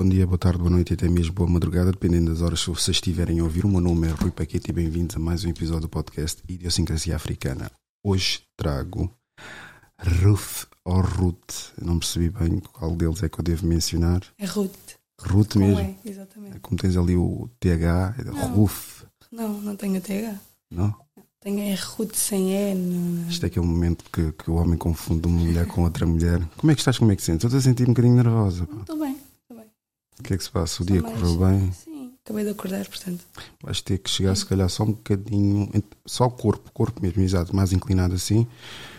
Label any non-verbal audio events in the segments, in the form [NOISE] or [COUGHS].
Bom dia, boa tarde, boa noite e até mesmo boa madrugada, dependendo das horas que vocês estiverem a ouvir. O meu nome é Rui Paquete e bem-vindos a mais um episódio do podcast Idiosincrasia Africana. Hoje trago Ruth ou Ruth, eu não percebi bem qual deles é que eu devo mencionar. É Ruth. Ruth Com mesmo. E, exatamente. Como tens ali o TH, é Não. Ruth, Não, não tenho TH. não? Tenho é Ruth sem E. No... Isto é aquele momento que, que o homem confunde uma mulher com outra mulher. Como é que estás? Como é que sentes? Eu estou a sentir um bocadinho nervosa. estou bem. O que é que se passa? O Só dia mais- correu bem? Sim, acabei de acordar, portanto. Vais ter que chegar, se calhar, só um bocadinho. Só o corpo, o corpo mesmo, exato, mais inclinado assim.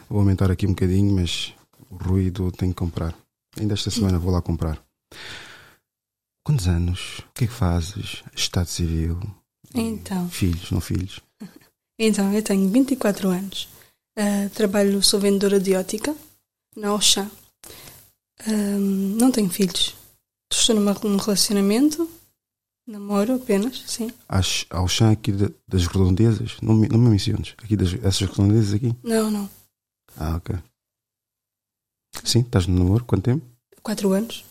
Vou aumentar aqui um bocadinho, mas o ruído tenho que comprar. Ainda esta semana vou lá comprar. Quantos anos? O que é que fazes? Estado civil? Então, Filhos, não filhos? [LAUGHS] então eu tenho 24 anos. Ah, trabalho, sou vendedora de ótica na Auchan. Ahm, não tenho filhos. Estou numa- num relacionamento. Namoro apenas, sim. Acho, ao chão aqui da- das redondezas? Não me, não me menciones. Aqui das, essas redondezas aqui? Não, não. Ah, ok. Sim, estás no namoro? Quanto tempo? 4 anos.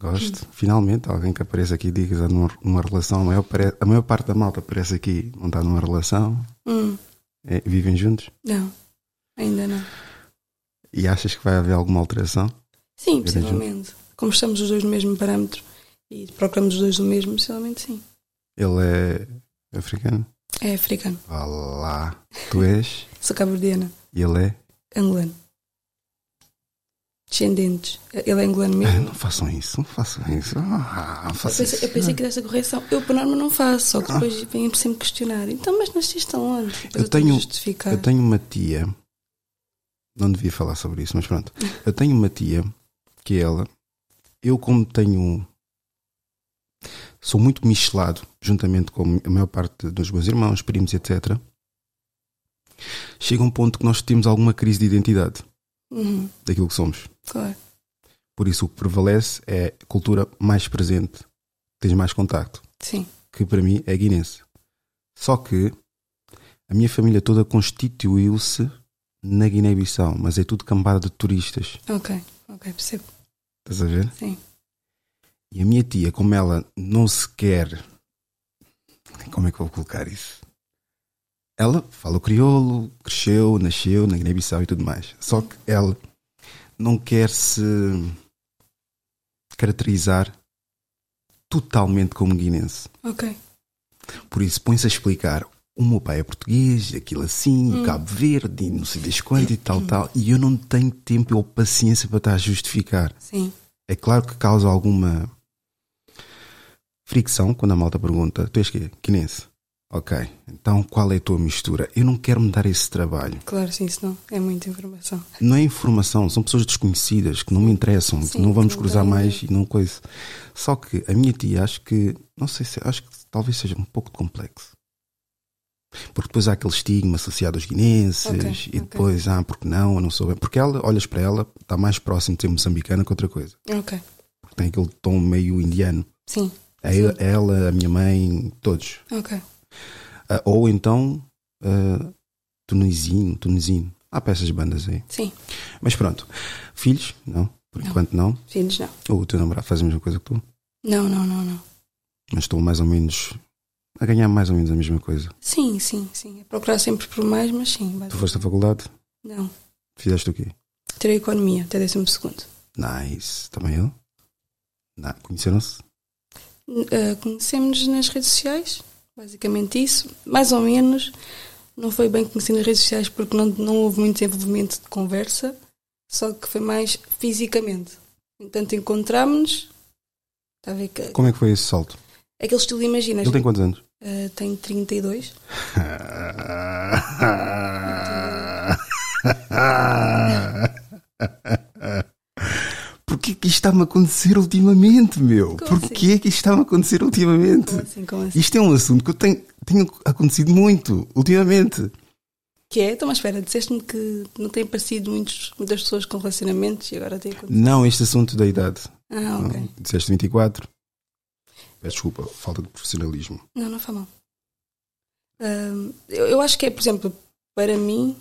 Gosto. Finalmente, alguém que apareça aqui e diga que está numa, numa relação. A maior, pare- a maior parte da malta aparece aqui, não está numa relação. Hum, É, vivem juntos. não, ainda não. E achas que vai haver alguma alteração? Sim, possivelmente. Como estamos os dois no mesmo parâmetro e procuramos os dois o mesmo, possivelmente sim. Ele é africano? É africano. Vá lá. Tu és? [LAUGHS] Sou cabo-verdiana. E ele é? Angolano. Descendentes. Ele é angolano Ah, mesmo. não façam isso, não façam isso. Ah, não Eu façam pensei, isso. eu pensei que dessa correção. Eu, por norma, não faço, só que depois vêm sempre questionar. Então, mas nasceste aonde? Depois Eu tenho que tenho- justificar. Eu tenho uma tia. Não devia falar sobre isso, mas pronto. [LAUGHS] Eu tenho uma tia que ela. Eu, como tenho. Sou muito michelado, juntamente com a maior parte dos meus irmãos, primos, etc. Chega um ponto que nós temos alguma crise de identidade Uhum, daquilo que somos. claro. Por isso, o que prevalece é a cultura mais presente, tens mais contacto, Sim. que para mim é guinense. Só que a minha família toda constituiu-se na Guiné-Bissau, mas é tudo cambada de turistas. Ok. Ok, percebo. Estás a ver? Sim. E a minha tia, como ela não se quer. Como é que eu vou colocar isso? Ela fala o crioulo, cresceu, nasceu na Guiné-Bissau e tudo mais. Só que ela não quer se caracterizar totalmente como guinense. Ok. Por isso põe-se a explicar. O meu pai é português, aquilo assim, Hum. Cabo Verde, não sei das quanto e tal, tal. E eu não tenho tempo ou paciência para estar a justificar. Sim. É claro que causa alguma fricção quando a malta pergunta: Tu és quê? Guinense? Ok, então qual é a tua mistura? Eu não quero me dar esse trabalho. Claro, sim, senão é muita informação. Não é informação, são pessoas desconhecidas que não me interessam, que Sim, não vamos que não cruzar têm- mais e não coisa. Só que a minha tia acho que, não sei se, acho que talvez seja um pouco complexo. Porque depois há aquele estigma associado aos guinenses Ok, e ok. depois, ah, porque não, eu não sou bem. Porque ela, olhas para ela, está mais próximo de ser moçambicana que outra coisa. Ok. Porque tem aquele tom meio indiano. Sim. É Sim. ela, a minha mãe, todos. Ok. Ah, ou então, ah, tunisino, tunisino. Há peças de bandas aí. Sim. Mas pronto. Filhos? Não. Por Não. enquanto não. Filhos, não. Ou o teu namorado faz a mesma coisa que tu. Não, não, não, não. Mas estou mais ou menos a ganhar mais ou menos a mesma coisa. Sim, sim, sim. É procurar sempre por mais, mas sim. Tu foste à faculdade? Não. Fizeste o quê? Terei economia até décimo segundo. Nice. Também ele? Não. Conheceram-se? Uh, Conhecemos-nos nas redes sociais, basicamente isso. Mais ou menos. Não foi bem conhecido nas redes sociais porque não, não houve muito desenvolvimento de conversa, só que foi mais fisicamente. Entanto, a que. Como é que foi esse salto? Aquele estilo, imagina. Ele tem quantos anos? Uh, tem 32. Porquê que isto está-me a acontecer ultimamente, meu? Como Porquê que isto está-me a acontecer ultimamente? Como assim? Como assim? Isto é um assunto que eu tenho, tenho acontecido muito ultimamente. Que é? Então, mas espera, disseste-me que não tem aparecido muitos, muitas pessoas com relacionamentos e agora tem acontecido. Não, este assunto da idade. Ah, ok. Disseste 24. Peço desculpa, falta de profissionalismo. Não, não faz mal. Eu, eu acho que é, por exemplo, para mim.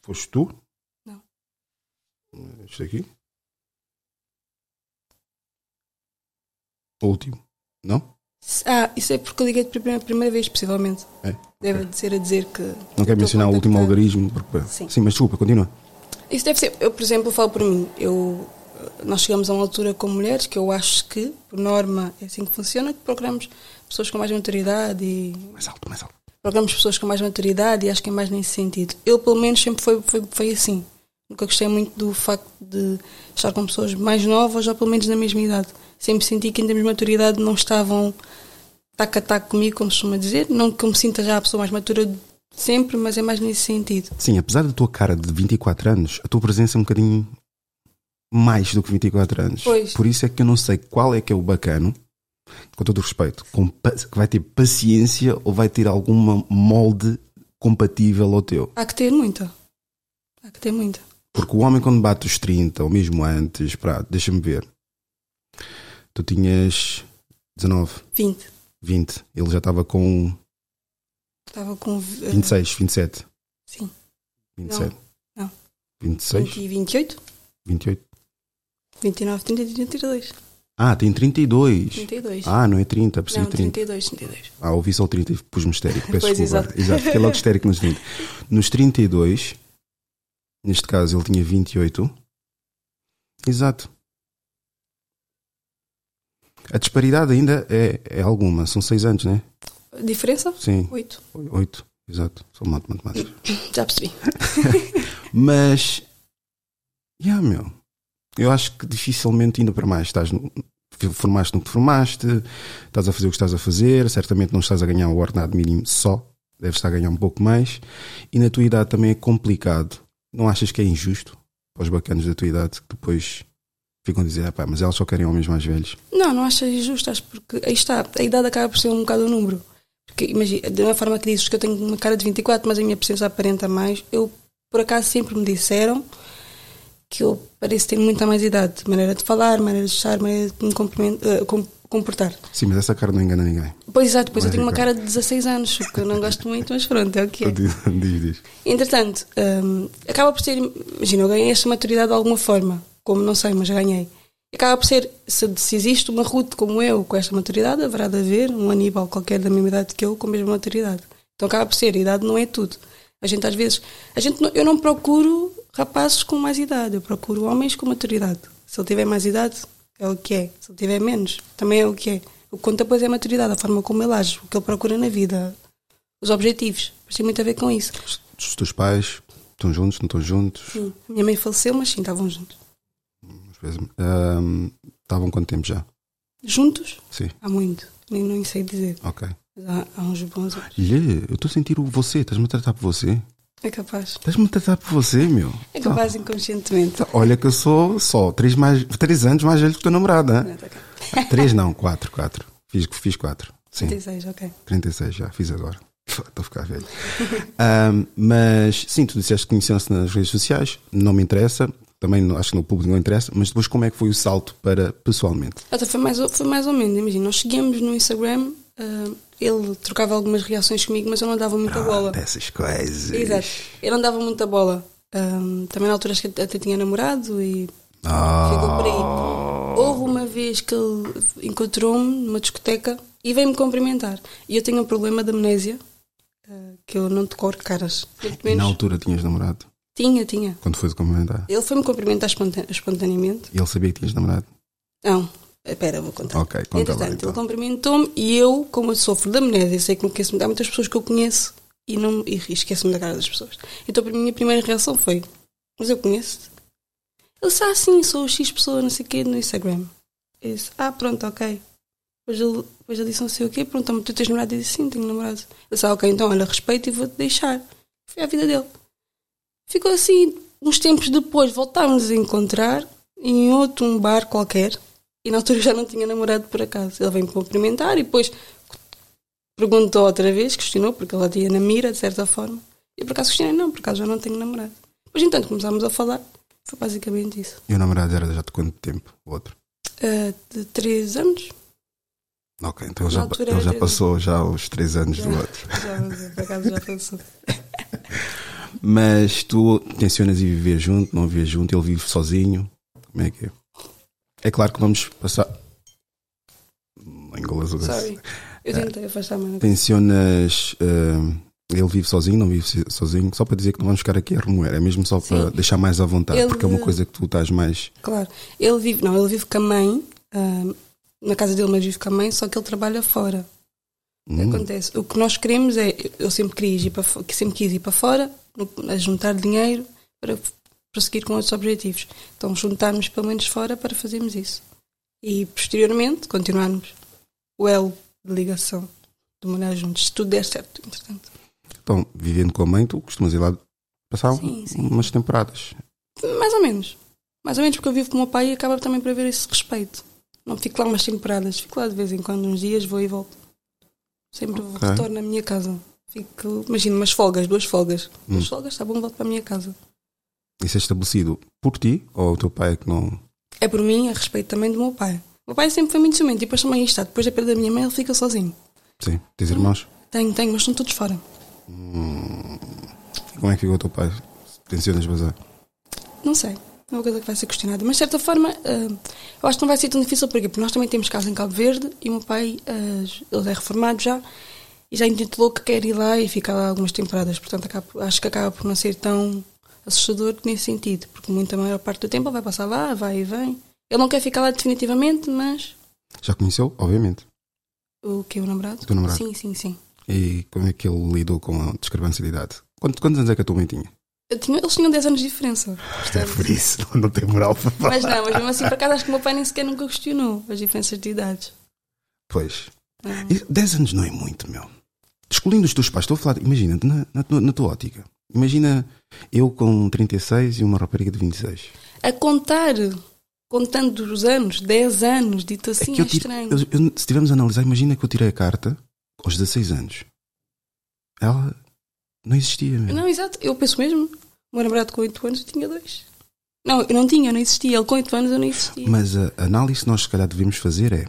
Foste tu? Não. Isto aqui? O último. Não? Ah, isso é porque eu liguei primeira, primeira vez, possivelmente. É. Deve Ok. ser a dizer que. Não quero mencionar o último algoritmo. Porque... Sim. Sim, mas desculpa, continua. Isso deve ser. Eu, por exemplo, falo por mim. Eu, nós chegamos a uma altura como mulheres que eu acho que, por norma, é assim que funciona, que procuramos pessoas com mais maturidade e. Mais alto, mais alto. Procuramos pessoas com mais maturidade e acho que é mais nesse sentido. Eu, pelo menos, sempre foi, foi, foi assim. Nunca gostei muito do facto de estar com pessoas mais novas ou pelo menos da mesma idade. Sempre senti que, em termos de maturidade, não estavam taco a taco comigo, como se costuma dizer. Não que eu me sinta já a pessoa mais matura de sempre, mas é mais nesse sentido. Sim, apesar da tua cara de 24 anos, a tua presença é um bocadinho mais do que 24 anos. Pois. Por isso é que eu não sei qual é que é o bacano, com todo o respeito, com que vai ter paciência ou vai ter alguma molde compatível ao teu. Há que ter muita. Há que ter muita. Porque o homem quando bate os 30, ou mesmo antes, deixa-me ver. Tu tinhas 19, 20. 20, ele já estava com Estava com. eh, 26, 27. Sim. 27. não. 26, 20 e 28, 28. 29, 30 e 32. Ah, tem 32. 32. Ah, não é 30, percebi não, 30. 32, 32. Ah, ouvi só o 30 e pus-me histérico. Peço [LAUGHS] Pois, desculpa. exato. exato. Fiquei logo histérico nos 30. Nos 32, neste caso ele tinha 28. Exato. A disparidade ainda é, é alguma. São 6 anos, né? Diferença? Sim. 8. 8. Exato. Sou mato matemática. [LAUGHS] Já percebi. [LAUGHS] Mas. Yeah, meu. Eu acho que dificilmente, ainda para mais, estás formaste no que te formaste, estás a fazer o que estás a fazer, certamente não estás a ganhar o ordenado mínimo só, deves estar a ganhar um pouco mais, e na tua idade também é complicado. Não achas que é injusto para os bacanos da tua idade que depois ficam a dizer, ah, pá, mas elas só querem homens mais velhos? Não, não achas injusto, acho porque aí está, a idade acaba por ser um bocado o número. Porque imagina, da mesma forma que dizes que eu tenho uma cara de 24, mas a minha presença aparenta mais, eu por acaso sempre me disseram que eu pareço ter muita mais idade, maneira de falar, maneira de estar, maneira de me eh, com- comportar. Sim, mas essa cara não engana ninguém. Pois exato, depois eu tenho uma cara de 16 anos, que eu não gosto muito, mas pronto, é o que é. [LAUGHS] Diz, diz. Entretanto, hum, acaba por ser, imagina, eu ganhei esta maturidade de alguma forma, como não sei, mas ganhei. Acaba por ser, se, se existe uma Ruth como eu com esta maturidade, haverá de haver um Aníbal qualquer da mesma idade que eu com a mesma maturidade. Então acaba por ser, a idade não é tudo. A gente às vezes, a gente não- eu não procuro rapazes com mais idade, eu procuro homens com maturidade. Se ele tiver mais idade, é o que é. Se ele tiver menos, também é o que é. O que conta depois é a maturidade, a forma como ele age, o que ele procura na vida, os objetivos. Mas tem muito a ver com isso. Os, teus pais estão juntos, não estão juntos? Sim. Minha mãe faleceu, mas sim, estavam juntos. Ahm, Estavam quanto tempo já? Juntos? Sim, Há muito. Nem, nem sei dizer. ok. Mas há, há uns bons anos. Eu estou a sentir o você, estás-me a tratar por você? É capaz. Estás-me a tratar por você, meu? É capaz inconscientemente. Tá, Olha que eu sou só três, mais, três anos mais velho que o teu namorado, hein? Não, tá cá. [LAUGHS] Três não, quatro, quatro. Fiz, fiz quatro. Sim, 36, ok. 36 já, fiz agora. [LAUGHS] Estou a ficar velho. Ahm, mas sim, tu disseste que conheceu-se nas redes sociais, não me interessa, também acho que no público não interessa, mas depois como é que foi o salto para pessoalmente? Até foi mais, ou- foi mais ou menos, imagina, nós seguíamos no Instagram, ah, ele trocava algumas reações comigo, mas eu não dava muita bola. Dessas coisas. Exato. Eu não dava muita bola. Ah, também na altura acho que até tinha namorado e Ah, ficou por aí. Houve uma vez que ele encontrou-me numa discoteca e veio-me cumprimentar. E eu tenho um problema de amnésia, ah, que eu não decoro caras. E na menos. altura tinhas namorado? Tinha, tinha. Quando foi comentar? Ele foi-me cumprimentar esponta- espontaneamente. E ele sabia que tinhas namorado? Não, espera, vou contar. Ok, conta lá, Entretanto, então. ele cumprimentou-me e eu, como eu sofro de amnésia, sei que não conheço, há muitas pessoas que eu conheço e, não, e esqueço-me da cara das pessoas. Então a minha primeira reação foi: Mas eu conheço-te? Ele disse: Ah, sim, sou X pessoa, não sei o quê, no Instagram. Eu disse: Ah, pronto, ok. Depois ele, depois ele disse: Não sei o quê, perguntou-me: Tu tens namorado? Eu disse: Sim, tenho namorado. Ele disse: Ah, ok, então olha, respeito e vou-te deixar. Foi a vida dele. Ficou assim, uns tempos depois voltámos a encontrar em outro um bar qualquer. E na altura já não tinha namorado por acaso. Ele veio-me cumprimentar e depois perguntou outra vez, questionou, porque ela tinha na mira, de certa forma. E por acaso questionei, não, por acaso já não tenho namorado. Depois, entanto, começámos a falar. Foi basicamente isso. E o namorado era já de quanto tempo? O outro? Ah, de três anos? Ok, então já, ele já passou já os três anos Já. do outro. [LAUGHS] Já, por acaso já passou. [LAUGHS] Mas tu tensionas ir viver junto, não viver junto, ele vive sozinho. Como é que é? É claro que vamos passar. Engolas o Sorry. Eu tentei afastar-me. Tensionas. eh, ele vive sozinho, não vive sozinho, só para dizer que não vamos ficar aqui a remoer, é mesmo só para Sim. deixar mais à vontade, Ele- porque é uma coisa que tu estás mais. Claro. Ele vive, não, ele vive com a mãe, ah, na casa dele, mas vive com a mãe, só que ele trabalha fora. Hum, Acontece. O que nós queremos é, eu sempre queria ir para, sempre quis ir para fora, no- a juntar dinheiro para prosseguir com outros objetivos. Então juntarmos pelo menos fora para fazermos isso. E posteriormente continuarmos o elo de ligação de morar juntos, se tudo der certo, entretanto. Então, vivendo com a mãe, tu costumas ir lá passar Sim, sim. umas temporadas. Mais ou menos. Mais ou menos porque eu vivo com o meu pai e acaba também por haver esse respeito. Não fico lá umas temporadas, fico lá de vez em quando, uns dias, vou e volto. Sempre Ok. retorno à minha casa. Fico, imagino, umas folgas, duas folgas. Hum. Duas folgas, está bom, volto para a minha casa. Isso é estabelecido por ti ou o teu pai é que não. É por mim, a respeito também do meu pai. O meu pai sempre foi muito ciumento e depois também está. Depois da perda da minha mãe, ele fica sozinho. Sim, tens irmãos? Tenho, tenho, mas estão todos fora. E como é que ficou o teu pai? Tensionas bazar? Não sei. É uma coisa que vai ser questionada. Mas, de certa forma, ah, eu acho que não vai ser tão difícil. Porquê? Porque nós também temos casa em Cabo Verde e o meu pai, ah, ele é reformado já e já intitulou que quer ir lá e ficar lá algumas temporadas. Portanto, acho que acaba por não ser tão assustador nesse sentido. Porque muita maior parte do tempo ele vai passar lá, vai e vem. Ele não quer ficar lá definitivamente, mas... Já conheceu? Obviamente. O que? O namorado? O namorado? Sim, sim, sim. E como é que ele lidou com a discrepância de idade? Quantos, quantos anos é que a tua mãe tinha? Tinha- eles tinham 10 anos de diferença. É por isso, não, [LAUGHS] não tem moral para falar. Mas não, mas mesmo assim, por acaso, acho que o meu pai nem sequer nunca questionou as diferenças de idades. Pois. Ah. E 10 anos não é muito, meu. Excluindo os teus pais, estou a falar, imagina, na, na, na tua ótica. Imagina eu com 36 e uma rapariga de 26. A contar, contando os anos, 10 anos, dito assim, é, eu tiro- estranho. eu- eu- se estivermos a analisar, imagina que eu tirei a carta aos 16 anos. Ela não existia, meu. Não, exato, eu penso mesmo. O meu namorado com 8 anos eu tinha dois. Não, eu não tinha, eu não existia. Ele com 8 anos eu não existia. Mas a análise que nós se calhar devemos fazer é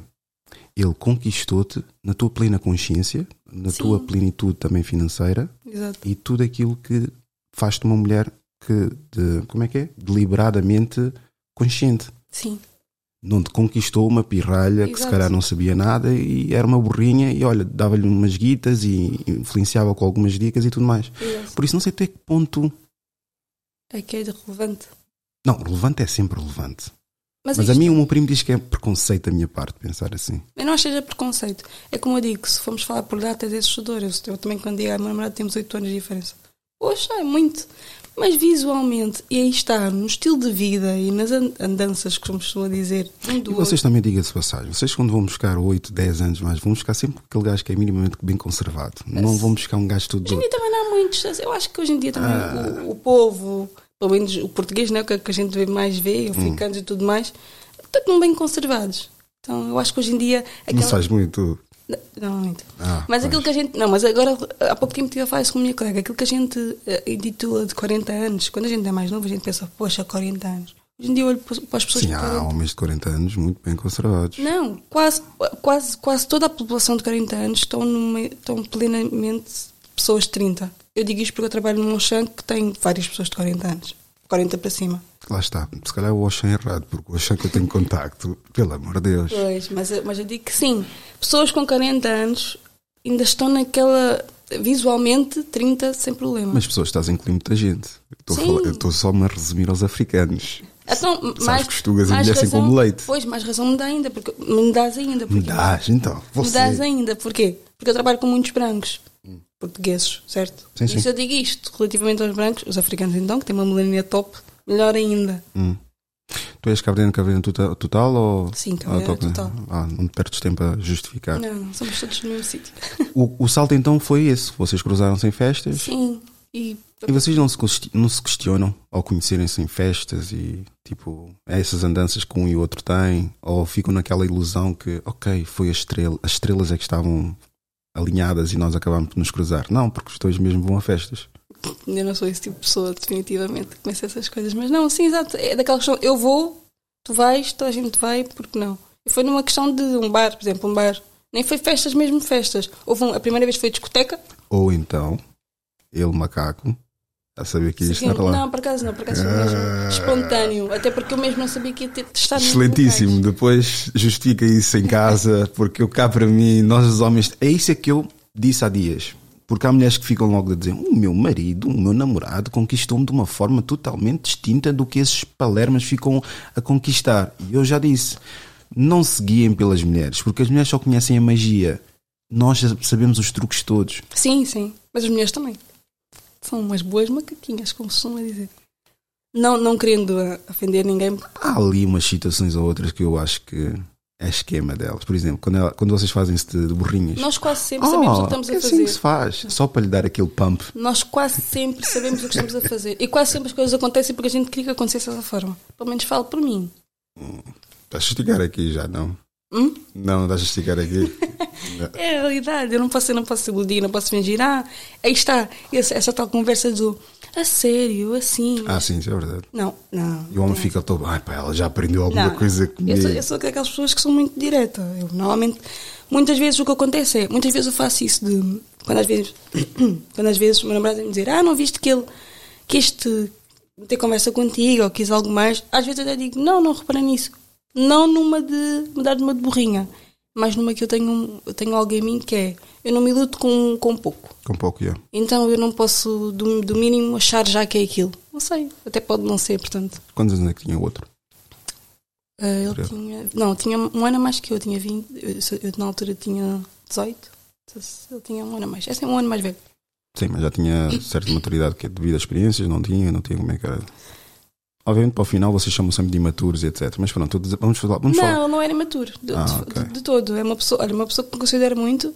ele conquistou-te na tua plena consciência, na Sim. tua plenitude também financeira Exato. e tudo aquilo que faz-te uma mulher que, de, como é que é? Deliberadamente consciente. Sim, Não te conquistou uma pirralha que se Exato. calhar não sabia nada e era uma burrinha e olha, dava-lhe umas guitas e influenciava com algumas dicas e tudo mais. exato. Por isso não sei até que ponto. É que é relevante. Não, relevante é sempre relevante. Mas, Mas a isto- mim o meu primo diz que é preconceito da minha parte pensar assim. Eu não acho que seja preconceito. É como eu digo, se formos falar por datas é assustador. Eu, eu também, quando digo à minha namorada, temos 8 anos de diferença. Poxa, é muito. Mas visualmente, e aí está, no estilo de vida e nas an- andanças, como costuma dizer, um do E vocês também digam-se passagem. Vocês quando vão buscar 8, 10 anos mais, vão buscar sempre aquele gajo que é minimamente bem conservado. Não vão buscar um gajo todo Hoje em dia também não há muitos. Eu acho que hoje em dia também Ah. o, o povo, pelo menos o português, né, o que, a gente vê mais vê, africanos e tudo mais, estão bem conservados. Então eu acho que hoje em dia. Não Aquela... faz muito. Não, não muito. Ah, Mas pois. aquilo que a gente. Não, mas agora, há pouco tempo estive a falar isso com a minha colega. Aquilo que a gente eh, intitula de 40 anos, quando a gente é mais novo, a gente pensa, poxa, 40 anos. Hoje em dia eu olho para as pessoas Sim, há 40 homens de 40 anos muito bem conservados. Não, quase, quase, quase toda a população de 40 anos estão, numa, estão plenamente pessoas de 30. Eu digo isto porque eu trabalho num Auchan que tem várias pessoas de 40 anos. 40 para cima. Lá está. Se calhar o Oxan é errado, porque o Oxan que eu tenho contacto, pelo amor de Deus. Pois, mas, eu- mas eu digo que sim. Pessoas com 40 anos ainda estão naquela. visualmente 30 sem problema. Mas pessoas estás a incluir muita gente. Eu Estou só-me a resumir aos africanos. Então, Sabes que os tugas envelhecem como leite. Pois, mais razão me dá ainda. Porque, me dás ainda. Me Porque, dás, então. Me Você. dás ainda. Porquê? Porque eu trabalho com muitos brancos. Portugueses, certo? Sim, sim. E se eu digo isto relativamente aos brancos, os africanos então, que têm uma melanina top, melhor ainda. Hum. Tu és cabrena tota- total ou. Sim, toca- total. Ah, não perdes tempo a justificar. Não, somos todos no mesmo sítio. O, o salto então foi esse. Vocês cruzaram-se em festas Sim. E e vocês não se, não se questionam ao conhecerem-se em festas e tipo essas andanças que um e o outro têm ou ficam naquela ilusão que ok foi a estrela as estrelas é que estavam alinhadas e nós acabamos por nos cruzar não porque os dois mesmo vão a festas eu não sou esse tipo de pessoa, definitivamente, que essas coisas. Mas não, sim, exato. É daquela questão, eu vou, tu vais, toda a gente vai, porque não? E foi numa questão de um bar, por exemplo, um bar. Nem foi festas, mesmo festas. Houve um- a primeira vez foi discoteca, ou então ele macaco A saber que ia Sim, estar lá. Não, por acaso não, por acaso foi mesmo Ah. espontâneo. Até porque eu mesmo não sabia que ia ter testado Excelentíssimo. Depois justifica isso em casa, porque eu cá para mim, nós os homens, é isso é que eu disse há dias. Porque há mulheres que ficam logo a dizer: o meu marido, o meu namorado conquistou-me de uma forma totalmente distinta do que esses palermas ficam a conquistar. E eu já disse: não se guiem pelas mulheres, porque as mulheres só conhecem a magia. Nós sabemos os truques todos. Sim, sim. Mas as mulheres também. São umas boas macaquinhas, como se costuma dizer. Não, não querendo ofender ninguém. Há ali umas situações ou outras que eu acho que é esquema delas. Por exemplo, quando, ela- quando vocês fazem-se de, burrinhas. Nós quase sempre sabemos o que estamos é a assim fazer. que se faz. Só para lhe dar aquele pump. Nós quase sempre sabemos o que estamos a fazer. E quase sempre as coisas acontecem porque a gente queria que acontecesse dessa forma. Pelo menos falo por mim. Estás a esticar aqui já, não? Hum? Não, estás a esticar aqui. [LAUGHS] É a realidade. Eu não posso, eu não posso iludir, não posso fingir. Ah, aí está. Essa, essa tal conversa do a sério, assim. ah, sim, isso é verdade. Não, não. E o homem fica todo. Ai, pá, ela já aprendeu alguma Não, coisa eu comigo. sou, eu sou daquelas pessoas que são muito direta. Eu normalmente, muitas vezes o que acontece é, muitas vezes eu faço isso de quando às vezes, [COUGHS] quando às vezes o meu namorado me dizer, ah, não viste que ele que este ter conversa contigo ou quis algo mais, às vezes eu até digo, não, não repara nisso. Não numa de mudar de uma de burrinha, mas numa que eu tenho, eu tenho algo em mim que é eu não me iludo com, com pouco. Com pouco, já. Então eu não posso, do, do mínimo, achar já que é aquilo. Não sei, até pode não ser, portanto. Quantos anos é que tinha o outro? Ah, ele tinha. Não, tinha um ano a mais que eu, tinha 20. Eu, eu, na altura tinha 18. Ele tinha um ano a mais. É um ano mais velho. Sim, mas já tinha [COUGHS] certa maturidade que é devido a experiências, não tinha, não tinha como é que era. Obviamente para o final vocês chamam sempre de imaturos e etc. Mas pronto, vamos falar. Vamos não, falar. não era imaturo. De, Ah, de- ok. de- de todo. É uma pessoa, olha, uma pessoa que me considera muito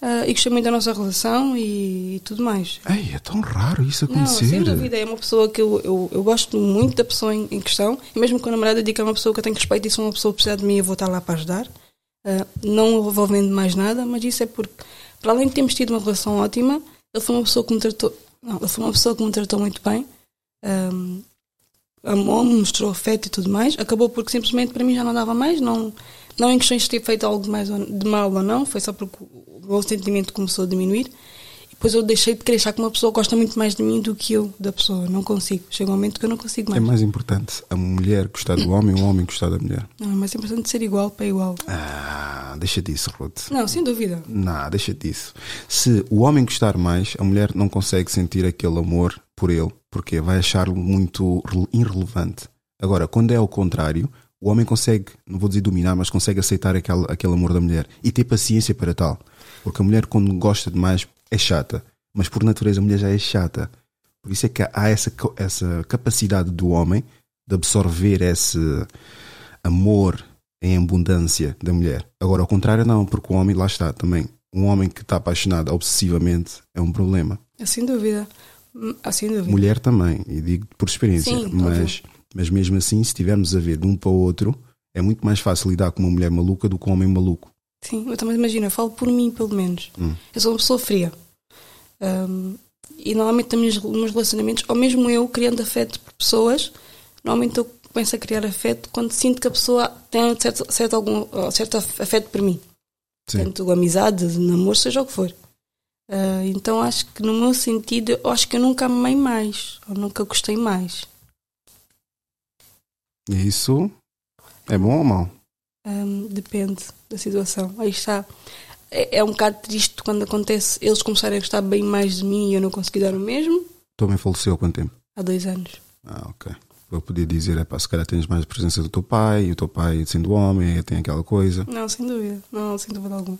ah, e gostei muito da nossa relação e, tudo mais. Ei, é tão raro isso Não, acontecer. sem dúvida, é uma pessoa que eu, eu, eu gosto muito da pessoa em, em questão, e mesmo com a namorada, digo que é uma pessoa que eu tenho respeito e se uma pessoa precisar de mim, eu vou estar lá para ajudar, Ah, não envolvendo mais nada, mas isso é porque, para além de termos tido uma relação ótima, ele foi uma pessoa que me tratou, não, ele foi uma pessoa que me tratou muito bem, Ahm, amou-me, mostrou afeto e tudo mais, acabou porque simplesmente para mim já não dava mais, não, não em questões de ter feito algo mais ou- de mal ou não, foi só porque o meu sentimento começou a diminuir. Depois eu deixei de querer achar que uma pessoa gosta muito mais de mim do que eu da pessoa. Não consigo. Chega um momento que eu não consigo É mais. mais importante a mulher gostar do homem ou o homem gostar da mulher. Não, é mais importante ser igual para igual. Ah, deixa disso, Ruth. Não, sem dúvida. Não, deixa disso. Se o homem gostar mais, a mulher não consegue sentir aquele amor por ele, porque vai achá-lo muito rele- irrelevante. Agora, quando é ao contrário, o homem consegue, não vou dizer dominar, mas consegue aceitar aquele, aquele amor da mulher e ter paciência para tal. Porque a mulher, quando gosta demais, é chata. Mas por natureza, a mulher já é chata. Por isso é que há essa, essa capacidade do homem de absorver esse amor em abundância da mulher. Agora, ao contrário, não, porque o homem, lá está também. Um homem que está apaixonado obsessivamente é um problema. É sem dúvida. Hum, Ah, sem dúvida. Mulher também, e digo por experiência. Sim, mas, mas mesmo assim, se estivermos a ver de um para o outro, é muito mais fácil lidar com uma mulher maluca do que com um homem maluco. Sim, eu também imagino, eu falo por mim, pelo menos. Hum. Eu sou uma pessoa fria. Ahm, e normalmente meus, nos meus relacionamentos, ou mesmo eu criando afeto por pessoas, normalmente eu começo a criar afeto quando sinto que a pessoa tem certo, certo, algum, certo af- afeto por mim. Sim. Tanto amizade, namoro, seja o que for. Ah, então acho que no meu sentido, acho que eu nunca amei mais, ou nunca gostei mais. Isso é bom ou mau? Ahm, depende da situação. Aí está. É, é um bocado triste quando acontece eles começarem a gostar bem mais de mim e eu não consegui dar o mesmo. Tu também faleceu há quanto tempo? Há dois anos. Ah, ok. Eu podia dizer, é pá, se calhar tens mais presença do teu pai, e o teu pai sendo homem, tem aquela coisa. Não, sem dúvida. Não, sem dúvida alguma.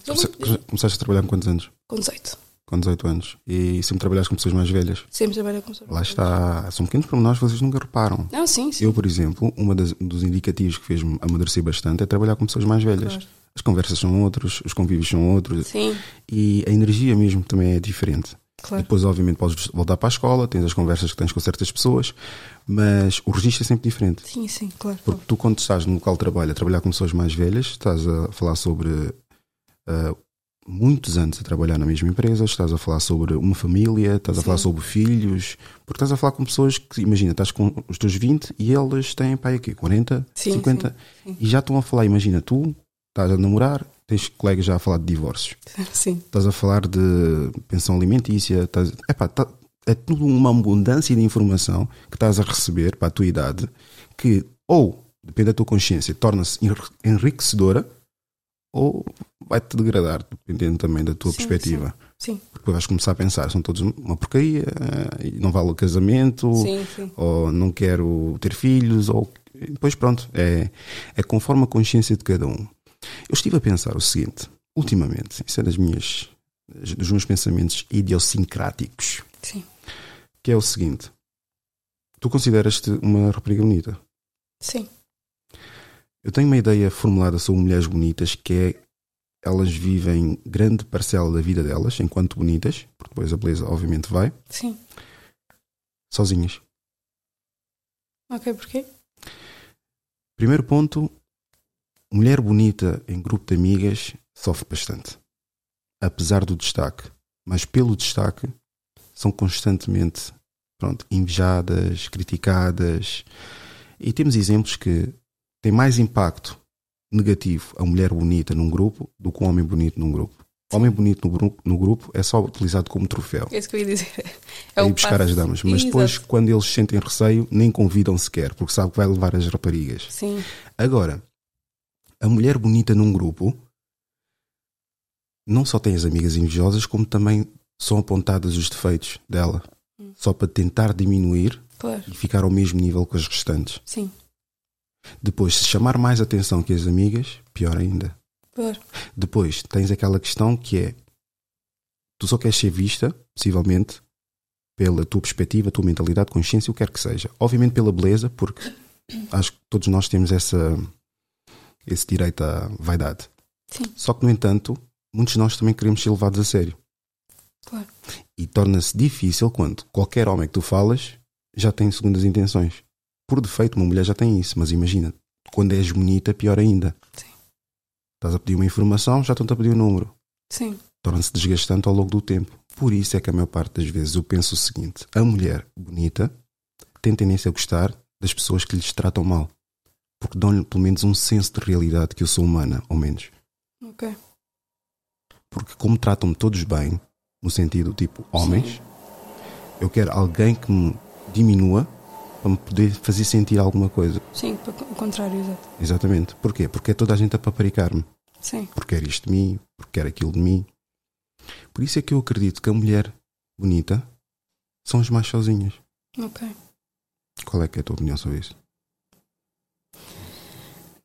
Começaste a trabalhar com quantos anos? Com 18. Com 18 anos. E sempre trabalhaste com pessoas mais velhas. Sempre trabalho com pessoas. Lá está. São pequenos pormenores que vocês nunca reparam. Não, sim, sim. Eu, por exemplo, um dos indicativos que fez-me amadurecer bastante é trabalhar com pessoas mais velhas. Claro. As conversas são outros, os convívios são outros Sim, e a energia mesmo também é diferente. claro. Depois, obviamente, podes voltar para a escola, tens as conversas que tens com certas pessoas, mas o registro é sempre diferente. Sim, sim, claro. Porque tu, quando estás no local de trabalho a trabalhar com pessoas mais velhas, estás a falar sobre ah, muitos anos a trabalhar na mesma empresa, estás a falar sobre uma família, estás a Sim. falar sobre filhos, porque estás a falar com pessoas que, imagina, estás com os teus 20 e eles têm, pai, aqui, 40, Sim, 50, sim, sim. e já estão a falar, imagina, tu estás a namorar, tens colegas já a falar de divórcios, [LAUGHS] Sim, estás a falar de pensão alimentícia, estás, epá, tá- é tudo uma abundância de informação que estás a receber para a tua idade que ou, depende da tua consciência, torna-se enriquecedora ou vai-te degradar, dependendo também da tua Sim, perspectiva. Sim. Porque vais começar a pensar, são todos uma porcaria, eh, não vale o casamento, Sim, sim. ou não quero ter filhos, ou depois pronto, é, é conforme a consciência de cada um. Eu estive a pensar o seguinte, ultimamente, isso é das minhas, dos meus pensamentos idiosincráticos, Sim. que é o seguinte: tu consideras-te uma rapariga bonita? Sim. Eu tenho uma ideia formulada sobre mulheres bonitas que é elas vivem grande parcela da vida delas enquanto bonitas, porque depois a beleza obviamente vai, Sim. sozinhas. Ok, porquê? Primeiro ponto, mulher bonita em grupo de amigas sofre bastante. Apesar do destaque, mas pelo destaque são constantemente pronto, invejadas, criticadas. E temos exemplos que têm mais impacto negativo a mulher bonita num grupo do que o homem bonito num grupo. Homem bonito no grupo, no grupo é só utilizado como troféu. É isso que eu ia dizer. É É ir buscar passo- as damas. Mas depois, Exato. quando eles sentem receio, nem convidam sequer, porque sabe que vai levar as raparigas. Sim. Agora, a mulher bonita num grupo não só tem as amigas invejosas, como também são apontadas os defeitos dela, só para tentar diminuir Claro. e ficar ao mesmo nível que as restantes. Sim. Depois, se chamar mais atenção que as amigas, pior ainda. Claro. Depois, tens aquela questão que é: tu só queres ser vista, possivelmente, pela tua perspectiva, tua mentalidade, consciência, o que quer que seja. Obviamente pela beleza, porque acho que todos nós temos essa, esse direito à vaidade. Sim. Só que, no entanto, muitos de nós também queremos ser levados a sério. Claro. E torna-se difícil quando qualquer homem que tu falas já tem segundas intenções. Por defeito, uma mulher já tem isso, mas imagina, quando és bonita, pior ainda. Sim. Estás a pedir uma informação, já estão-te a pedir o número. Sim. Torna-se desgastante ao longo do tempo. Por isso é que a maior parte das vezes eu penso o seguinte: a mulher bonita tem tendência a gostar das pessoas que lhes tratam mal. Porque dão-lhe pelo menos um senso de realidade que eu sou humana, ao menos. Ok. Porque como tratam-me todos bem, no sentido tipo homens, eu quero alguém que me diminua para me poder fazer sentir alguma coisa. Sim, o contrário, exato. Exatamente. Porquê? Porque é toda a gente a paparicar-me. Sim. Porque quer isto de mim, porque quer aquilo de mim. Por isso é que eu acredito que a mulher bonita são as mais sozinhas. Ok. Qual é que é a tua opinião sobre isso?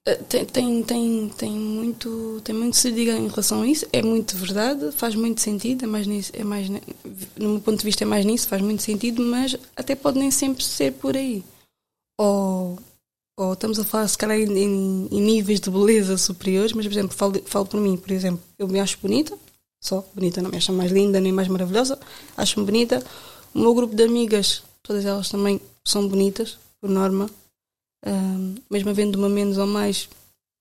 Uh, Tem, tem, tem, tem muito tem muito se diga em relação a isso. É muito verdade faz muito sentido é mais nisso é mais no meu ponto de vista é mais nisso faz muito sentido mas até pode nem sempre ser por aí. Ou, ou estamos a falar se calhar em, em- em níveis de beleza superiores mas por exemplo falo, falo por mim por exemplo eu me acho bonita só bonita não me acho mais linda nem mais maravilhosa acho-me bonita. O meu grupo de amigas todas elas também são bonitas por norma Mesmo havendo uma menos ou mais,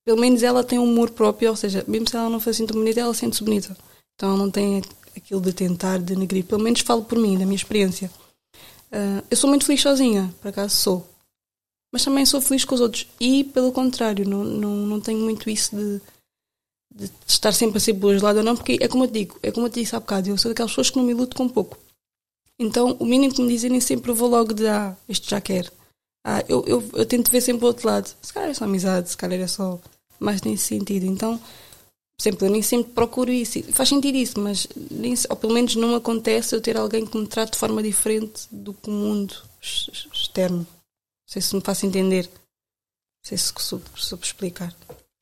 pelo menos ela tem um humor próprio, ou seja, mesmo se ela não assim tão bonita, ela sente-se bonita. Então ela não tem aquilo de tentar denegrir, pelo menos falo por mim, da minha experiência. Ah, eu sou muito feliz sozinha, por acaso sou. Mas também sou feliz com os outros. E pelo contrário, não, não, não tenho muito isso de, de estar sempre a ser boa lado ou não, porque é como eu digo, é como eu te disse há bocado, eu sou daquelas pessoas que não me luto com pouco. Então o mínimo que me dizem sempre eu vou logo de ah, este já quero. Ah, eu, eu, eu tento ver sempre o outro lado. Se calhar é só amizade, se calhar é só mais nesse sentido. Então, exemplo, eu nem sempre procuro isso. Faz sentido isso, mas nem, ou pelo menos não acontece eu ter alguém que me trate de forma diferente do que o mundo ex- ex- externo. Não sei se me faço entender. Não sei se soube, soube explicar.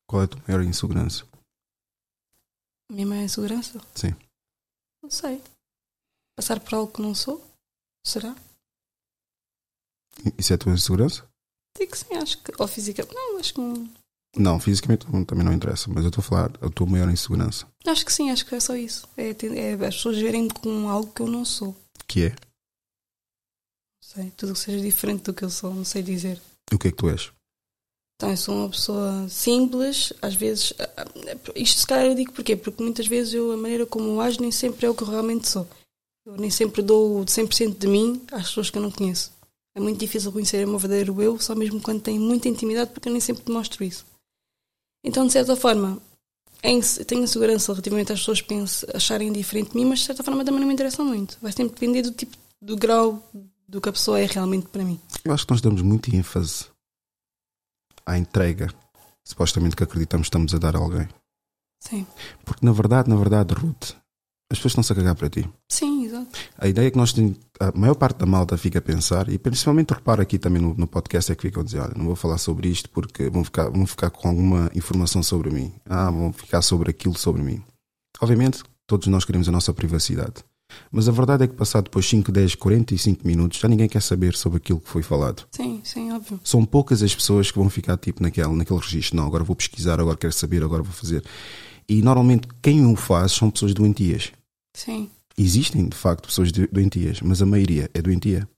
Qual é a tua maior insegurança? A minha maior insegurança? Sim. Não sei. Passar por algo que não sou? Será? Isso é a tua insegurança? Digo que sim, acho que. Ou física. Não, acho que não. Não, fisicamente também não interessa, mas eu estou a falar a tua maior insegurança. Acho que sim, acho que é só isso. É, é as pessoas verem com algo que eu não sou. Que é? Não sei. Tudo que seja diferente do que eu sou, não sei dizer. O que é que tu és? Então, eu sou uma pessoa simples, às vezes. ah, ah, Isto se calhar eu digo porquê? Porque muitas vezes eu, a maneira como eu ajo nem sempre é o que eu realmente sou. Eu nem sempre dou o 100% de mim às pessoas que eu não conheço. É muito difícil conhecer o meu verdadeiro eu, só mesmo quando tenho muita intimidade, porque eu nem sempre demonstro isso. Então, de certa forma, em- tenho segurança relativamente às pessoas pense, acharem diferente de mim, mas de certa forma também não me interessa muito. Vai sempre depender do tipo do grau do que a pessoa é realmente para mim. Eu acho que nós damos muito ênfase à entrega, supostamente que acreditamos que estamos a dar a alguém. Sim. Porque na verdade, na verdade, Ruth, as pessoas estão-se a cagar para ti. Sim, exato. A ideia é que nós temos, a maior parte da malta fica a pensar, e principalmente repara aqui também no, no podcast, é que ficam a dizer: olha, não vou falar sobre isto porque vão ficar, vão ficar com alguma informação sobre mim. Ah, vão ficar sobre aquilo sobre mim. Obviamente, todos nós queremos a nossa privacidade. Mas a verdade é que, passado depois 5, 10, 45 minutos, já ninguém quer saber sobre aquilo que foi falado. Sim, sim, óbvio. São poucas as pessoas que vão ficar tipo naquele, naquele registro. Não, agora vou pesquisar, agora quero saber, agora vou fazer. E normalmente quem o faz são pessoas doentias. Sim. Existem, de facto, pessoas do- doentias, mas a maioria é doentia.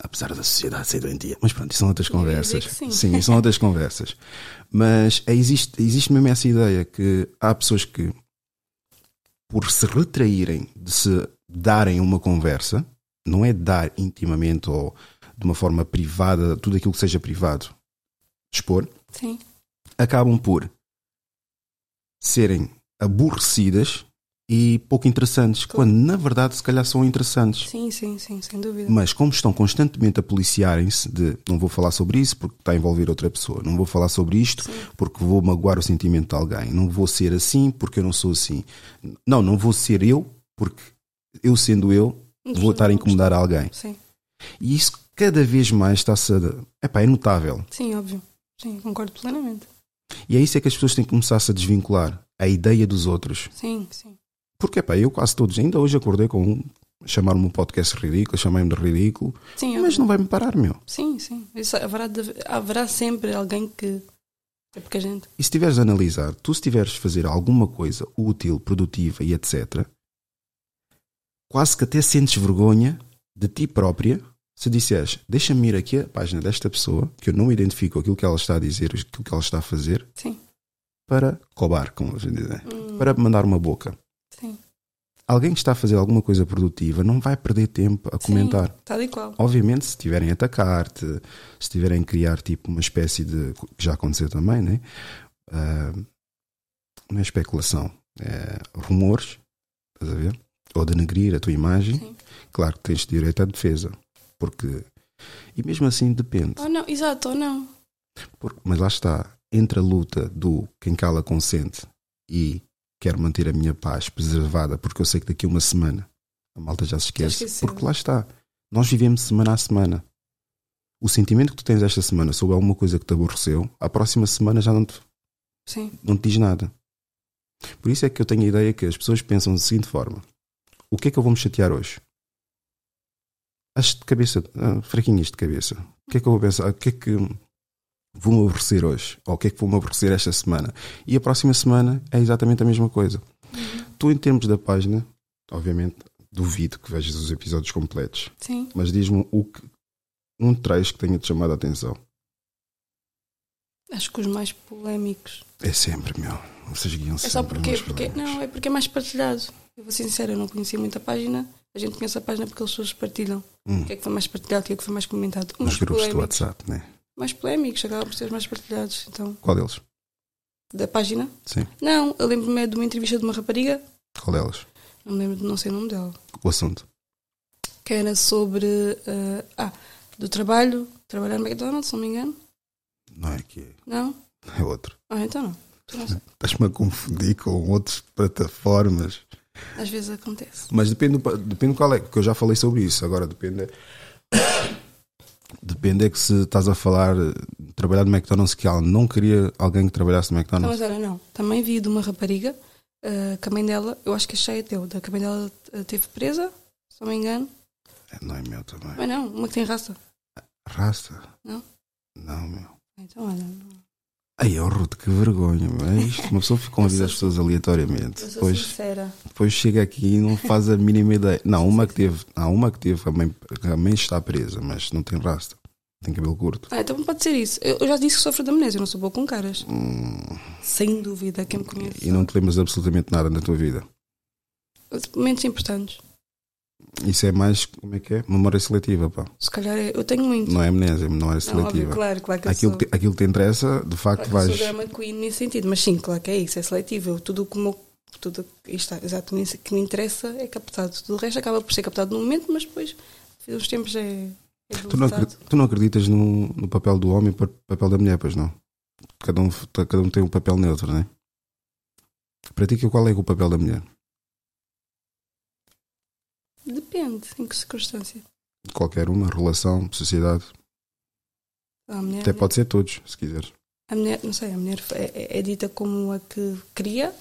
Apesar da sociedade ser doentia. Mas pronto, isso são outras conversas. sim. sim, isso são outras conversas. Mas é, existe, existe mesmo essa ideia que há pessoas que, por se retraírem de se darem uma conversa, não é dar intimamente ou de uma forma privada, tudo aquilo que seja privado, expor, Sim. acabam por serem aborrecidas e pouco interessantes, quando na verdade se calhar são interessantes. Sim, sim, sim, sem dúvida. Mas como estão constantemente a policiarem-se de não vou falar sobre isso porque está a envolver outra pessoa, não vou falar sobre isto porque vou magoar o sentimento de alguém, não vou ser assim porque eu não sou assim. Não, não vou ser eu porque eu sendo eu vou estar a incomodar alguém. Sim. E isso cada vez mais está-se a... Epá, é notável. Sim, óbvio. Sim, concordo plenamente. E é isso é que as pessoas têm que começar-se a desvincular. A ideia dos outros. Sim, sim. Porque, pá, eu quase todos, ainda hoje acordei com um, chamaram-me um podcast ridículo, chamei-me de ridículo, Sim, mas óbvio. não vai me parar, meu. sim, sim. Isso haverá, de- haverá sempre alguém que. É porque a gente. E se estiveres a analisar, tu se estiveres a fazer alguma coisa útil, produtiva e etc., quase que até sentes vergonha de ti própria se disseres, deixa-me ir aqui a página desta pessoa, que eu não identifico aquilo que ela está a dizer, aquilo que ela está a fazer, Sim. para cobar, como a gente diz, Hum, para mandar uma boca. sim. Alguém que está a fazer alguma coisa produtiva não vai perder tempo a comentar. Sim, tal e qual. Obviamente, se estiverem a atacar-te, se estiverem a criar tipo uma espécie de. que já aconteceu também, né? Ah, não é especulação, é rumores, estás a ver? Ou denegrir a tua imagem, Sim. claro que tens direito à defesa. Porque. E mesmo assim depende. Ou não, exato, ou não. Porque- mas lá está, entre a luta do quem cala consente e quero manter a minha paz preservada, porque eu sei que daqui a uma semana a malta já se esquece. esqueceu. Porque lá está, nós vivemos semana a semana. O sentimento que tu tens esta semana sobre alguma coisa que te aborreceu, a próxima semana já não te, Sim. não te diz nada. Por isso é que eu tenho a ideia que as pessoas pensam da seguinte forma: o que é que eu vou me chatear hoje? As de cabeça, ah, fraquinhas de cabeça. O que é que eu vou pensar? O que é que vou-me aborrecer hoje? Ou o que é que vou-me aborrecer esta semana? E a próxima semana é exatamente a mesma coisa. Tu, em termos da página, obviamente, duvido que vejas os episódios completos, Sim. mas diz-me o que, um trecho que tenha-te chamado a atenção. Acho que os mais polémicos. É sempre, meu. Vocês guiam É sempre. só porque, meus porque. Não, é porque é mais partilhado. Eu vou ser sincera, eu não conhecia muito a página. A gente conhece a página porque as pessoas partilham. Hum. O que é que foi mais partilhado, o que é que foi mais comentado. Os Nos grupos do. WhatsApp, né? Mais polémicos, acabam por ser mais partilhados. Então, Qual deles? da página? Sim. Não, eu lembro-me é de uma entrevista de uma rapariga, Qual deles? não me lembro, de- não sei o nome dela, O assunto. que era sobre. eh, ah, do trabalho, trabalhar no McDonald's, se não me engano. Não é que Não? é outro. Ah, então não. Então. Estás-me a confundir com outras plataformas. Às vezes acontece. Mas depende, depende qual é, porque eu já falei sobre isso. Agora depende. Depende é que se estás a falar de trabalhar no McDonald's que ela não queria alguém que trabalhasse no Não, McDonald's. mas olha, não. Também vi de uma rapariga eh, que a mãe dela, eu acho que achei teu, da que a mãe dela eh, teve presa, se não me engano. É, Não é meu também. Mas não, uma que tem raça. Raça? Não? Não, meu. Então, olha, não. Ai, oh Ruth, que vergonha, meu. É. Uma pessoa fica convida as pessoas aleatoriamente. eu Depois, sincera. depois chega aqui e não faz a mínima ideia. Não, uma que teve, há uma que teve, a mãe, a mãe está presa, mas não tem rasta. Tem cabelo curto. Ah, então pode ser isso. Eu, eu já disse que sofro de amnésia, eu não sou boa com caras. Hum, Sem dúvida, quem me conhece. e não te lembras absolutamente nada na tua vida. Momentos importantes. Isso é mais, como é que é? Memória seletiva, pá. Se calhar é- eu tenho muito. Não é amnésia, memória Não, óbvio, seletiva. claro, claro que aquilo, sou. que, te- aquilo que te interessa, de facto, Claro que eu vais. sou drama queen nesse sentido, mas sim, claro que é isso, é seletivo. Tudo como tudo está, exato, nisso que me interessa é captado. Tudo o resto acaba por ser captado no momento, mas depois Os tempos é. é Tu não, tu não acreditas no, no papel do homem e no papel da mulher, pois não? Cada um, cada um tem um papel neutro, não é? Para ti, qual é o papel da mulher? Depende, em que circunstância. Qualquer uma, relação, sociedade. Mulher, Até pode ser todos, se quiseres. a mulher, não sei, a mulher é, é- é dita como a que cria,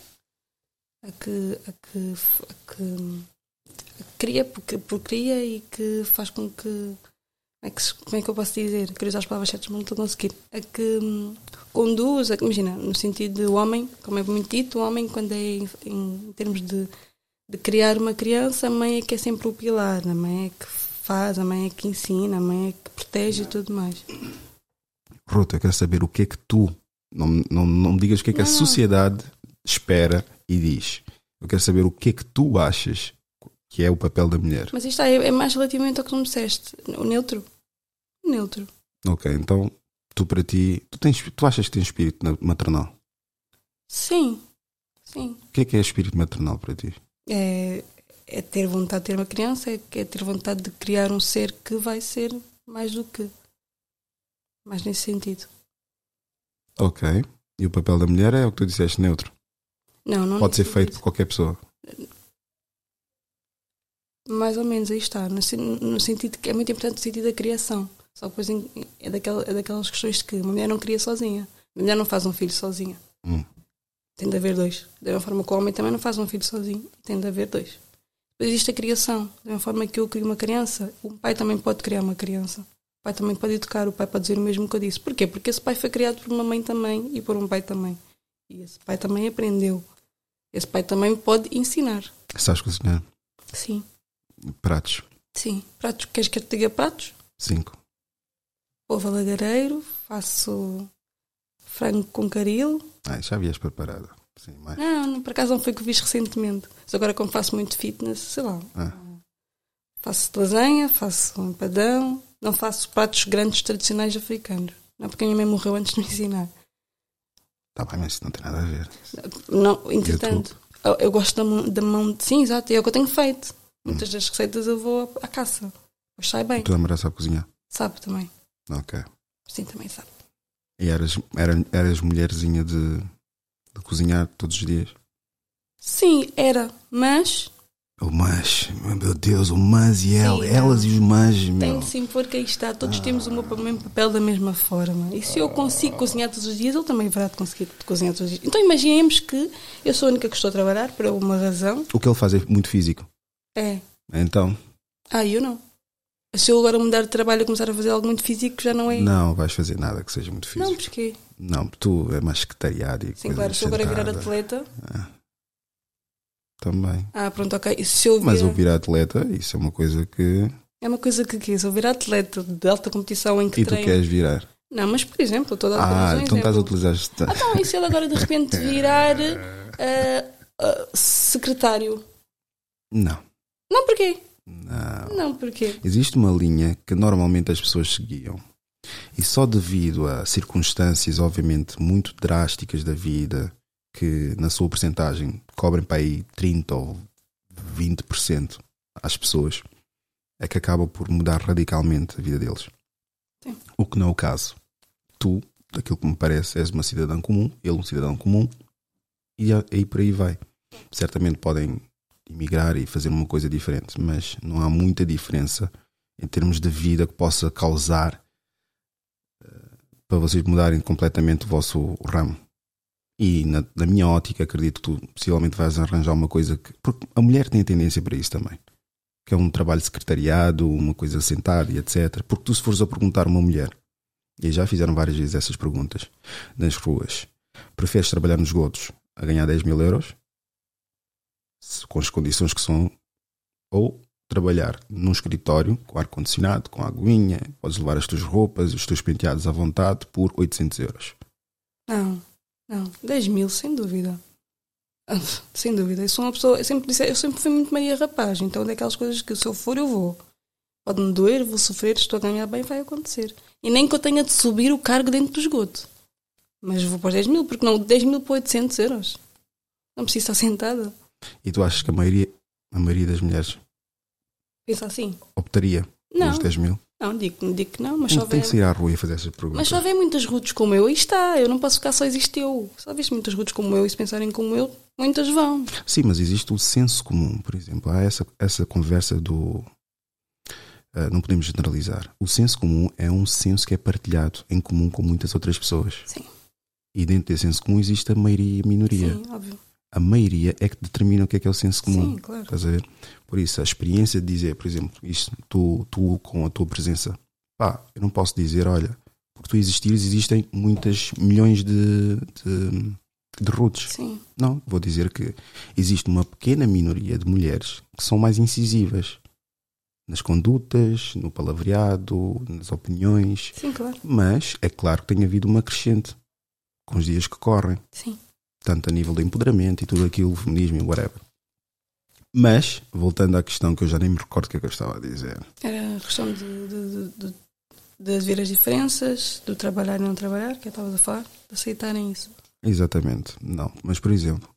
a que, a que, a que, a cria porque, por cria e que faz com que. Como é que, como é que eu posso dizer? Queria usar as palavras certas, mas não estou a conseguir. A que hum, conduz, a que, imagina, no sentido de homem, como é muito dito, o homem, quando é em, em termos de, de criar uma criança, a mãe é que é sempre o pilar, a mãe é que faz, a mãe é que ensina, a mãe é que protege e tudo mais. Ruta, eu quero saber o que é que tu. Não, não, não me digas o que é que a Não, não. sociedade espera e diz. Eu quero saber o que é que tu achas que é o papel da mulher. Mas isto é, é mais relativamente ao que tu me disseste. O neutro. O neutro. Ok, então tu para ti. Tu, tens, tu achas que tens espírito na- maternal? Sim. Sim. O que é que é espírito maternal para ti? É, é ter vontade de ter uma criança, é, é ter vontade de criar um ser que vai ser mais do que. Mais nesse sentido. Ok. E o papel da mulher é o que tu disseste, neutro. Não, não Pode ser feito por qualquer pessoa. Mais ou menos, aí está. No, no sentido que é muito importante o sentido da criação. Só que depois é, daquela, é daquelas questões de que uma mulher não cria sozinha. Uma mulher não faz um filho sozinha. Hum. Tem de haver dois. Da mesma forma que o homem também não faz um filho sozinho. Tem de haver dois. Depois existe a criação. Da mesma forma que eu crio uma criança, o pai também pode criar uma criança. O pai também pode educar, o pai pode dizer o mesmo que eu disse. Porquê? Porque esse pai foi criado por uma mãe também e por um pai também. E esse pai também aprendeu. Esse pai também pode ensinar. Sabes cozinhar? Sim, Pratos. sim. Pratos, queres que eu te diga pratos? Cinco. Ovo lagareiro, faço frango com caril. Ah, já vias preparada. Sim, mais. Não, não, por acaso não foi o que fiz recentemente. Mas agora como faço muito fitness, sei lá. Ah. Faço lasanha, faço um empadão. Não faço pratos grandes tradicionais africanos. Não, porque a minha mãe morreu antes de me ensinar. Tá bem, mas isso não tem nada a ver. Não, entretanto, eu, eu gosto da mão, da mão de... Sim, exato, é o que eu tenho feito. Muitas das receitas eu vou à caça. Mas sai bem. Tu namorada sabe cozinhar? Sabe também. Ok. Sim, também sabe. E eras, era, eras mulherzinha de, de cozinhar todos os dias? Sim, era. Mas O mas, meu Deus, o mas e ela, Sim, elas e os mas, tem meu. de se impor que aí está. Todos temos o mesmo papel da mesma forma. E se eu consigo cozinhar todos os dias, ele também de conseguir cozinhar todos os dias. Então imaginemos que eu sou a única que estou a trabalhar por uma razão. O que ele faz é muito físico. É. Então, Ah, eu não. Se eu agora mudar de trabalho e começar a fazer algo muito físico, já não é. não vais fazer nada que seja muito Não, físico. porquê? Não, tu é mais secretariado e Sim, claro, se eu agora virar atleta. Também. Ah, pronto, ok. Se eu Mas virar- o virar atleta, isso é uma coisa que. É uma coisa que quis. Eu virar atleta de alta competição em que E tu treino. queres virar? Não, mas por exemplo, eu estou a dar Ah, então estás a utilizar. esta- Então, e se ele agora de repente [LAUGHS] virar ah, ah, secretário? Não, Não, porquê? Não. Não, porquê? Existe uma linha que normalmente as pessoas seguiam. E só devido a circunstâncias, obviamente, muito drásticas da vida, que na sua porcentagem cobrem para aí 30 ou 20% às pessoas, é que acaba por mudar radicalmente a vida deles. Sim. O que não é o caso. Tu, daquilo que me parece, és uma cidadã comum, ele um cidadão comum, e aí por aí vai. Certamente podem emigrar e fazer uma coisa diferente, mas não há muita diferença em termos de vida que possa causar eh, para vocês mudarem completamente o vosso ramo. E na, na minha ótica, acredito que tu possivelmente vais arranjar uma coisa que. Porque a mulher tem tendência para isso também. Que é um trabalho secretariado, uma coisa sentada e etc. Porque tu, se fores a perguntar uma mulher, e já fizeram várias vezes essas perguntas nas ruas, preferes trabalhar nos godos a ganhar 10 mil euros? Com as condições que são. Ou trabalhar num escritório com ar-condicionado, com aguinha, podes levar as tuas roupas, os teus penteados à vontade por 800 euros. Não, não. 10 mil, sem dúvida. Ah, Sem dúvida. Eu sou uma pessoa. Eu sempre, disse, eu sempre fui muito Maria Rapaz. Então, é daquelas coisas que se eu for, eu vou. Pode-me doer, vou sofrer, estou a ganhar bem, vai acontecer. E nem que eu tenha de subir o cargo dentro do esgoto. Mas vou para os 10 mil, porque não 10 mil para 800 euros. Não preciso estar [LAUGHS] sentada. E tu achas que a maioria, a maioria das mulheres Pensa assim. optaria Não. Uns 10 mil? Não, digo, digo que não, mas só tem vem. que sair à rua e fazer essas perguntas. Mas só vem muitas rudes como eu, aí está. Eu não posso ficar só existe eu. Só viste muitas rudes como eu e se pensarem como eu, muitas vão. Sim, mas existe o senso comum, por exemplo. Há essa, essa conversa do. ah, não podemos generalizar. O senso comum é um senso que é partilhado em comum com muitas outras pessoas. Sim, E dentro desse senso comum existe a maioria e a minoria. sim, óbvio. A maioria é que determina o que é que é o senso comum. Sim, claro. Estás a ver? Por isso, a experiência de dizer, por exemplo, isto, tu, tu com a tua presença, pá, eu não posso dizer, olha, porque tu existires, existem muitas milhões de, de, de roots. Sim, Não, vou dizer que existe uma pequena minoria de mulheres que são mais incisivas nas condutas, no palavreado, nas opiniões, sim, claro. mas é claro que tem havido uma crescente com os dias que correm, Sim, tanto a nível de empoderamento e tudo aquilo, feminismo e whatever. Mas, voltando à questão que eu já nem me recordo o que é que eu estava a dizer. era a questão de, de, de, de ver as diferenças, do trabalhar e não trabalhar, que eu estava a falar, de aceitarem isso. Exatamente, não. Mas, por exemplo,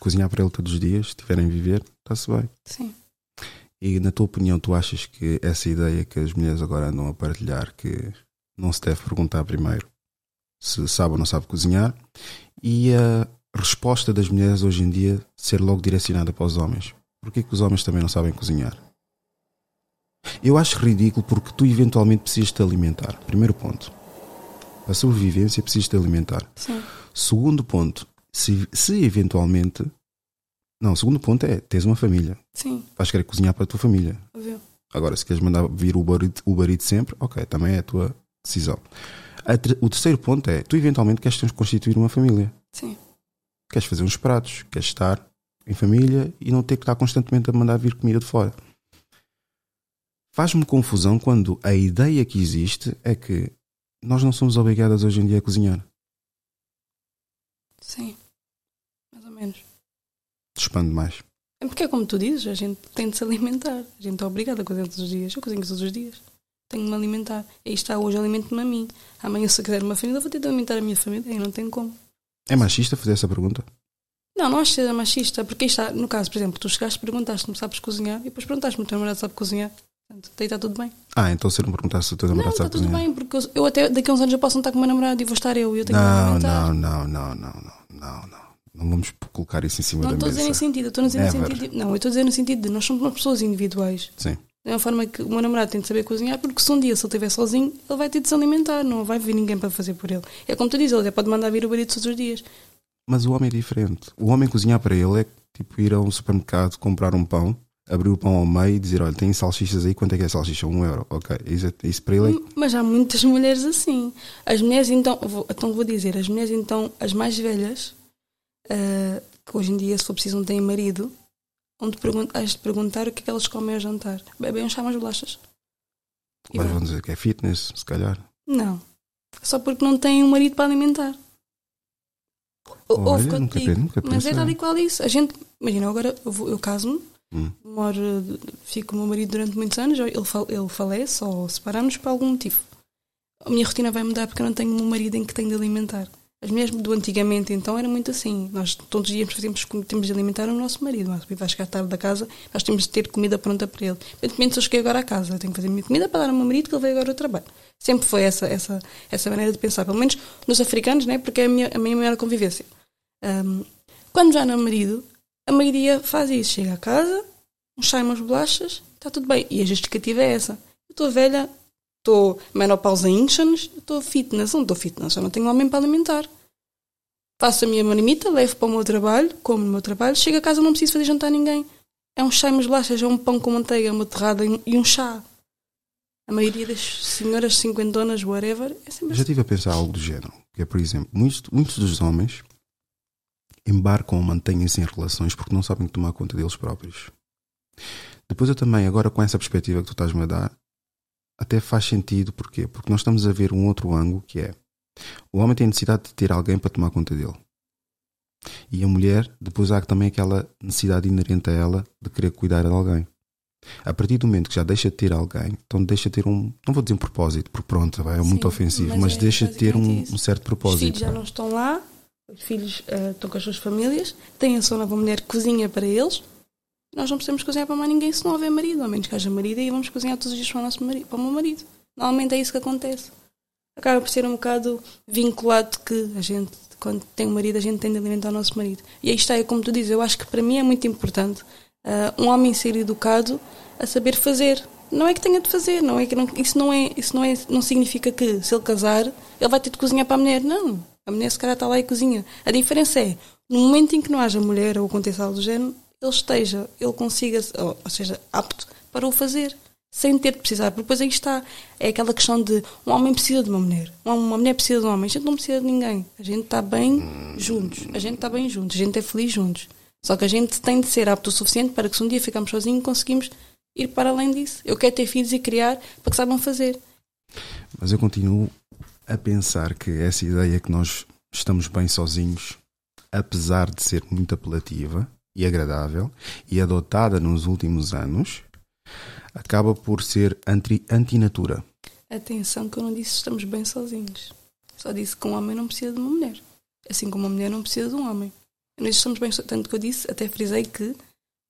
cozinhar para ele todos os dias, se tiverem a viver, está-se bem. Sim. E na tua opinião, tu achas que essa ideia que as mulheres agora andam a partilhar, que não se deve perguntar primeiro se sabe ou não sabe cozinhar, e a resposta das mulheres hoje em dia ser logo direcionada para os homens? Porquê que os homens também não sabem cozinhar? Eu acho ridículo porque tu eventualmente precisas te alimentar. Primeiro ponto. Para a sobrevivência precisas te alimentar. Sim, Segundo ponto, se, se eventualmente. Não, segundo ponto é: tens uma família. sim, Vais querer cozinhar para a tua família. óbvio. Agora, se queres mandar vir o barito, o barito sempre, ok, também é a tua decisão. A o terceiro ponto é: tu eventualmente queres constituir uma família. Sim, Queres fazer uns pratos, queres estar em família e não ter que estar constantemente a mandar vir comida de fora. Faz-me confusão quando a ideia que existe é que nós não somos obrigadas hoje em dia a cozinhar. sim. Mais ou menos. Expande mais. É porque é como tu dizes, a gente tem de se alimentar. A gente é obrigada a cozinhar todos os dias. Eu cozinho todos os dias. Tenho de me alimentar. Aí está, hoje alimento-me a mim. Amanhã, se eu quiser uma família, vou ter de alimentar a minha família. Aí não tem como. É machista fazer essa pergunta? Não, não acho que seja machista, porque está, no caso, por exemplo, tu chegaste, perguntaste-me sabes cozinhar e depois perguntaste-me o teu namorado sabe cozinhar. Portanto, daí está tudo bem. Ah, então se eu não perguntasse se o teu Não, namorado está sabe tudo cozinhar. bem, porque eu, eu até daqui a uns anos eu posso não estar com o meu namorado e vou estar eu e eu tenho que Não, alimentar. não, não, não, não, não, não, não. Não vamos colocar isso em cima Não da estou a dizer mesa. em sentido, eu estou a dizer no sentido Não, eu estou a dizer no sentido de nós somos pessoas individuais. Sim. Da mesma forma que o meu namorado tem de saber cozinhar, porque se um dia se ele estiver sozinho, ele vai ter de se alimentar, não vai vir ninguém para fazer por ele. É como tu dizes, ele até pode mandar vir o marido todos os dias. Mas o homem é diferente. O homem cozinhar para ele é tipo ir a um supermercado, comprar um pão, abrir o pão ao meio e dizer: Olha, tem salsichas aí, quanto é que é a salsicha? Um euro. Ok. Isso, é- isso para ele é. Mas há muitas [LAUGHS] mulheres assim. As mulheres, então, vou, então vou dizer, as mulheres, então, as mais velhas, ah, que hoje em dia, se for preciso, não têm marido, onde has de perguntar o que é que elas comem ao jantar. Bebem um chá mais bolachas. E Mas vão dizer que é fitness, se calhar. Não. Só porque não têm um marido para alimentar. Olha, ouve o que eu te nunca digo. nunca Mas é tal e qual isso. A gente, imagina, agora eu, vou- eu caso-me, Hum. moro, fico com o meu marido durante muitos anos, ele, fa- ele falece ou separamos por algum motivo. A minha rotina vai mudar porque eu não tenho um marido em que tenho de alimentar. Mulheres do antigamente, então, era muito assim. Nós todos os dias fazemos, temos de alimentar o nosso marido. Marido vai chegar tarde da casa, nós temos de ter comida pronta para ele. Evidentemente, se eu cheguei agora à casa, eu tenho que fazer a minha comida para dar ao meu marido que ele veio agora ao trabalho. Sempre foi essa, essa, essa maneira de pensar, pelo menos nos africanos, né? porque é a minha, a minha maior convivência. Ahm, quando já não há marido, a maioria faz isso. Chega a casa, um chá e umas bolachas, está tudo bem. E a justificativa é essa. Eu estou velha, estou menopausa incha-nos, estou fitness. Não estou fitness, eu não tenho homem para alimentar. Faço a minha marmita, levo para o meu trabalho, como no meu trabalho, chego a casa não preciso fazer jantar a ninguém. É um chá e umas bolachas, é um pão com manteiga, uma torrada e um chá. A maioria das senhoras cinquentonas, whatever, é sempre Já assim. estive a pensar algo do género. Que é, por exemplo, muitos, muitos dos homens embarcam ou mantêm-se em relações porque não sabem tomar conta deles próprios. Depois eu também, agora com essa perspectiva que tu estás-me a dar, até faz sentido. Porquê? Porque nós estamos a ver um outro ângulo que é o homem tem necessidade de ter alguém para tomar conta dele. E a mulher, depois há também aquela necessidade inerente a ela de querer cuidar de alguém. A partir do momento que já deixa de ter alguém, então deixa de ter um, não vou dizer um propósito, porque pronto, é muito Sim, ofensivo, mas mas, é deixa de ter um, um certo Os propósito. filhos já não estão lá, os filhos eh, estão com as suas famílias, têm a sua nova mulher cozinha para eles, Nós não precisamos cozinhar para mais ninguém se não houver marido, ao menos que haja marido, e vamos cozinhar todos os dias para o, nosso marido, para o meu marido. Normalmente é isso que acontece. Acaba por ser um bocado vinculado que a gente, quando tem um marido, a gente tem de alimentar o nosso marido. E aí está, é como tu dizes, eu acho que para mim é muito importante uh, um homem ser educado a saber fazer. Não é que tenha de fazer, não é que não, isso não é, isso não é, não significa que se ele casar, ele vai ter de cozinhar para a mulher. Não, a mulher se calhar está lá e cozinha. A diferença é, no momento em que não haja mulher ou aconteça algo do género, ele esteja, ele consiga, ou, seja, apto para o fazer, sem ter de precisar. Porque depois aí está, é aquela questão de um homem precisa de uma mulher, uma mulher precisa de um homem, a gente não precisa de ninguém. A gente está bem juntos, a gente está bem juntos, a gente é feliz juntos. Só que a gente tem de ser apto o suficiente para que se um dia ficarmos sozinhos conseguimos ir para além disso. Eu quero ter filhos e criar para que saibam fazer. Mas eu continuo a pensar que essa ideia que nós estamos bem sozinhos, apesar de ser muito apelativa e agradável e adotada nos últimos anos, acaba por ser anti, antinatura. Atenção que eu não disse estamos bem sozinhos. Só disse que um homem não precisa de uma mulher. Assim como uma mulher não precisa de um homem. Nós estamos bem, tanto que eu disse, até frisei que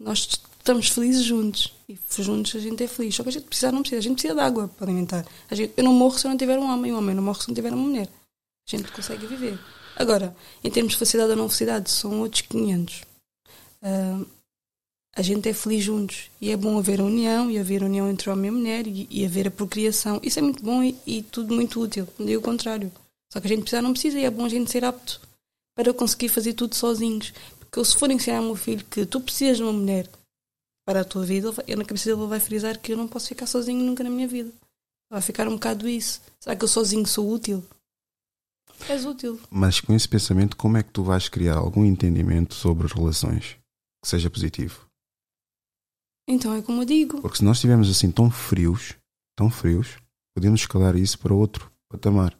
nós estamos felizes juntos. E juntos a gente é feliz. Só que a gente precisa, não precisa. A gente precisa de água para alimentar. A gente, eu não morro se eu não tiver um homem. Um homem não morre se não tiver uma mulher. A gente consegue viver. Agora, em termos de felicidade ou não felicidade, são outros 500. Uh, a gente é feliz juntos. E é bom haver a união, e haver a união entre homem e mulher, e, e haver a procriação. Isso é muito bom e, e tudo muito útil. Não digo o contrário. Só que a gente precisa, não precisa, e é bom a gente ser apto para conseguir fazer tudo sozinhos. Porque eu, se for ensinar ao meu filho que tu precisas de uma mulher para a tua vida, ele, na cabeça dele ele vai frisar que eu não posso ficar sozinho nunca na minha vida. Vai ficar um bocado isso. Será que eu sozinho sou útil? És útil. Mas com esse pensamento, como é que tu vais criar algum entendimento sobre relações que seja positivo? Então é como eu digo. Porque se nós estivermos assim tão frios, tão frios, podemos escalar isso para outro patamar,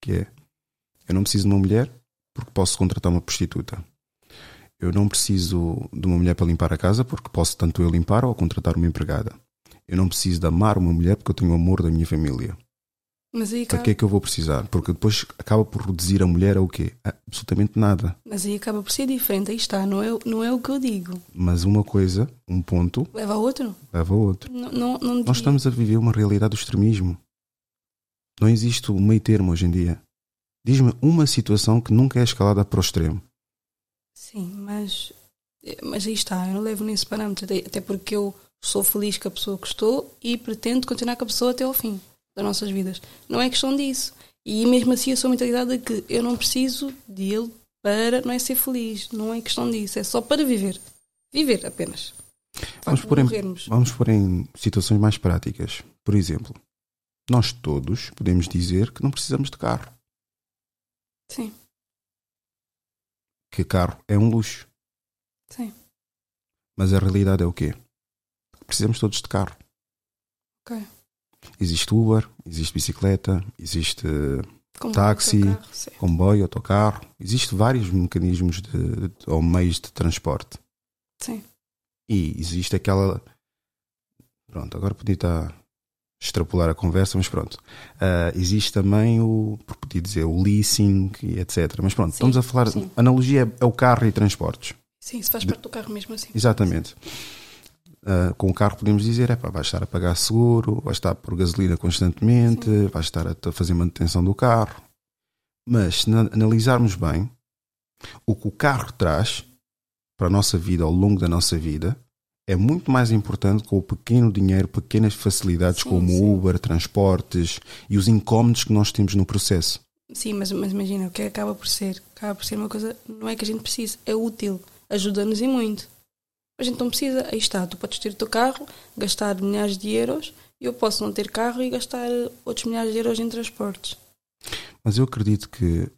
que é eu não preciso de uma mulher porque posso contratar uma prostituta. Eu não preciso de uma mulher para limpar a casa porque posso tanto eu limpar ou contratar uma empregada. Eu não preciso de amar uma mulher porque eu tenho o amor da minha família. Mas aí Para que é que eu vou precisar? Porque depois acaba por reduzir a mulher a o quê? A absolutamente nada. Mas aí acaba por ser diferente, aí está, não é, não é o que eu digo. Mas uma coisa, um ponto, Leva a outro? leva a outro. Não, não, não Nós estamos a viver uma realidade do extremismo. Não existe o meio termo hoje em dia. Diz-me uma situação que nunca é escalada para o extremo. Sim, mas, mas aí está, eu não levo nesse parâmetro, até- até porque eu sou feliz com a pessoa que estou e pretendo continuar com a pessoa até ao fim das nossas vidas. Não é questão disso. E mesmo assim a sua mentalidade é que eu não preciso dele para não é ser feliz, não é questão disso, é só para viver. Viver apenas. Vamos pôr, em, vamos pôr em situações mais práticas. Por exemplo, nós todos podemos dizer que não precisamos de carro. Sim, Que carro é um luxo. sim, Mas a realidade é o quê? Precisamos todos de carro. ok. Existe Uber, existe bicicleta, existe Como Táxi. autocarro, sim. comboio, autocarro. Existem vários mecanismos de, de- ou meios de transporte. Sim. E existe aquela. Pronto, agora podia estar extrapolar a conversa, mas pronto. Ah, existe também o. Podia dizer o leasing e etc. Mas pronto, Sim, estamos a falar. sim. Analogia é, é o carro e transportes. Sim, se faz parte do carro mesmo assim. Exatamente. Ah, com o carro podemos dizer, é pá, vais estar a pagar seguro, vais estar por gasolina constantemente, vais estar a fazer manutenção do carro. Mas se na- analisarmos bem, o que o carro traz para a nossa vida ao longo da nossa vida é muito mais importante com o pequeno dinheiro, pequenas facilidades Sim, como sim. Uber, transportes e os incómodos que nós temos no processo. Sim, mas, mas imagina, o que acaba por ser? Acaba por ser uma coisa, não é que a gente precise, é útil, ajuda-nos e muito. A gente não precisa, aí está, tu podes ter o teu carro, gastar milhares de euros, e eu posso não ter carro e gastar outros milhares de euros em transportes. Mas eu acredito que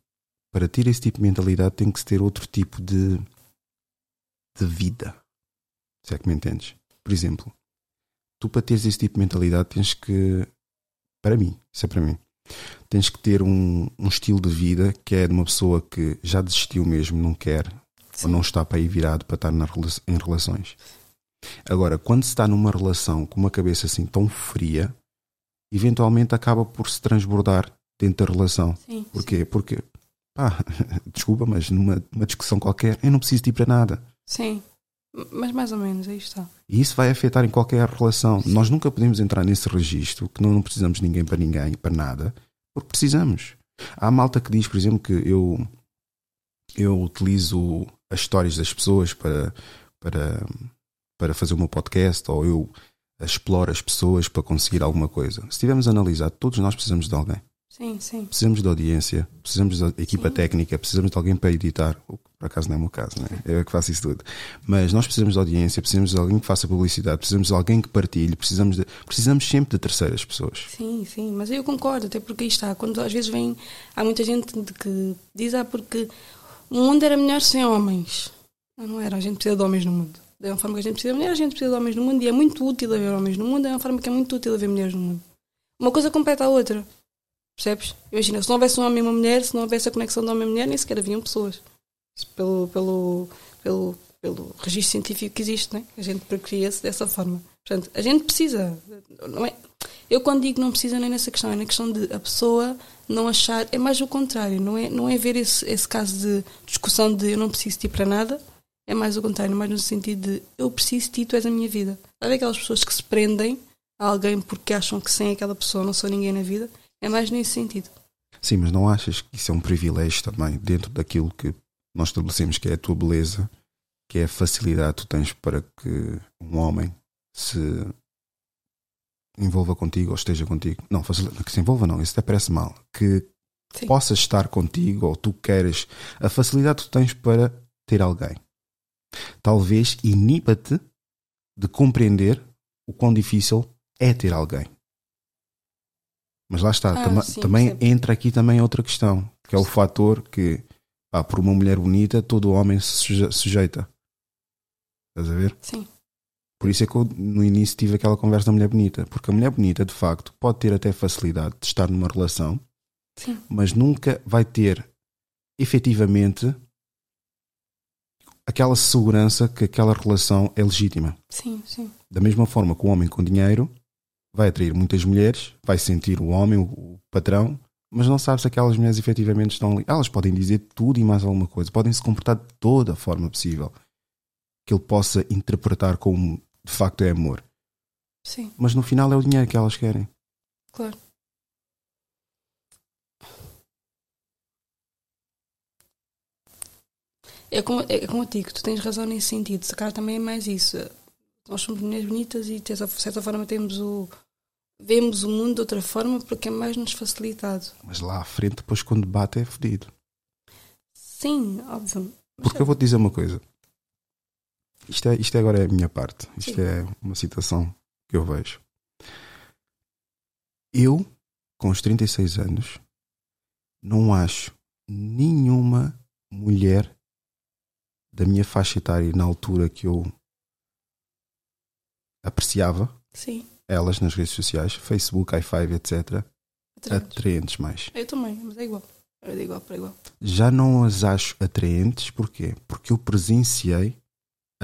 para ter esse tipo de mentalidade tem que se ter outro tipo de, de vida. Se é que me entendes? Por exemplo, tu para teres esse tipo de mentalidade tens que, para mim, isso é para mim, tens que ter um, um estilo de vida que é de uma pessoa que já desistiu mesmo, não quer, ou não está para aí virado para estar na em relações. Agora, quando se está numa relação com uma cabeça assim tão fria, eventualmente acaba por se transbordar dentro da relação. Sim, Porquê? Porque, pá, [LAUGHS] desculpa, mas numa, numa discussão qualquer eu não preciso de ir para nada. sim. Mas mais ou menos, aí está. E isso vai afetar em qualquer relação. Sim. Nós nunca podemos entrar nesse registro que não, não precisamos de ninguém para ninguém, para nada, porque precisamos. Há malta que diz, por exemplo, que eu, eu utilizo as histórias das pessoas para, para, para fazer o meu podcast ou eu exploro as pessoas para conseguir alguma coisa. Se tivermos analisado, todos nós precisamos de alguém. Sim, sim. Precisamos de audiência, precisamos de equipa sim. técnica, precisamos de alguém para editar. Por acaso não é o meu caso, né? eu é que faço isso tudo. Mas nós precisamos de audiência, precisamos de alguém que faça publicidade, precisamos de alguém que partilhe, precisamos, de, precisamos sempre de terceiras pessoas. Sim, sim, mas eu concordo, até porque aí está. Quando às vezes vem, há muita gente que diz, ah, porque o mundo era melhor sem homens. Não, não era, a gente precisa de homens no mundo. Da mesma forma que a gente precisa de mulheres, a gente precisa de homens no mundo e é muito útil haver homens no mundo, da mesma forma que é muito útil haver mulheres no mundo. Uma coisa completa a outra. Percebes? Imagina, se não houvesse um homem e uma mulher, se não houvesse a conexão de homem e mulher, nem sequer haviam pessoas. Pelo, pelo, pelo, pelo registro científico que existe, né? a gente procria-se dessa forma. Portanto, a gente precisa. Não é, eu, quando digo não precisa, nem nessa questão, é na questão de a pessoa não achar. É mais o contrário, não é, não é ver esse, esse caso de discussão de eu não preciso de ti para nada, é mais o contrário, mais no sentido de eu preciso de ti, tu és a minha vida. Sabe aquelas pessoas que se prendem a alguém porque acham que sem aquela pessoa não sou ninguém na vida? É mais nesse sentido. Sim, mas não achas que isso é um privilégio também dentro daquilo que nós estabelecemos que é a tua beleza, que é a facilidade que tu tens para que um homem se envolva contigo ou esteja contigo? Não, que se envolva não, isso até parece mal. Que Sim. possas estar contigo ou tu queres a facilidade que tu tens para ter alguém. Talvez iniba-te de compreender o quão difícil é ter alguém. Mas lá está, ah, tam sim, também entra aqui também outra questão, que é o fator que, pá, por uma mulher bonita, todo homem se sujeita. Estás a ver? Sim. Por isso é que eu no início tive aquela conversa da mulher bonita. Porque a mulher bonita, de facto, pode ter até facilidade de estar numa relação, sim. mas nunca vai ter efetivamente aquela segurança que aquela relação é legítima. Sim, sim. Da mesma forma que o homem com dinheiro vai atrair muitas mulheres, vai sentir o homem, o patrão, mas não sabe se aquelas mulheres efetivamente estão ali. Elas podem dizer tudo e mais alguma coisa, podem se comportar de toda a forma possível que ele possa interpretar como de facto é amor. Sim. Mas no final é o dinheiro que elas querem. Claro. É como, é como eu digo, tu tens razão nesse sentido. Se calhar também é mais isso. Nós somos mulheres bonitas e de certa forma temos o. Vemos o mundo de outra forma porque é mais nos facilitado. Mas lá à frente, depois quando bate, é fedido. Sim, óbvio. Porque eu vou te dizer uma coisa. Isto, é, isto agora é a minha parte. Isto Sim. é uma situação que eu vejo. Eu, com os 36 anos, não acho nenhuma mulher da minha faixa etária na altura que eu apreciava Sim. elas nas redes sociais, Facebook, i5, etc. Atraentes. atraentes mais. Eu também, mas é igual. É igual para igual. Já não as acho atraentes, porquê? Porque eu presenciei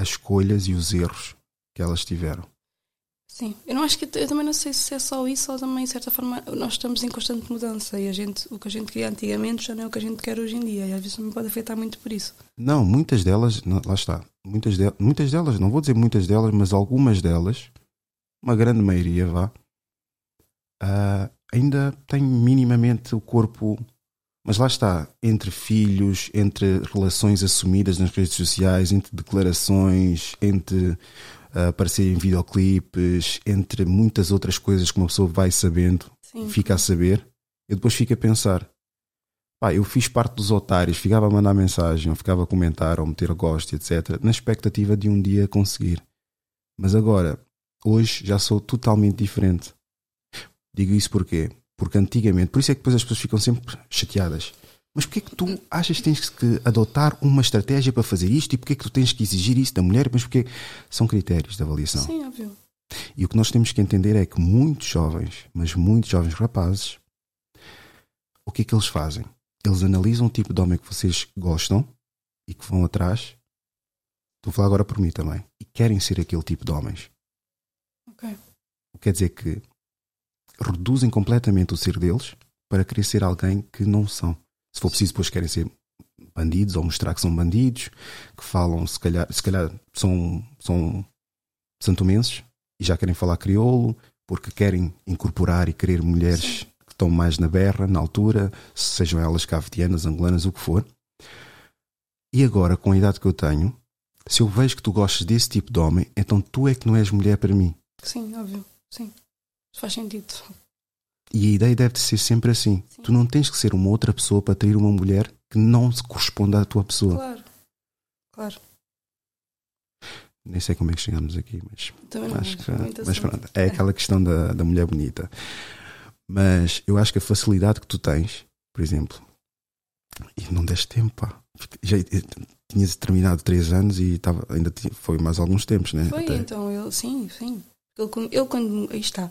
as escolhas e os erros que elas tiveram. Sim, eu não acho que eu também não sei se é só isso ou também, de certa forma, nós estamos em constante mudança e a gente, o que a gente queria antigamente já não é o que a gente quer hoje em dia e às vezes também pode afetar muito por isso. Não, muitas delas, lá está, muitas, de, muitas delas, não vou dizer muitas delas, mas algumas delas, uma grande maioria, vá, uh, ainda têm minimamente o corpo. Mas lá está, entre filhos, entre relações assumidas nas redes sociais, entre declarações, entre aparecer em videoclipes, entre muitas outras coisas que uma pessoa vai sabendo, Sim. fica a saber, e depois fica a pensar. Pá, eu fiz parte dos otários, ficava a mandar mensagem, ou ficava a comentar, ou meter a gosto, etc., na expectativa de um dia conseguir. Mas agora, hoje, já sou totalmente diferente. Digo isso porquê? Porque antigamente, por isso é que depois as pessoas ficam sempre chateadas. Mas porquê é que tu achas que tens que adotar uma estratégia para fazer isto e porquê é que tu tens que exigir isso da mulher? Mas porque são critérios de avaliação. Sim, óbvio. E o que nós temos que entender é que muitos jovens, mas muitos jovens rapazes, o que é que eles fazem? Eles analisam o tipo de homem que vocês gostam e que vão atrás. Estou a falar agora por mim também. E querem ser aquele tipo de homens. Ok. O que quer dizer que reduzem completamente o ser deles para querer ser alguém que não são. Se for preciso, depois querem ser bandidos ou mostrar que são bandidos, que falam, se calhar, se calhar são, são santomenses e já querem falar crioulo, porque querem incorporar e querer mulheres Sim. que estão mais na berra, na altura, sejam elas cavetianas, angolanas, o que for. E agora, com a idade que eu tenho, se eu vejo que tu gostas desse tipo de homem, então tu é que não és mulher para mim. Sim, óbvio. Sim. Faz sentido. E a ideia deve ser sempre assim. Sim. Tu não tens que ser uma outra pessoa para atrair uma mulher que não se corresponda à tua pessoa. Claro. Claro. Nem sei como é que chegamos aqui, mas. Também acho que, mas pronto, é aquela questão da, da mulher bonita. Mas eu acho que a facilidade que tu tens, por exemplo, e não deste tempo, pá. Já tinhas terminado três anos e estava, ainda foi mais alguns tempos, né? Foi, Até. então, eu, sim, sim. Ele, eu quando. Aí está.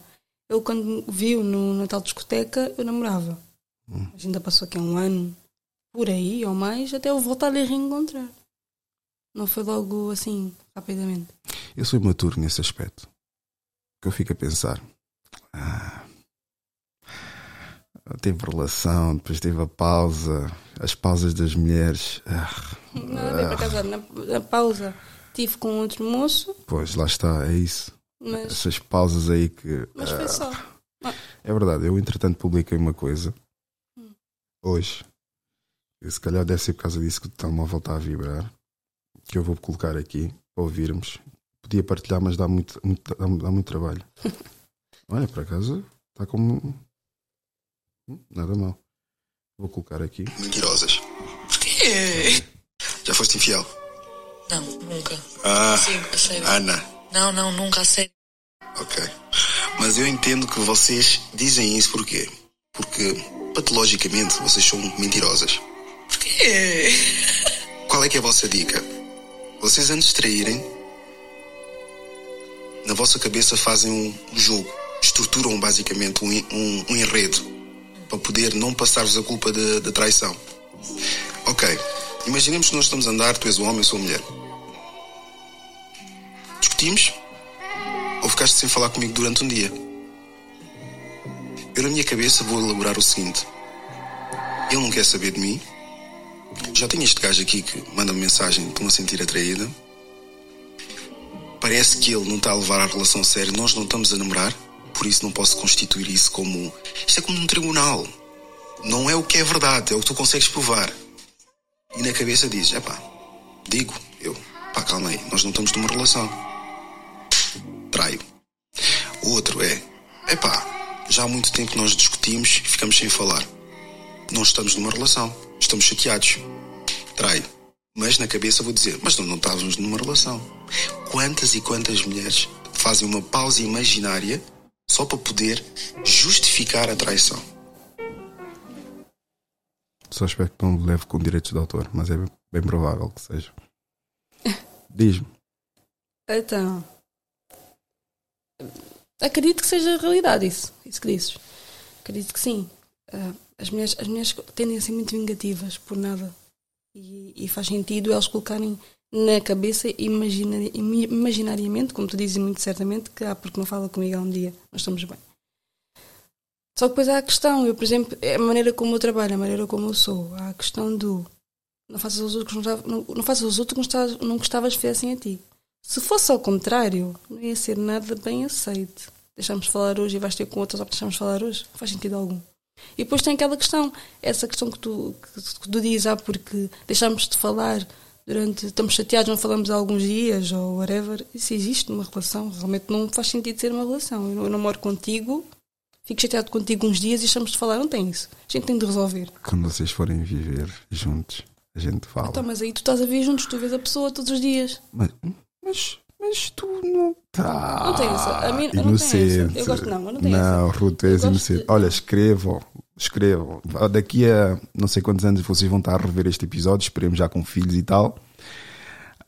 Eu quando viu no, na tal discoteca, eu namorava. Hum. Mas ainda passou aqui um ano, por aí ou mais, até eu voltar a lhe reencontrar. Não foi logo assim, rapidamente. Eu sou imaturo nesse aspecto. Que eu fico a pensar. Ah, teve relação, depois teve a pausa, as pausas das mulheres. Ah, não, ah, por na, na pausa tive com outro moço. Pois, lá está, é isso. Mas, Essas pausas aí que. Mas foi só. Ah, é verdade, eu entretanto publiquei uma coisa hum. hoje. E se calhar deve ser por causa disso que está-me a voltar a vibrar. Que eu vou colocar aqui para ouvirmos. Podia partilhar, mas dá muito, muito dá, dá muito trabalho. [LAUGHS] Olha, por acaso está como. Hum, nada mal. Vou colocar aqui. Mentirosas. Porquê? Já foste infiel? Não, nunca. Ah, Sim. Ana. Não, não, nunca a sério. Ok. Mas eu entendo que vocês dizem isso porquê? Porque patologicamente vocês são mentirosas. Porquê? [LAUGHS] Qual é que é a vossa dica? Vocês antes de traírem, na vossa cabeça fazem um jogo, estruturam basicamente um, um, um enredo para poder não passar-vos a culpa da traição. Ok, imaginemos que nós estamos a andar, tu és o homem, eu sou a mulher discutimos ou ficaste sem falar comigo durante um dia. Eu, na minha cabeça, vou elaborar o seguinte: ele não quer saber de mim. Já tenho este gajo aqui que manda-me mensagem que me sentir atraída. Parece que ele não está a levar a relação a sério, nós não estamos a namorar, por isso não posso constituir isso como. Isto é como num tribunal. Não é o que é verdade, é o que tu consegues provar. E na cabeça dizes: é pá, digo eu, pá, calma aí, nós não estamos numa relação traio. O outro é, epá, já há muito tempo nós discutimos e ficamos sem falar. Não estamos numa relação, estamos chateados. Traio. Mas na cabeça vou dizer, mas não, não estávamos numa relação. Quantas e quantas mulheres fazem uma pausa imaginária só para poder justificar a traição? Só espero que não me leve com direitos de autor, mas é bem provável que seja. [LAUGHS] Diz-me. Então, acredito que seja realidade isso, isso que dizes. Acredito que sim. Uh, as, mulheres, as mulheres tendem a ser muito vingativas por nada. E, e faz sentido elas colocarem na cabeça imaginari, imaginariamente, como tu dizes muito certamente, que ah, porque não fala comigo há um dia, nós estamos bem. Só que depois há a questão, eu, por exemplo, é a maneira como eu trabalho, a maneira como eu sou. Há a questão do não faças aos outros, não, não faças aos outros que não gostavas que fizessem a ti. Se fosse ao contrário, não ia ser nada bem aceito. Deixamos de falar hoje e vais ter com outras só deixamos de falar hoje. Não faz sentido algum. E depois tem aquela questão, essa questão que tu, que, que tu dizes, ah, porque deixamos de falar durante. estamos chateados, não falamos há alguns dias ou whatever. Isso existe numa relação. Realmente não faz sentido ser uma relação. Eu não, eu não moro contigo, fico chateado contigo uns dias e deixamos de falar. Não tem isso. A gente tem de resolver. Quando vocês forem viver juntos, a gente fala. Então, mas aí tu estás a viver juntos, tu vês a pessoa todos os dias. Mas, mas, mas tu não estás. Não tem essa. A mim, inocente. Eu, eu gosto, não, não tem Não, Ruth, tu és inocente. De... Olha, escrevam, escrevam. Daqui a não sei quantos anos vocês vão estar a rever este episódio, esperemos já com filhos e tal.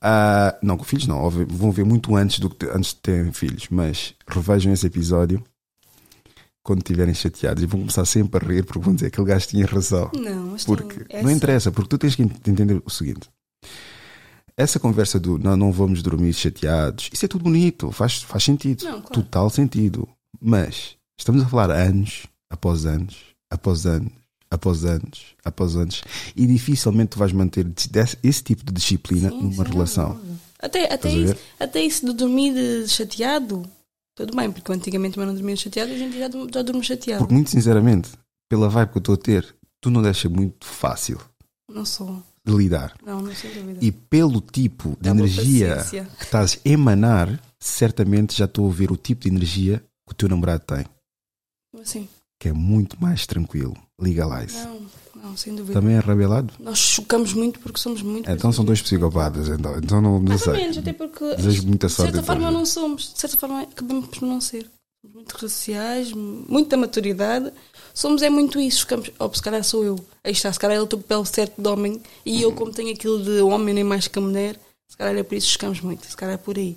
Uh, não, com filhos não, vão ver muito antes, do que, antes de terem filhos, mas revejam esse episódio quando estiverem chateados e vão começar sempre a rir porque vão dizer que aquele gajo tinha razão. Não, mas porque não interessa, porque tu tens que entender o seguinte: essa conversa do não, não vamos dormir chateados, isso é tudo bonito, faz, faz sentido, não, claro. total sentido. Mas estamos a falar anos após anos, após anos, após anos, após anos, e dificilmente tu vais manter esse tipo de disciplina Sim, numa sim, relação. Até, até, isso, até isso de dormir chateado, tudo bem, porque eu antigamente também não dormia chateado e hoje em dia já, já durmo chateado. Porque, muito sinceramente, pela vibe que eu estou a ter, tu não ser muito fácil Não sou. De lidar. Não, não sem dúvida. E pelo tipo de Dá energia que estás a emanar, certamente já estou a ver o tipo de energia que o teu namorado tem, Assim, que é muito mais tranquilo. Legalize. não, não, sem dúvida. Também é rabelado? Nós chocamos muito porque somos muito. Então são dois psicopatas, então. Então não, não ou sei. menos, até porque. Desejo muita de sorte. certa a forma não somos, de certa forma acabamos por não ser. Somos muito raciais, muita maturidade. Somos é muito isso, ficamos, ou se calhar sou eu. Aí está, se calhar ele tem o papel certo de homem e eu, como tenho aquilo de homem nem mais que a mulher, se calhar é por isso que chocamos muito, se calhar é por aí.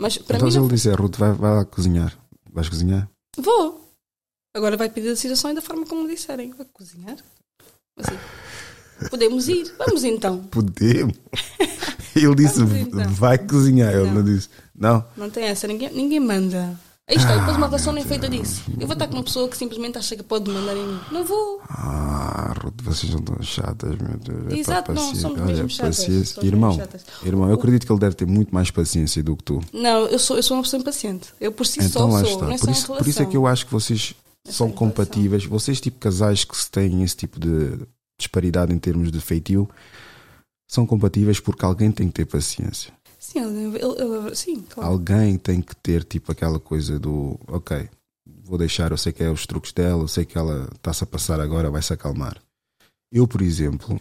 Mas para Então mim não ele disser, Ruth, vai, vai lá cozinhar. Vais cozinhar? vou. Agora vai pedir a situação e da forma como disserem. Vai cozinhar? Assim. Podemos ir, vamos então. [LAUGHS] Podemos. Ele disse, então. vai cozinhar. Ele Não. não disse, não. Não tem essa, ninguém, ninguém manda. Aí está, depois uma relação nem feita disso. Eu vou estar com uma pessoa que simplesmente acha que pode mandar em mim. Não vou. Ah, Ruth, vocês não estão chatas, meu Deus. É Exato, pá, não, somos Olha, mesmo chatas, paciência. Irmão, chatas. irmão, eu acredito que ele deve ter muito mais paciência do que tu. Não, eu sou, eu sou uma pessoa impaciente. Eu por si Então só lá sou. está. Não é Por isso, por isso é que eu acho que vocês É são compatíveis. Vocês, tipo casais que se têm esse tipo de disparidade em termos de feitio, são compatíveis porque alguém tem que ter paciência. Sim, ele- ele- sim, claro. Alguém tem que ter tipo aquela coisa do ok, vou deixar, eu sei que é os truques dela, eu sei que ela está-se a passar agora, vai se acalmar. Eu, por exemplo,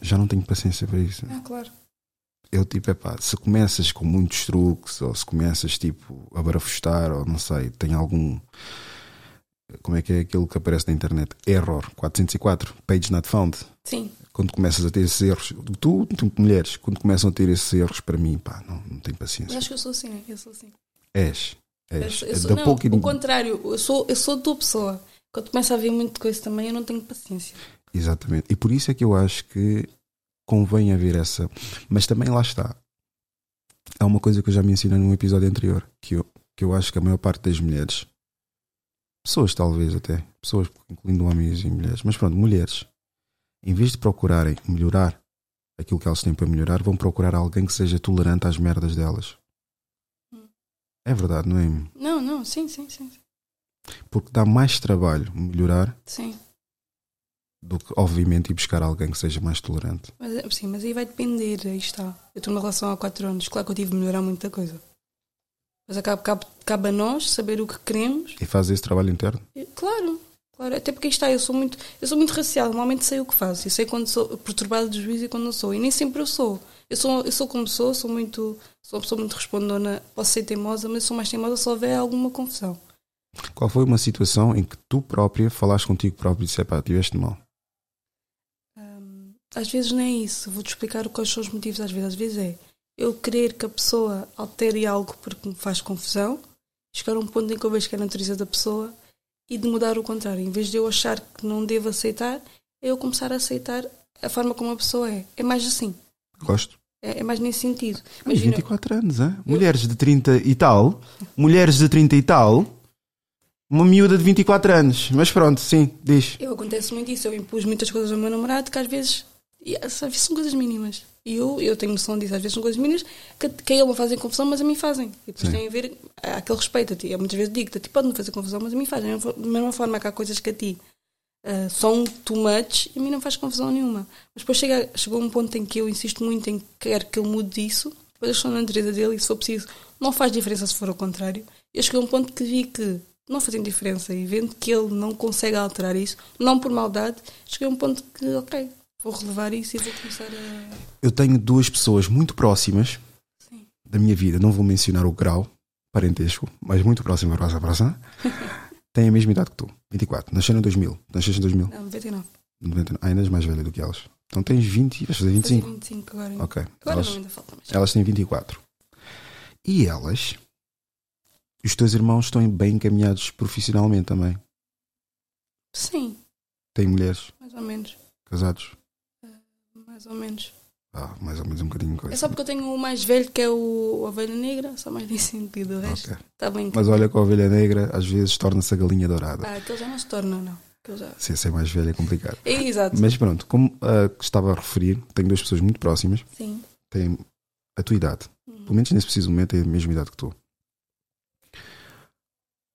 já não tenho paciência para isso. Ah, claro. Eu tipo, é pá, se começas com muitos truques, ou se começas tipo a barafustar, ou não sei, tem algum. Como é que é aquilo que aparece na internet? Error 404, page not found. Sim. Quando começas a ter esses erros, tu, tu mulheres, quando começam a ter esses erros, para mim, pá, não, não tenho paciência. acho que eu sou assim, eu sou assim. És. Eu És. É eu sou, da não, pouca o contrário, eu sou, eu sou a tua pessoa. Quando começa a haver muito coisa também, eu não tenho paciência. Exatamente. E por isso é que eu acho que convém haver essa. Mas também lá está. Há uma coisa que eu já mencionei num episódio anterior, que eu, que eu acho que a maior parte das mulheres, pessoas talvez até, pessoas, incluindo homens e mulheres, mas pronto, mulheres, em vez de procurarem melhorar aquilo que elas têm para melhorar, vão procurar alguém que seja tolerante às merdas delas. Hum. É verdade, não é? Não, não, sim, sim, sim. Porque dá mais trabalho melhorar Sim. do que, obviamente, ir buscar alguém que seja mais tolerante. Mas, é- sim, mas aí vai depender, aí está. Eu estou numa relação há 4 anos, claro que eu tive de melhorar muita coisa. Mas acaba, cabe, cabe a nós saber o que queremos. E faz esse trabalho interno. Claro, claro, até porque está, eu sou muito, eu sou muito racial, normalmente sei o que faço, eu sei quando sou perturbada de juízo e quando não sou, e nem sempre eu sou. Eu sou, eu sou como sou, sou muito, sou uma pessoa muito respondona, posso ser teimosa, mas sou mais teimosa se houver alguma confusão. Qual foi uma situação em que tu própria falaste contigo próprio e disse: pá, tiveste mal? Hum, às vezes não é isso, vou-te explicar quais são os motivos às vezes. Às vezes é eu querer que a pessoa altere algo porque me faz confusão, chegar a um ponto em que eu vejo que é a natureza da pessoa e de mudar o contrário. Em vez de eu achar que não devo aceitar, é eu começar a aceitar a forma como a pessoa é. É mais assim. Gosto. É, é mais nesse sentido. Mas Imagina, 24 anos, hein? Mulheres de 30 e tal, mulheres de 30 e tal, uma miúda de 24 anos. Mas pronto, sim, diz. eu acontece muito isso. Eu impus muitas coisas ao meu namorado que às vezes, e às vezes são coisas mínimas. E eu, eu tenho noção disso. Às vezes são coisas mínimas que, que a ele não fazem confusão, mas a mim fazem. E depois Sim. tem a ver aquele respeito a ti. Eu muitas vezes digo-te, a ti pode-me fazer confusão, mas a mim fazem. Da mesma forma que há coisas que a ti ah, são too much, a mim não faz confusão nenhuma. Mas depois chega, chegou um ponto em que eu insisto muito em que quero que ele mude isso, depois eu estou na natureza dele e se for preciso, não faz diferença se for ao contrário. Eu cheguei a um ponto que vi que não fazia diferença e vendo que ele não consegue alterar isso, não por maldade, cheguei a um ponto que, ok, vou relevar isso e vou começar a. Eu tenho duas pessoas muito próximas Sim. da minha vida, não vou mencionar o grau parentesco, mas muito próxima, próxima, próxima. [LAUGHS] Têm a mesma idade que tu, 24. Nasceram em 2000. Nasceste em 2000. Não, 99. 99. Ah, ainda és mais velha do que elas. Então tens 20, vais fazer Vou fazer 25. 25 agora. Ok. Agora Elas, não, ainda falta mais. elas têm 24. E elas, os teus irmãos estão bem encaminhados profissionalmente também. Sim, Têm mulheres, mais ou menos. casados. Mais ou menos. Ah, mais ou menos um bocadinho coisa. É só porque eu tenho o mais velho que é o Ovelha Negra, só mais nesse sentido. O resto Ok. está bem. Mas olha que a ovelha negra às vezes torna-se a galinha dourada. Ah, aquele já não se torna, não. Que eu já... Se ser mais velho é complicado. É, exato. Mas pronto, como ah, estava a referir, tenho duas pessoas muito próximas, Sim. têm a tua idade. Pelo menos nesse preciso momento é a mesma idade que tu.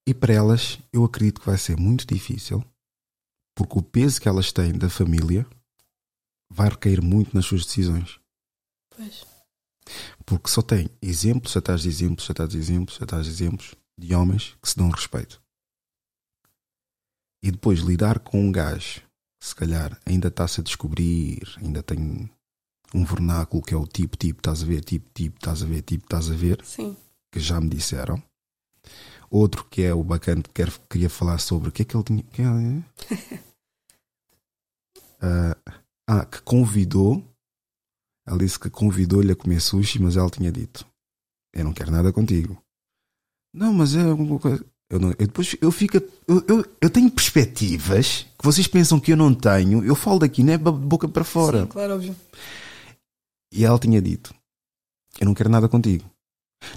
E para elas, eu acredito que vai ser muito difícil, porque o peso que elas têm da família vai recair muito nas suas decisões. Pois. Porque só tem exemplos atrás de exemplos, atrás de exemplos, atrás de exemplos de homens que se dão respeito. E depois lidar com um gajo que se calhar ainda está-se a descobrir, ainda tem um vernáculo que é o tipo, tipo, estás a ver, tipo, tipo, estás a ver, tipo, estás a ver, Sim. que já me disseram. Outro que é o bacana que quer- queria falar sobre o que é que ele tinha. que é? [LAUGHS] Ah, ah, que convidou. Ela disse que convidou-lhe a comer sushi, mas ela tinha dito: Eu não quero nada contigo. Não, mas é alguma coisa. Eu, não, eu depois eu fico. Eu, eu, eu tenho perspectivas que vocês pensam que eu não tenho. Eu falo daqui, não é boca para fora. Sim, claro, óbvio. E ela tinha dito: Eu não quero nada contigo.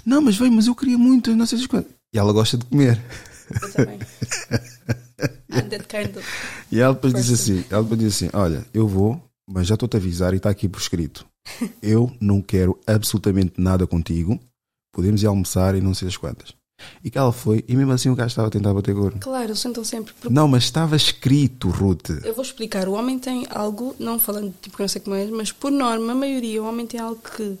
Não, mas vem, mas eu queria muito, não sei se quanto. E ela gosta de comer. Eu também. [LAUGHS] I'm that kind of... [LAUGHS] E ela depois disse assim: Ela depois disse assim: Olha, eu vou, mas já estou-te a avisar e está aqui por escrito. [LAUGHS] Eu não quero absolutamente nada contigo. Podemos ir almoçar e não sei as quantas. E que ela foi, e mesmo assim o gajo estava a tentar bater gordo. Claro, eles sentam sempre. Porque Não, mas estava escrito, Ruth. Eu vou explicar. O homem tem algo, não falando tipo que não sei como é, mas por norma, a maioria, o homem tem algo que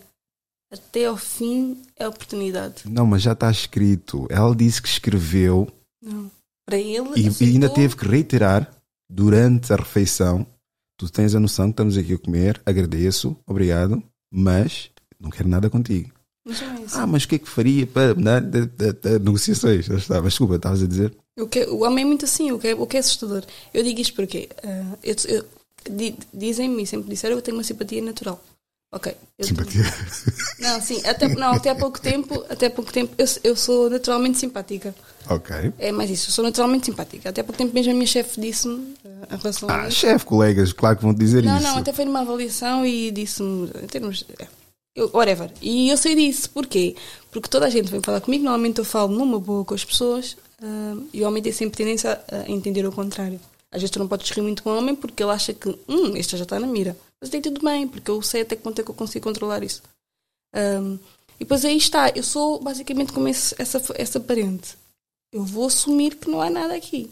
até ao fim é oportunidade. Não, mas já está escrito. Ela disse que escreveu Não. Para ele, e, e ainda teve que reiterar durante a refeição. Tu tens a noção que estamos aqui a comer, agradeço, obrigado, mas não quero nada contigo. Mas é isso. Ah, mas o que é que faria para né, de- de- de- negociações? Mas desculpa, estavas a dizer? O, que, o homem é muito assim, o que é, o que é assustador. Eu digo isto porque ah, eu- eu- di- dizem-me, sempre disseram, eu tenho uma simpatia natural. Ok. Simpatia. Não, sim, até, não, até há pouco tempo, até há pouco tempo, eu, eu sou naturalmente simpática. Ok. É mais isso, eu sou naturalmente simpática. Até pouco tempo mesmo a minha chefe disse-me ah, em relação a Ah, chefe, colegas, claro que vão dizer Não, isso. não, até foi numa avaliação e disse-me, em termos. é, eu- whatever. E eu sei disso. Porquê? Porque toda a gente vem falar comigo, normalmente eu falo numa boa com as pessoas ah, e o homem tem sempre tendência a, entender o contrário. Às vezes tu não podes rir muito com o homem porque ele acha que, hum, este já está na mira. Mas tem tudo bem, porque eu sei até que ponto é que eu consigo controlar isso. Ah, e depois aí está, eu sou basicamente como esse- essa, essa parente. Eu vou assumir que não há nada aqui.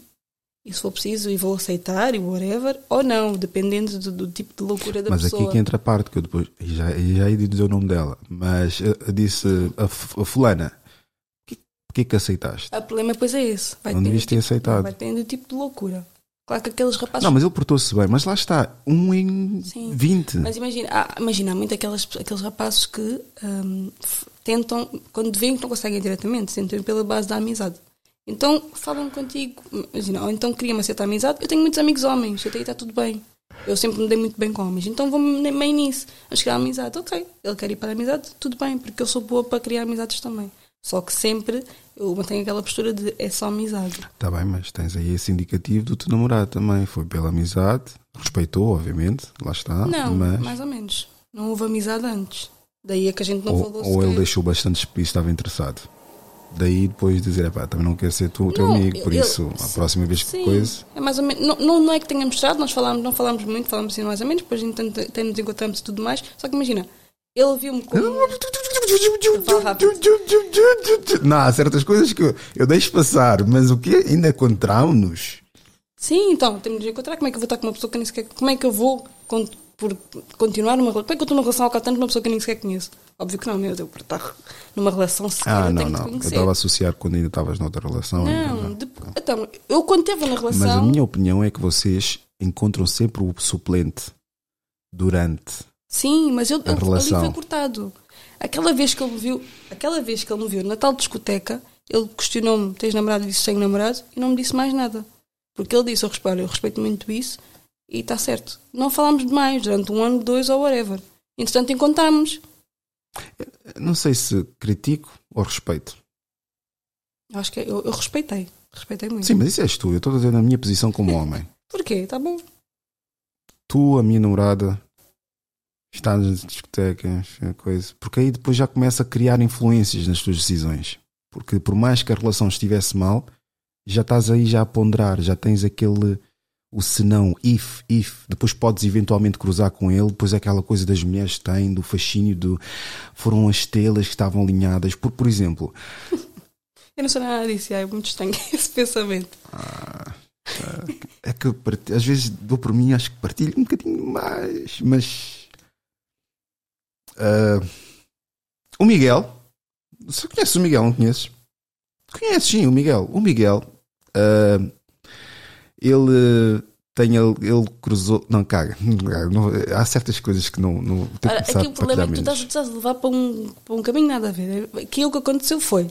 E se for preciso, e vou aceitar, e whatever, ou não, dependendo do, do tipo de loucura da Mas pessoa. aqui que entra a parte que eu depois e já, já ia dizer o nome dela, mas eu, disse a, a fulana, porquê, que aceitaste? O problema depois é esse. Vai Não devias ter tipo- aceitado. Vai depender do tipo de loucura. Claro que aqueles rapazes. Não, mas ele portou-se bem, mas lá está, um em Sim. 20. Mas imagina, há, imagina, há muito aquelas, aqueles rapazes que hum, tentam, quando veem que não conseguem diretamente, tentam pela base da amizade. Então falam contigo, imagina, ou então uma certa amizade. Eu tenho muitos amigos homens, até aí está tudo bem. Eu sempre me dei muito bem com homens, então vou-me meio nisso. Vamos criar amizade, ok. Ele quer ir para a amizade, tudo bem, porque eu sou boa para criar amizades também. Só que sempre eu mantenho aquela postura de é só amizade. Está bem, mas tens aí esse indicativo do teu namorado também. Foi pela amizade, respeitou, obviamente, lá está. não, mas, mais ou menos. Não houve amizade antes. Daí é que a gente não ou, falou ou ele deixou bastante explícito, estava interessado. Daí depois dizer, "Epá, também não quero ser tu, o teu Não, amigo, por eu- isso, a próxima vez que Sim, coisa. É mais ou menos. Não, não, não é que tenha mostrado, nós falámos, não falámos muito, falámos assim mais ou menos, depois até nos encontramos e tudo mais. Só que imagina, ele viu-me como. Não, há certas coisas que eu, eu deixo passar, mas o que ainda encontramos? Sim, então, temos de encontrar. Como é que eu vou estar com uma pessoa que nem sequer. Como é que eu vou con- por continuar numa relação? Como é que eu estou numa relação há quatro anos com uma pessoa que nem sequer conheço? Óbvio que não, meu Deus, por estar numa relação sequer Ah, eu não, tenho não. Eu conhecer. estava a associar quando ainda estavas noutra relação. Não, ainda de- então, eu quando esteve na relação. Mas a minha opinião é que vocês encontram sempre o suplente durante. Sim, mas eu, A eu, ali relação. foi cortado. Aquela vez que ele me viu, aquela vez que ele me viu na tal discoteca, ele questionou-me: tens namorado? Eu disse: tenho namorado, e não me disse mais nada. Porque ele disse: eu respeito, eu respeito muito isso, e está certo. Não falámos demais durante um ano, dois ou whatever. Entretanto, encontramos. Não sei se critico ou respeito. Eu acho que eu, eu respeitei. Respeitei muito. Sim, mas isso és tu. Eu estou a dizer na minha posição como [LAUGHS] homem. Porquê? Tá bom. tu, a minha namorada, está nas discotecas, coisa. Porque aí depois já começa a criar influências nas tuas decisões. Porque por mais que a relação estivesse mal, já estás aí já a ponderar, já tens aquele o senão, if, if, depois podes eventualmente cruzar com ele, depois aquela coisa das mulheres têm, do fascínio do foram as telas que estavam alinhadas. Por, por exemplo, Eu não sei nada disso, é muito estranho esse pensamento. é que às vezes dou por mim, acho que partilho um bocadinho mais, mas ah, o Miguel, você conheces o Miguel, não conheces? Conheces sim o Miguel. O Miguel, ah, ele tem ele, ele cruzou, [LAUGHS] não caga, não- há certas coisas que não, não tenho Ora, aqui o problema é que tu estás, estás a levar para um, para um caminho nada a ver. Aquilo que aconteceu foi.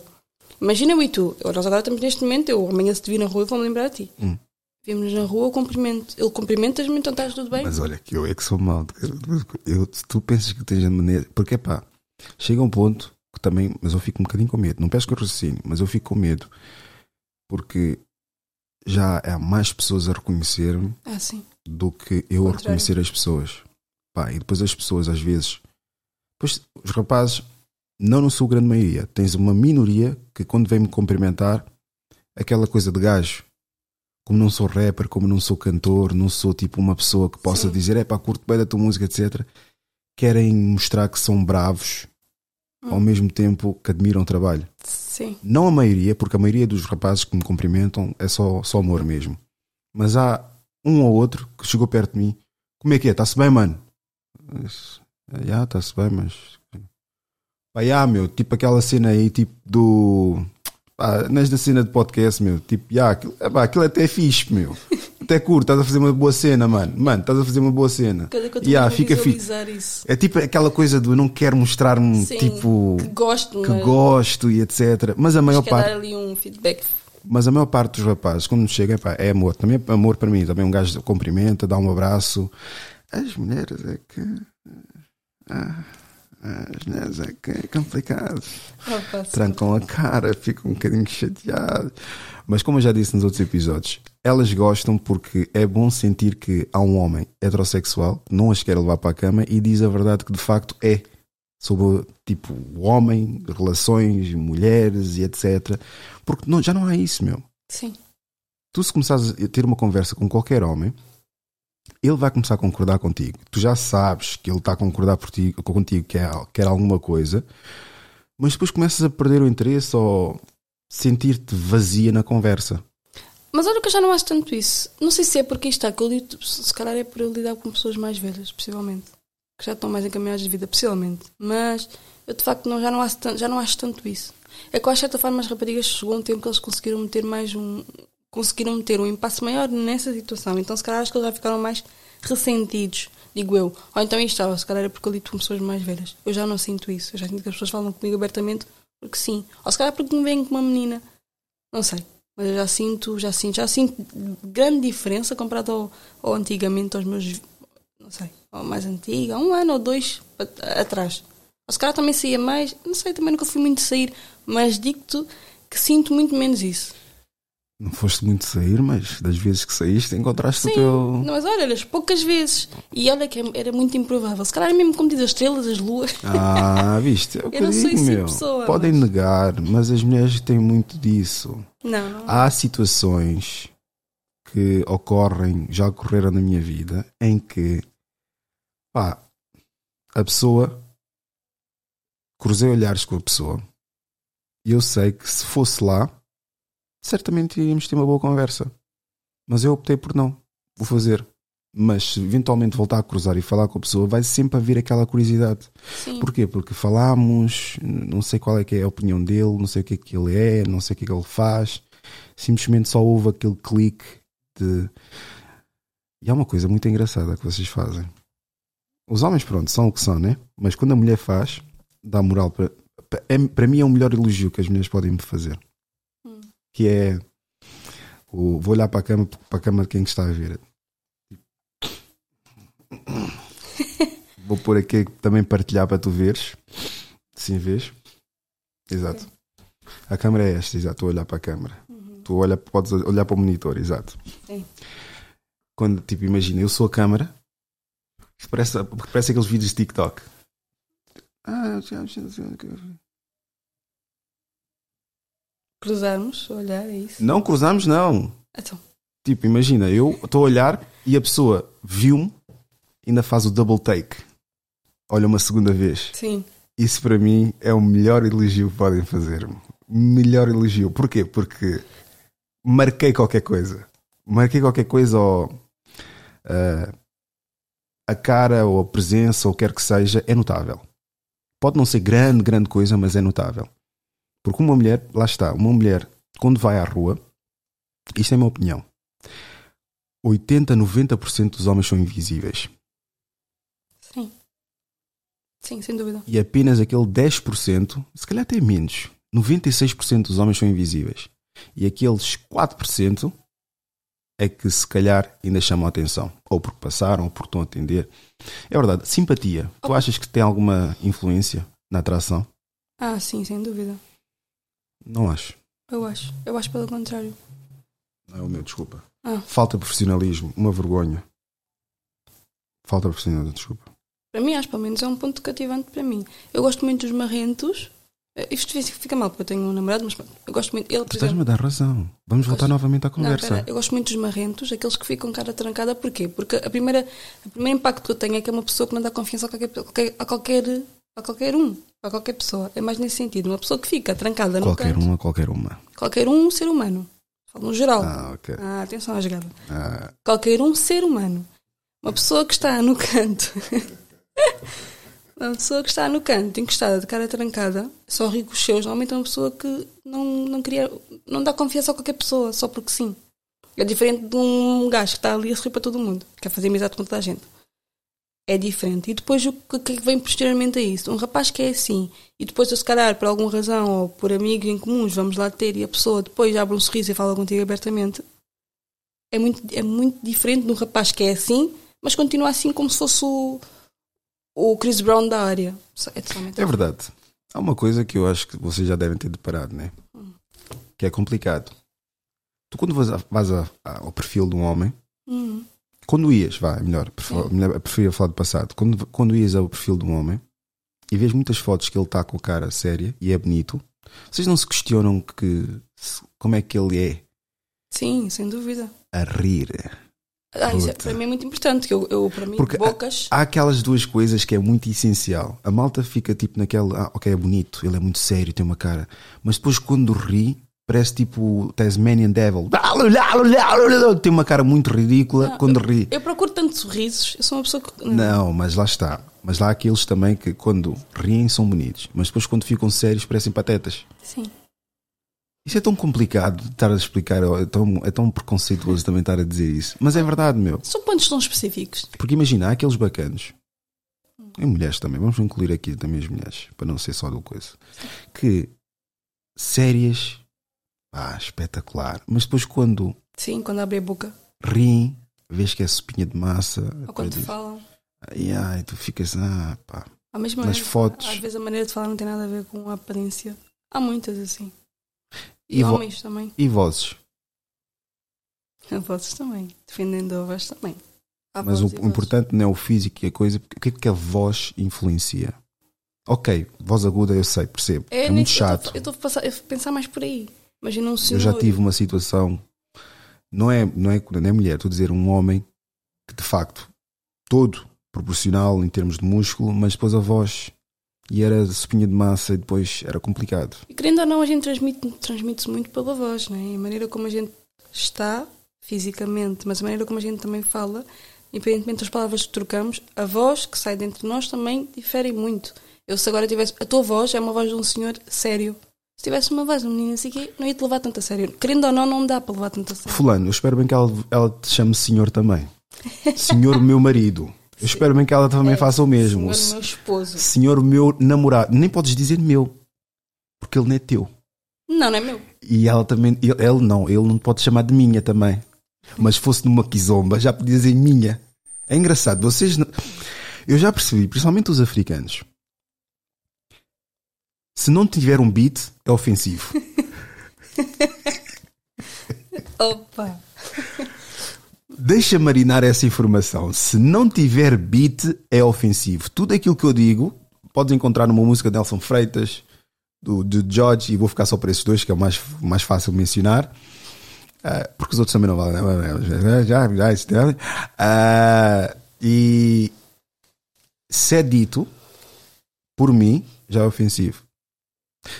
Imagina eu e tu, nós agora estamos neste momento, eu amanhã se te vir na rua vou-me lembrar a ti. Hum. Vimos na rua, eu cumprimento. Ele cumprimenta-me, então estás tudo bem? Mas olha, que eu é que sou mal. Eu, se tu pensas que tens a maneira. Porque pá, chega um ponto que também. Mas eu fico um bocadinho com medo. Não peço que eu raciocínio, mas eu fico com medo. Porque já há mais pessoas a reconhecer-me Ah, do que eu a reconhecer as pessoas. Pá, e depois as pessoas, às vezes. Pois os rapazes, não na sua grande maioria, tens uma minoria que quando vem-me cumprimentar, aquela coisa de gajo, como não sou rapper, como não sou cantor, não sou tipo uma pessoa que possa Sim. dizer, é pá, curto bem da tua música, etc. Querem mostrar que são bravos, Hum. ao mesmo tempo que admiram o trabalho. Sim. Não a maioria, porque a maioria dos rapazes que me cumprimentam é só, só amor mesmo. Mas há um ou outro que chegou perto de mim. Como é que é? Está-se bem, mano? Já, está-se bem, mas. Pá, já, meu, tipo aquela cena aí, tipo do. Pá, da cena de podcast, meu. Tipo, já, aquilo, é, pá, aquilo até é fixe, meu. [LAUGHS] Até curto, estás a fazer uma boa cena, mano. Mano, estás a fazer uma boa cena. Cada que eu yeah, fica visualizar isso. É tipo aquela coisa do eu não quero mostrar-me, tipo, que gosto, que mas gosto e etc. Mas a maior acho é parte. dar ali um feedback. Mas a maior parte dos rapazes, quando chega, epá, é amor. Também é amor para mim. Também um gajo cumprimenta, dá um abraço. As mulheres é que. ah, as mulheres é que é complicado. Ah, pá. Trancam a cara, ficam um bocadinho chateadas. Mas como eu já disse nos outros episódios, elas gostam porque é bom sentir que há um homem heterossexual não as quer levar para a cama e diz a verdade que de facto é. Sobre, tipo, o homem, relações, mulheres e etc. Porque não, já não há isso, meu. Sim. Tu, se começares a ter uma conversa com qualquer homem, ele vai começar a concordar contigo. Tu já sabes que ele está a concordar por ti, contigo, que é, quer alguma coisa, mas depois começas a perder o interesse ou sentir-te vazia na conversa. Mas olha que eu já não acho tanto isso. Não sei se é porque está, que eu lido, se calhar é por eu lidar com pessoas mais velhas, possivelmente. Que já estão mais encaminhadas de vida, possivelmente. Mas eu de facto não, já, não acho tanto, já não acho tanto isso. É que eu acho certa forma as raparigas chegou um tempo que eles conseguiram meter mais um. conseguiram meter um impasse maior nessa situação. Então se calhar acho que eles já ficaram mais ressentidos, digo eu. Ou então isto estava, se calhar é porque eu lido com pessoas mais velhas. Eu já não sinto isso. Eu já sinto que as pessoas falam comigo abertamente porque sim. Ou se calhar porque me veem com uma menina. Não sei. Mas eu já sinto, já sinto, já sinto grande diferença comparado ao, ao antigamente, aos meus, não sei, ao mais antigo, há um ano ou dois atrás. Se calhar também saía mais, não sei, também nunca fui muito sair, mas digo-te que sinto muito menos isso. Não foste muito sair, mas das vezes que saíste encontraste Sim, o teu. não, mas olha, as poucas vezes. E olha que era muito improvável. Se calhar mesmo como diz as estrelas, as luas. Ah, [LAUGHS] viste? É Eu não sou esse meu. pessoa, Podem mas- negar, mas as mulheres têm muito disso. Não. Há situações que ocorrem, já ocorreram na minha vida, em que pá, a pessoa cruzei olhares com a pessoa e eu sei que se fosse lá, certamente iríamos ter uma boa conversa. Mas eu optei por não, vou fazer. Mas se eventualmente voltar a cruzar e falar com a pessoa, vai sempre haver aquela curiosidade. Sim. Porquê? Porque falámos, não sei qual é que é a opinião dele, não sei o que é que ele é, não sei o que é que ele faz. Simplesmente só houve aquele clique de. E há uma coisa muito engraçada que vocês fazem. Os homens, pronto, são o que são, né? Mas quando a mulher faz, dá moral para. é- Para mim é o melhor elogio que as mulheres podem me fazer. Hum. Que é. O, vou olhar para a cama, para a cama de quem está a ver. Vou pôr aqui também partilhar para tu veres. Sim, vês? Exato. A câmera é esta, exato. Estou a olhar para a câmera. Tu olha, podes olhar para o monitor, exato. Sim. Quando, tipo, imagina, eu sou a câmera. Parece, parece aqueles vídeos de TikTok. Ah, Cruzarmos, olhar, é isso. Não cruzamos, não. Então, Tipo, imagina, eu estou a olhar e a pessoa viu-me, ainda faz o double take. Olha uma segunda vez. Sim. Isso para mim é o melhor elogio que podem fazer. Melhor elogio. Porquê? Porque marquei qualquer coisa. Marquei qualquer coisa ou ah, a cara ou a presença ou quer que seja é notável. Pode não ser grande, grande coisa, mas é notável. Porque uma mulher, lá está, uma mulher quando vai à rua, isto é a minha opinião. 80, 90% dos homens são invisíveis. Sim. Sem dúvida. e apenas aquele 10%, se calhar até menos, 96% dos homens são invisíveis. E aqueles 4% é que se calhar ainda chamam a atenção. Ou porque passaram, ou porque estão a atender. É verdade, simpatia. Tu achas que tem alguma influência na atração? Ah, sim, sem dúvida. Não acho. Eu acho. Eu acho pelo contrário. Não é o meu, desculpa. Ah. Falta de profissionalismo, uma vergonha. Falta de profissionalismo, desculpa. Para mim, acho pelo menos é um ponto cativante para mim. Eu gosto muito dos marrentos. Eh, Isto fica mal porque eu tenho um namorado, mas eu gosto muito. Ele, estás-me a dar razão. Vamos voltar novamente à Não, conversa. pera, eu gosto muito dos marrentos, aqueles que ficam cara trancada, porquê? Porque a primeira, o primeiro impacto que eu tenho é que é uma pessoa que não dá confiança a qualquer, qualquer- a qualquer, a qualquer um, a qualquer pessoa. É mais nesse sentido. Uma pessoa que fica trancada no qualquer canto. uma, qualquer uma. Qualquer um ser humano. Falo no geral. Ah, ok. Ah, atenção à jogada. Ah, Qualquer um ser humano. Uma pessoa que está no canto. [LAUGHS] uma pessoa que está no canto, encostada, de cara trancada, só ri com os seus. Normalmente é uma pessoa que não, não queria. não dá confiança a qualquer pessoa, só porque sim. É diferente de um gajo que está ali a sorrir para todo mundo, quer fazer amizade com toda a gente. É diferente. E depois o que que vem posteriormente a isso? Um rapaz que é assim, e depois, se calhar, por alguma razão ou por amigos em comuns, vamos lá ter, e a pessoa depois abre um sorriso e fala contigo abertamente, é muito, é muito diferente de um rapaz que é assim, mas continua assim como se fosse o, o Chris Brown da área. É totalmente é verdade. Há uma coisa que eu acho que vocês já devem ter deparado, né? Que é complicado. Tu, quando vais, a- vais a- a- ao perfil de um homem, Hum, quando ias, vá, é melhor, melhor preferia falar do passado. Quando, quando ias ao perfil de um homem e vês muitas fotos que ele está com a cara séria e é bonito, vocês não se questionam que como é que ele é sim, sem dúvida. a rir? Ah, isso é- para mim é muito importante, que eu, eu para mim, Porque bocas. há aquelas duas coisas que é muito essencial. A malta fica tipo naquela, ah, ok, é bonito, ele é muito sério, tem uma cara, mas depois quando ri, parece tipo Tasmanian Devil. [LAUGHS] Tem uma cara muito ridícula Não, quando ri. Eu procuro tanto sorrisos, eu sou uma pessoa que. Não, mas lá está. Mas lá há aqueles também que quando riem são bonitos, mas depois quando ficam sérios parecem patetas. Sim. Isso é tão complicado de estar a explicar, é tão, é tão preconceituoso também estar a dizer isso. Mas é verdade, meu. São pontos tão específicos. Porque imagina, há aqueles bacanos, e mulheres também, vamos incluir aqui também as mulheres, para não ser só do coisa, que sérias, ah, espetacular, mas depois quando Sim, quando abre a boca. riem, vês que é sopinha de massa, Ou quando diz, falam. ai, ai, tu ficas, ah, pá. Nas maneira- fotos. Às vezes a maneira de falar não tem nada a ver com a aparência. Há muitas assim. E, E homens também. E vozes? [LAUGHS] Vozes também. Defendendo a voz também. Há Mas o, o importante não é o físico e a coisa, o que é que a voz influencia? Ok, voz aguda eu sei, percebo. É, nem- muito eu chato. Eu estou a pensar mais por aí. Imagina um Eu senhor. já tive uma situação, não é, não é, não é mulher, estou a dizer um homem que de facto, todo proporcional em termos de músculo, mas depois a voz e era de espinha de massa e depois era complicado. E querendo ou não, a gente transmite- transmite-se muito pela voz, não é? A maneira como a gente está fisicamente, mas a maneira como a gente também fala, independentemente das palavras que trocamos, a voz que sai dentro de nós também difere muito. Eu, se agora tivesse. A tua voz é uma voz de um senhor sério. Se tivesse uma voz de um menino assim, que não ia te levar tanto a sério. Querendo ou não, não dá para levar tanto a sério. Fulano, eu espero bem que ela, ela te chame senhor também. Senhor meu marido. Eu espero bem que ela também faça o mesmo. Senhor, meu esposo. Senhor meu namorado. Nem podes dizer meu, porque ele não é teu. Não, não é meu. E ela também, ele, ele não, ele não pode chamar de minha também. Mas se fosse numa quizomba, já podia dizer minha. É engraçado, vocês. não- Eu já percebi, principalmente os africanos. Se não tiver um beat, é ofensivo. [LAUGHS] Opa! Deixa marinar essa informação. Se não tiver beat, é ofensivo. Tudo aquilo que eu digo, podes encontrar numa música de Nelson Freitas, do, de George, e vou ficar só para esses dois, que é o mais, mais fácil mencionar. Ah, porque os outros também não valem. Já, já, já? Ah, e se é dito por mim, já é ofensivo.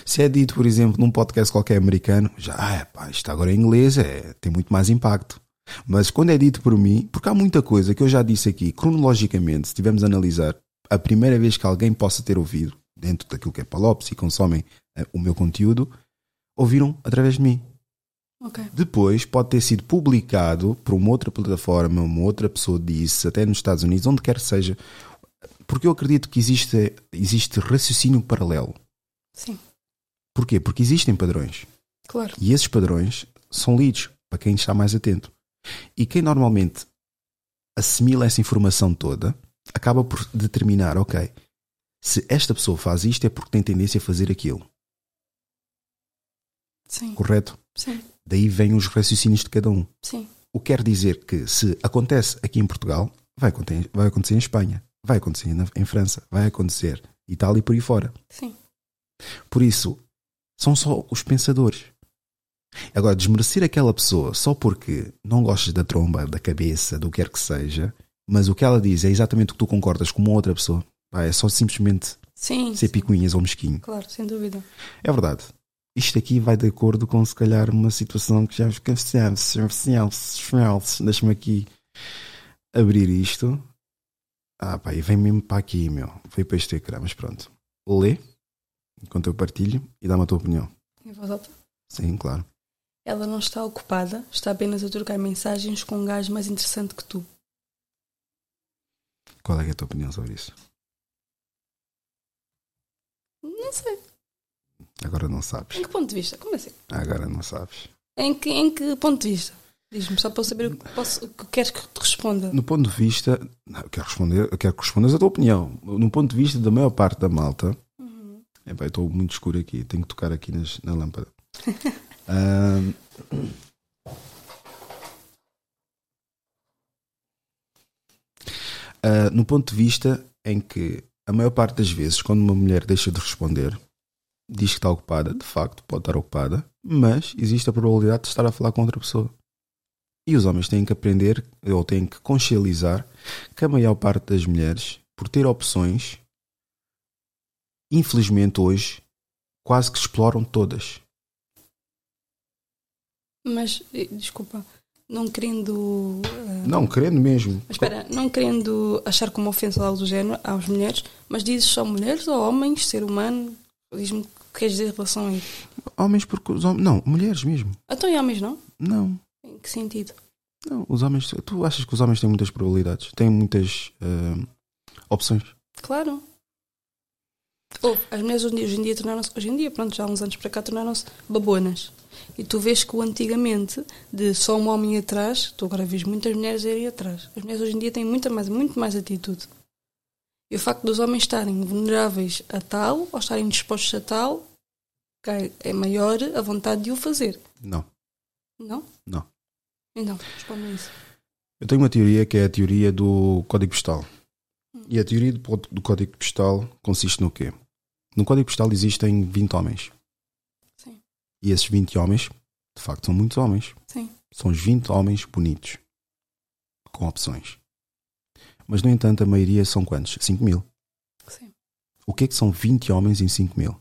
Se é dito, por exemplo, num podcast qualquer americano, já, ah, pá, isto agora em inglês é, tem muito mais impacto. Mas quando é dito por mim, porque há muita coisa que eu já disse aqui, cronologicamente, se tivermos a analisar, a primeira vez que alguém possa ter ouvido, dentro daquilo que é Palopes e consomem eh, o meu conteúdo, ouviram através de mim. Ok. Depois pode ter sido publicado por uma outra plataforma, uma outra pessoa disse, até nos Estados Unidos, onde quer que seja, porque eu acredito que existe, existe raciocínio paralelo. Sim, Porquê? Porque existem padrões. claro. E esses padrões são lidos para quem está mais atento. E quem normalmente assimila essa informação toda acaba por determinar, ok, se esta pessoa faz isto é porque tem tendência a fazer aquilo. Sim, Correto? sim, Daí vêm os raciocínios de cada um. sim. O que quer dizer que se acontece aqui em Portugal, vai acontecer, vai acontecer em Espanha, vai acontecer na- em França, vai acontecer Itália e por aí fora. Sim, Por isso, são só os pensadores. Agora, desmerecer aquela pessoa só porque não gostas da tromba, da cabeça, do que quer que seja, mas o que ela diz é exatamente o que tu concordas com uma outra pessoa, pá, é só simplesmente sim. ser sim. picuinhas ou mesquinho. Claro, sem dúvida. É verdade. Isto aqui vai de acordo com, se calhar, uma situação que já Deixa-me aqui abrir isto. Ah, pá, e vem mesmo para aqui, meu. Veio para este ecrã, mas pronto. Lê, enquanto eu partilho, e dá-me a tua opinião. Em voz alta. Sim, claro. Ela não está ocupada, está apenas a trocar mensagens com um gajo mais interessante que tu. Qual é, é a tua opinião sobre isso? Não sei. Agora não sabes. Em que ponto de vista? Como assim? Agora não sabes. Em que, em que ponto de vista? Diz-me só para eu saber o que, posso, o que queres que te responda. No ponto de vista. Não, eu quero responder, eu quero que respondas a tua opinião. No ponto de vista da maior parte da malta. Uhum. É bem, estou muito escuro aqui, tenho que tocar aqui nas- na lâmpada. [LAUGHS] Ah, no ponto de vista em que a maior parte das vezes, quando uma mulher deixa de responder, diz que está ocupada, de facto pode estar ocupada, mas existe a probabilidade de estar a falar com outra pessoa. E os homens têm que aprender, ou têm que consciencializar, que a maior parte das mulheres, por ter opções, infelizmente hoje, quase que exploram todas. Mas, eh, desculpa, não querendo. eh, Não, querendo mesmo. Mas espera, não querendo achar como ofensa algo do género às mulheres, mas dizes só mulheres ou homens, ser humano? Diz-me o que queres dizer em relação a isso. Homens porque os homens. Não, mulheres mesmo. Então, e homens não? Não. Em que sentido? Não, os homens. Tu achas que os homens têm muitas probabilidades? Têm muitas ah, opções? Claro. Ou, as mulheres hoje em dia, dia tornaram-se, hoje em dia, pronto, já há uns anos para cá, tornaram-se babonas. E tu vês que antigamente, de só um homem atrás, tu agora vês muitas mulheres irem atrás. As mulheres hoje em dia têm muita mais, muito mais atitude. E o facto dos homens estarem vulneráveis a tal, ou estarem dispostos a tal, é maior a vontade de o fazer. Não. Não? Não. Então, responda isso. Eu tenho uma teoria que é a teoria do código postal. E a teoria do, do código postal consiste no quê? No código postal existem 20 homens. E esses 20 homens, de facto, são muitos homens. Sim. São os 20 homens bonitos. Com opções. Mas, no entanto, a maioria são quantos? 5 mil. Sim. O que é que são 20 homens em 5 mil?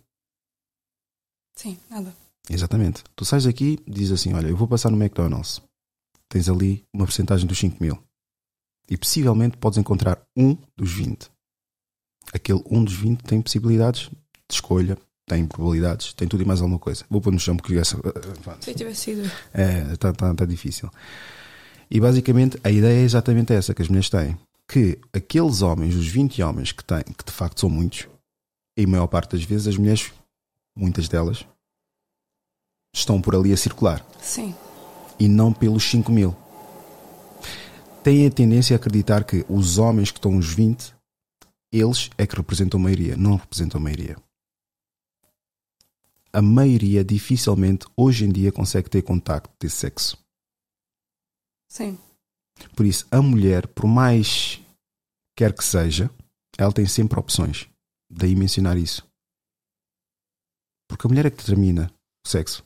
Sim, nada. Exatamente. Tu sais daqui e dizes assim: Olha, eu vou passar no McDonald's. Tens ali uma porcentagem dos 5 mil. E possivelmente podes encontrar um dos 20. Aquele um dos 20 tem possibilidades de escolha, tem probabilidades, tem tudo e mais alguma coisa. Vou pôr no chão porque essa. Se eu tivesse sido. É, está tá, tá difícil. E basicamente a ideia é exatamente essa que as mulheres têm. Que aqueles homens, os 20 homens que têm, que de facto são muitos, e a maior parte das vezes as mulheres, muitas delas, estão por ali a circular. Sim. E não pelos 5 mil. Têm a tendência a acreditar que os homens que estão os 20, eles é que representam a maioria. Não representam a maioria. A maioria dificilmente hoje em dia consegue ter contacto desse sexo. Sim. Por isso, a mulher, por mais quer que seja, ela tem sempre opções. Daí mencionar isso. Porque a mulher é que determina o sexo.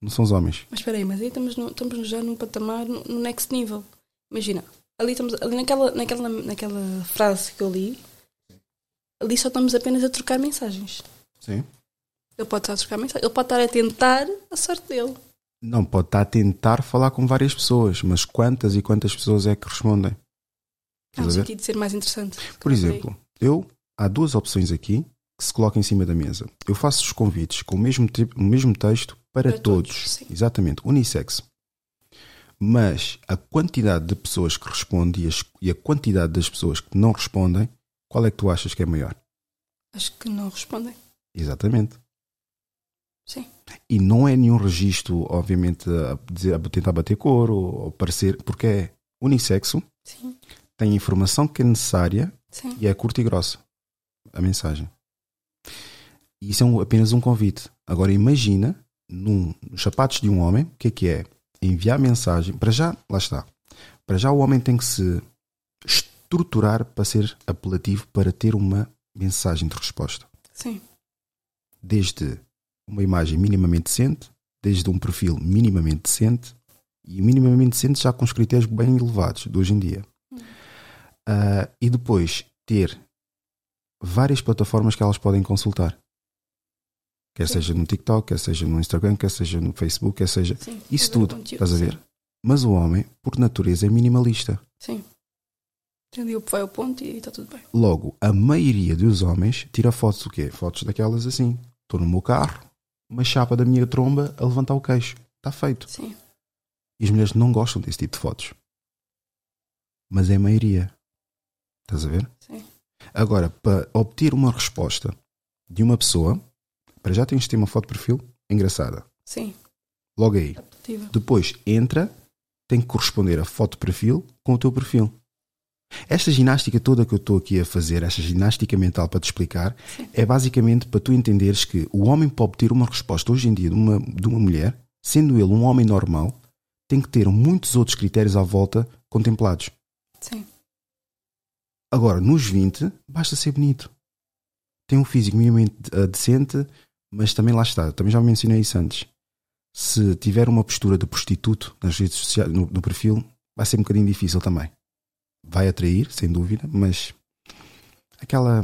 não são os homens. Mas espera aí, mas aí estamos, no- estamos já num patamar, no, no next nível. Imagina, ali estamos, ali naquela, naquela, naquela frase que eu li, ali só estamos apenas a trocar mensagens. Sim. Ele pode estar a trocar mensagens, ele pode estar a tentar a sorte dele. Não, pode estar a tentar falar com várias pessoas, mas quantas e quantas pessoas é que respondem? Há um sentido de ser mais interessante. Por exemplo, eu há duas opções aqui que se colocam em cima da mesa. Eu faço os convites com o mesmo, tipo, o mesmo texto para, Para todos. todos. Exatamente, unissex. Mas a quantidade de pessoas que respondem e, as- e a quantidade das pessoas que não respondem, qual é que tu achas que é maior? Acho que não respondem. Exatamente. Sim. E não é nenhum registro, obviamente, a, dizer, a tentar bater cor ou, ou parecer, porque é unissexo, Sim, tem a informação que é necessária sim. e é curta e grossa a mensagem. E isso é um- apenas um convite. Agora imagina num- nos sapatos de um homem, o que é que é? Enviar mensagem. Para já, lá está. Para já o homem tem que se estruturar para ser apelativo para ter uma mensagem de resposta. Sim, Desde uma imagem minimamente decente, desde um perfil minimamente decente e minimamente decente já com os critérios bem elevados de hoje em dia. Ah, e depois ter várias plataformas que elas podem consultar. Quer Sim. seja no TikTok, quer seja no Instagram, quer seja no Facebook, quer seja. sim. Isso o tudo, conteúdo, estás a sim. ver? Mas o homem, por natureza, é minimalista. Sim. Entendi, vai ao ponto e está tudo bem. Logo, a maioria dos homens tira fotos do quê? Fotos daquelas assim. Estou no meu carro, uma chapa da minha tromba a levantar o queixo. Está feito. Sim, E as mulheres não gostam desse tipo de fotos. Mas é a maioria. Estás a ver? sim. Agora, para obter uma resposta de uma pessoa, para já tens de ter uma foto de perfil engraçada. Sim, Logo aí. Depois entra, tem que corresponder a foto de perfil com o teu perfil. Esta ginástica toda que eu estou aqui a fazer, esta ginástica mental para te explicar, é basicamente para tu entenderes que o homem para obter uma resposta hoje em dia de uma, de uma mulher, sendo ele um homem normal, tem que ter muitos outros critérios à volta contemplados. Sim, Agora, nos 20, basta ser bonito. Tem um físico minimamente eh, decente, mas também lá está. Também já mencionei isso antes. Se tiver uma postura de prostituto nas redes sociais, no, no perfil, vai ser um bocadinho difícil também. Vai atrair, sem dúvida, mas aquela,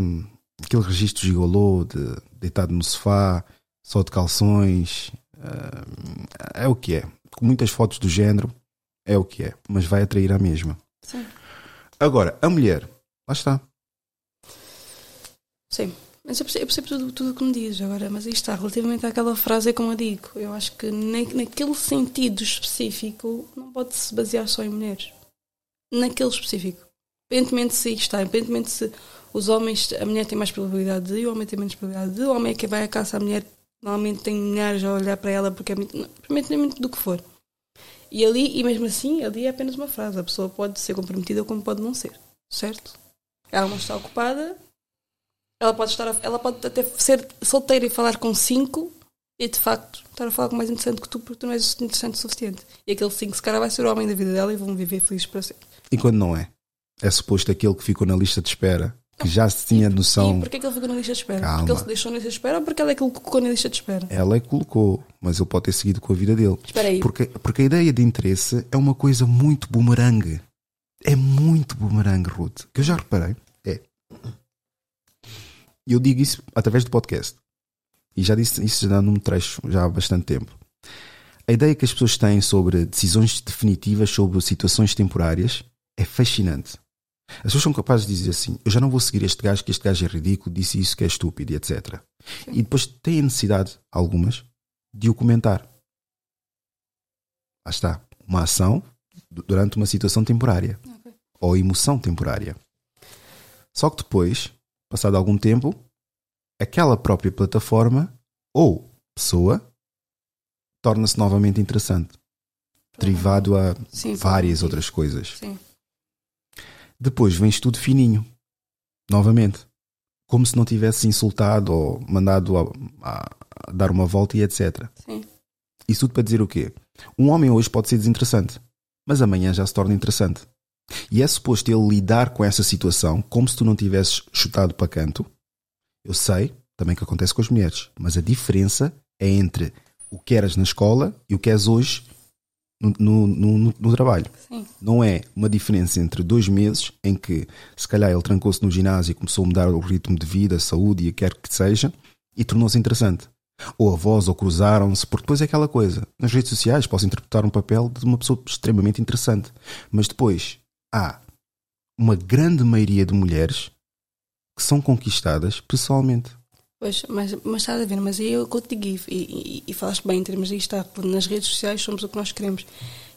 aquele registro gigolô de deitado no sofá, só de calções, hum, é o que é. Com muitas fotos do género, é o que é. Mas vai atrair a mesma. sim. Agora, a mulher, lá está. Sim. Mas eu percebo, eu percebo tudo, tudo o que me dizes agora, mas aí está, relativamente àquela frase é como eu digo, eu acho que na, naquele sentido específico não pode-se basear só em mulheres. Naquele específico. Independentemente se está, independentemente se os homens, a mulher tem mais probabilidade de, o homem tem menos probabilidade de, o homem é que vai à caça, a mulher normalmente tem mulheres a olhar para ela porque é muito, independentemente do que for. E ali, e mesmo assim, ali é apenas uma frase, a pessoa pode ser comprometida como pode não ser, certo? Ela não está ocupada, ela pode estar, a- ela pode até ser solteira e falar com cinco e de facto estar a falar com mais interessante que tu porque tu não és interessante o suficiente. E aquele cinco se calhar vai ser o homem da vida dela e vão viver felizes para sempre. E quando não é? É suposto aquele que ficou na lista de espera, que já se tinha E noção. porquê que ele ficou na lista de espera? Calma. Porque ele se deixou na lista de espera ou porque ela é que o colocou na lista de espera? Ela é que colocou, mas ele pode ter seguido com a vida dele. Espera aí. Porque, porque a ideia de interesse é uma coisa muito bumerangue. É muito bumerangue, Ruth. Que eu já reparei. É. E eu digo isso através do podcast. E já disse isso já num trecho já há bastante tempo. A ideia que as pessoas têm sobre decisões definitivas sobre situações temporárias é fascinante. As pessoas são capazes de dizer assim: eu já não vou seguir este gajo, que este gajo é ridículo, disse isso que é estúpido, etc. E depois têm a necessidade, algumas, de o comentar. Lá está. Uma ação du- durante uma situação temporária. Ok. Ou emoção temporária. Só que depois, passado algum tempo, aquela própria plataforma ou pessoa torna-se novamente interessante. Derivado a Sim, várias sim. outras coisas. Sim, Depois vens tudo fininho. Novamente. Como se não tivesse insultado ou mandado a, a- a dar uma volta e etc. sim, Isso tudo para dizer o quê? Um homem hoje pode ser desinteressante, mas amanhã já se torna interessante. E é suposto ele lidar com essa situação como se tu não tivesses chutado para canto. Eu sei, também que acontece com as mulheres, mas a diferença é entre o que eras na escola e o que és hoje no, no, no, no- trabalho. Sim. Não é uma diferença entre dois meses em que se calhar ele trancou-se no ginásio e começou a mudar o ritmo de vida, a saúde e quer que seja e tornou-se interessante. Ou avós, ou cruzaram-se, porque depois é aquela coisa. Nas redes sociais posso interpretar um papel de uma pessoa extremamente interessante, mas depois há uma grande maioria de mulheres que são conquistadas pessoalmente. Pois, mas, mas estás a ver, mas aí eu contigo e, e, e falaste bem em termos disto, está, nas redes sociais somos o que nós queremos.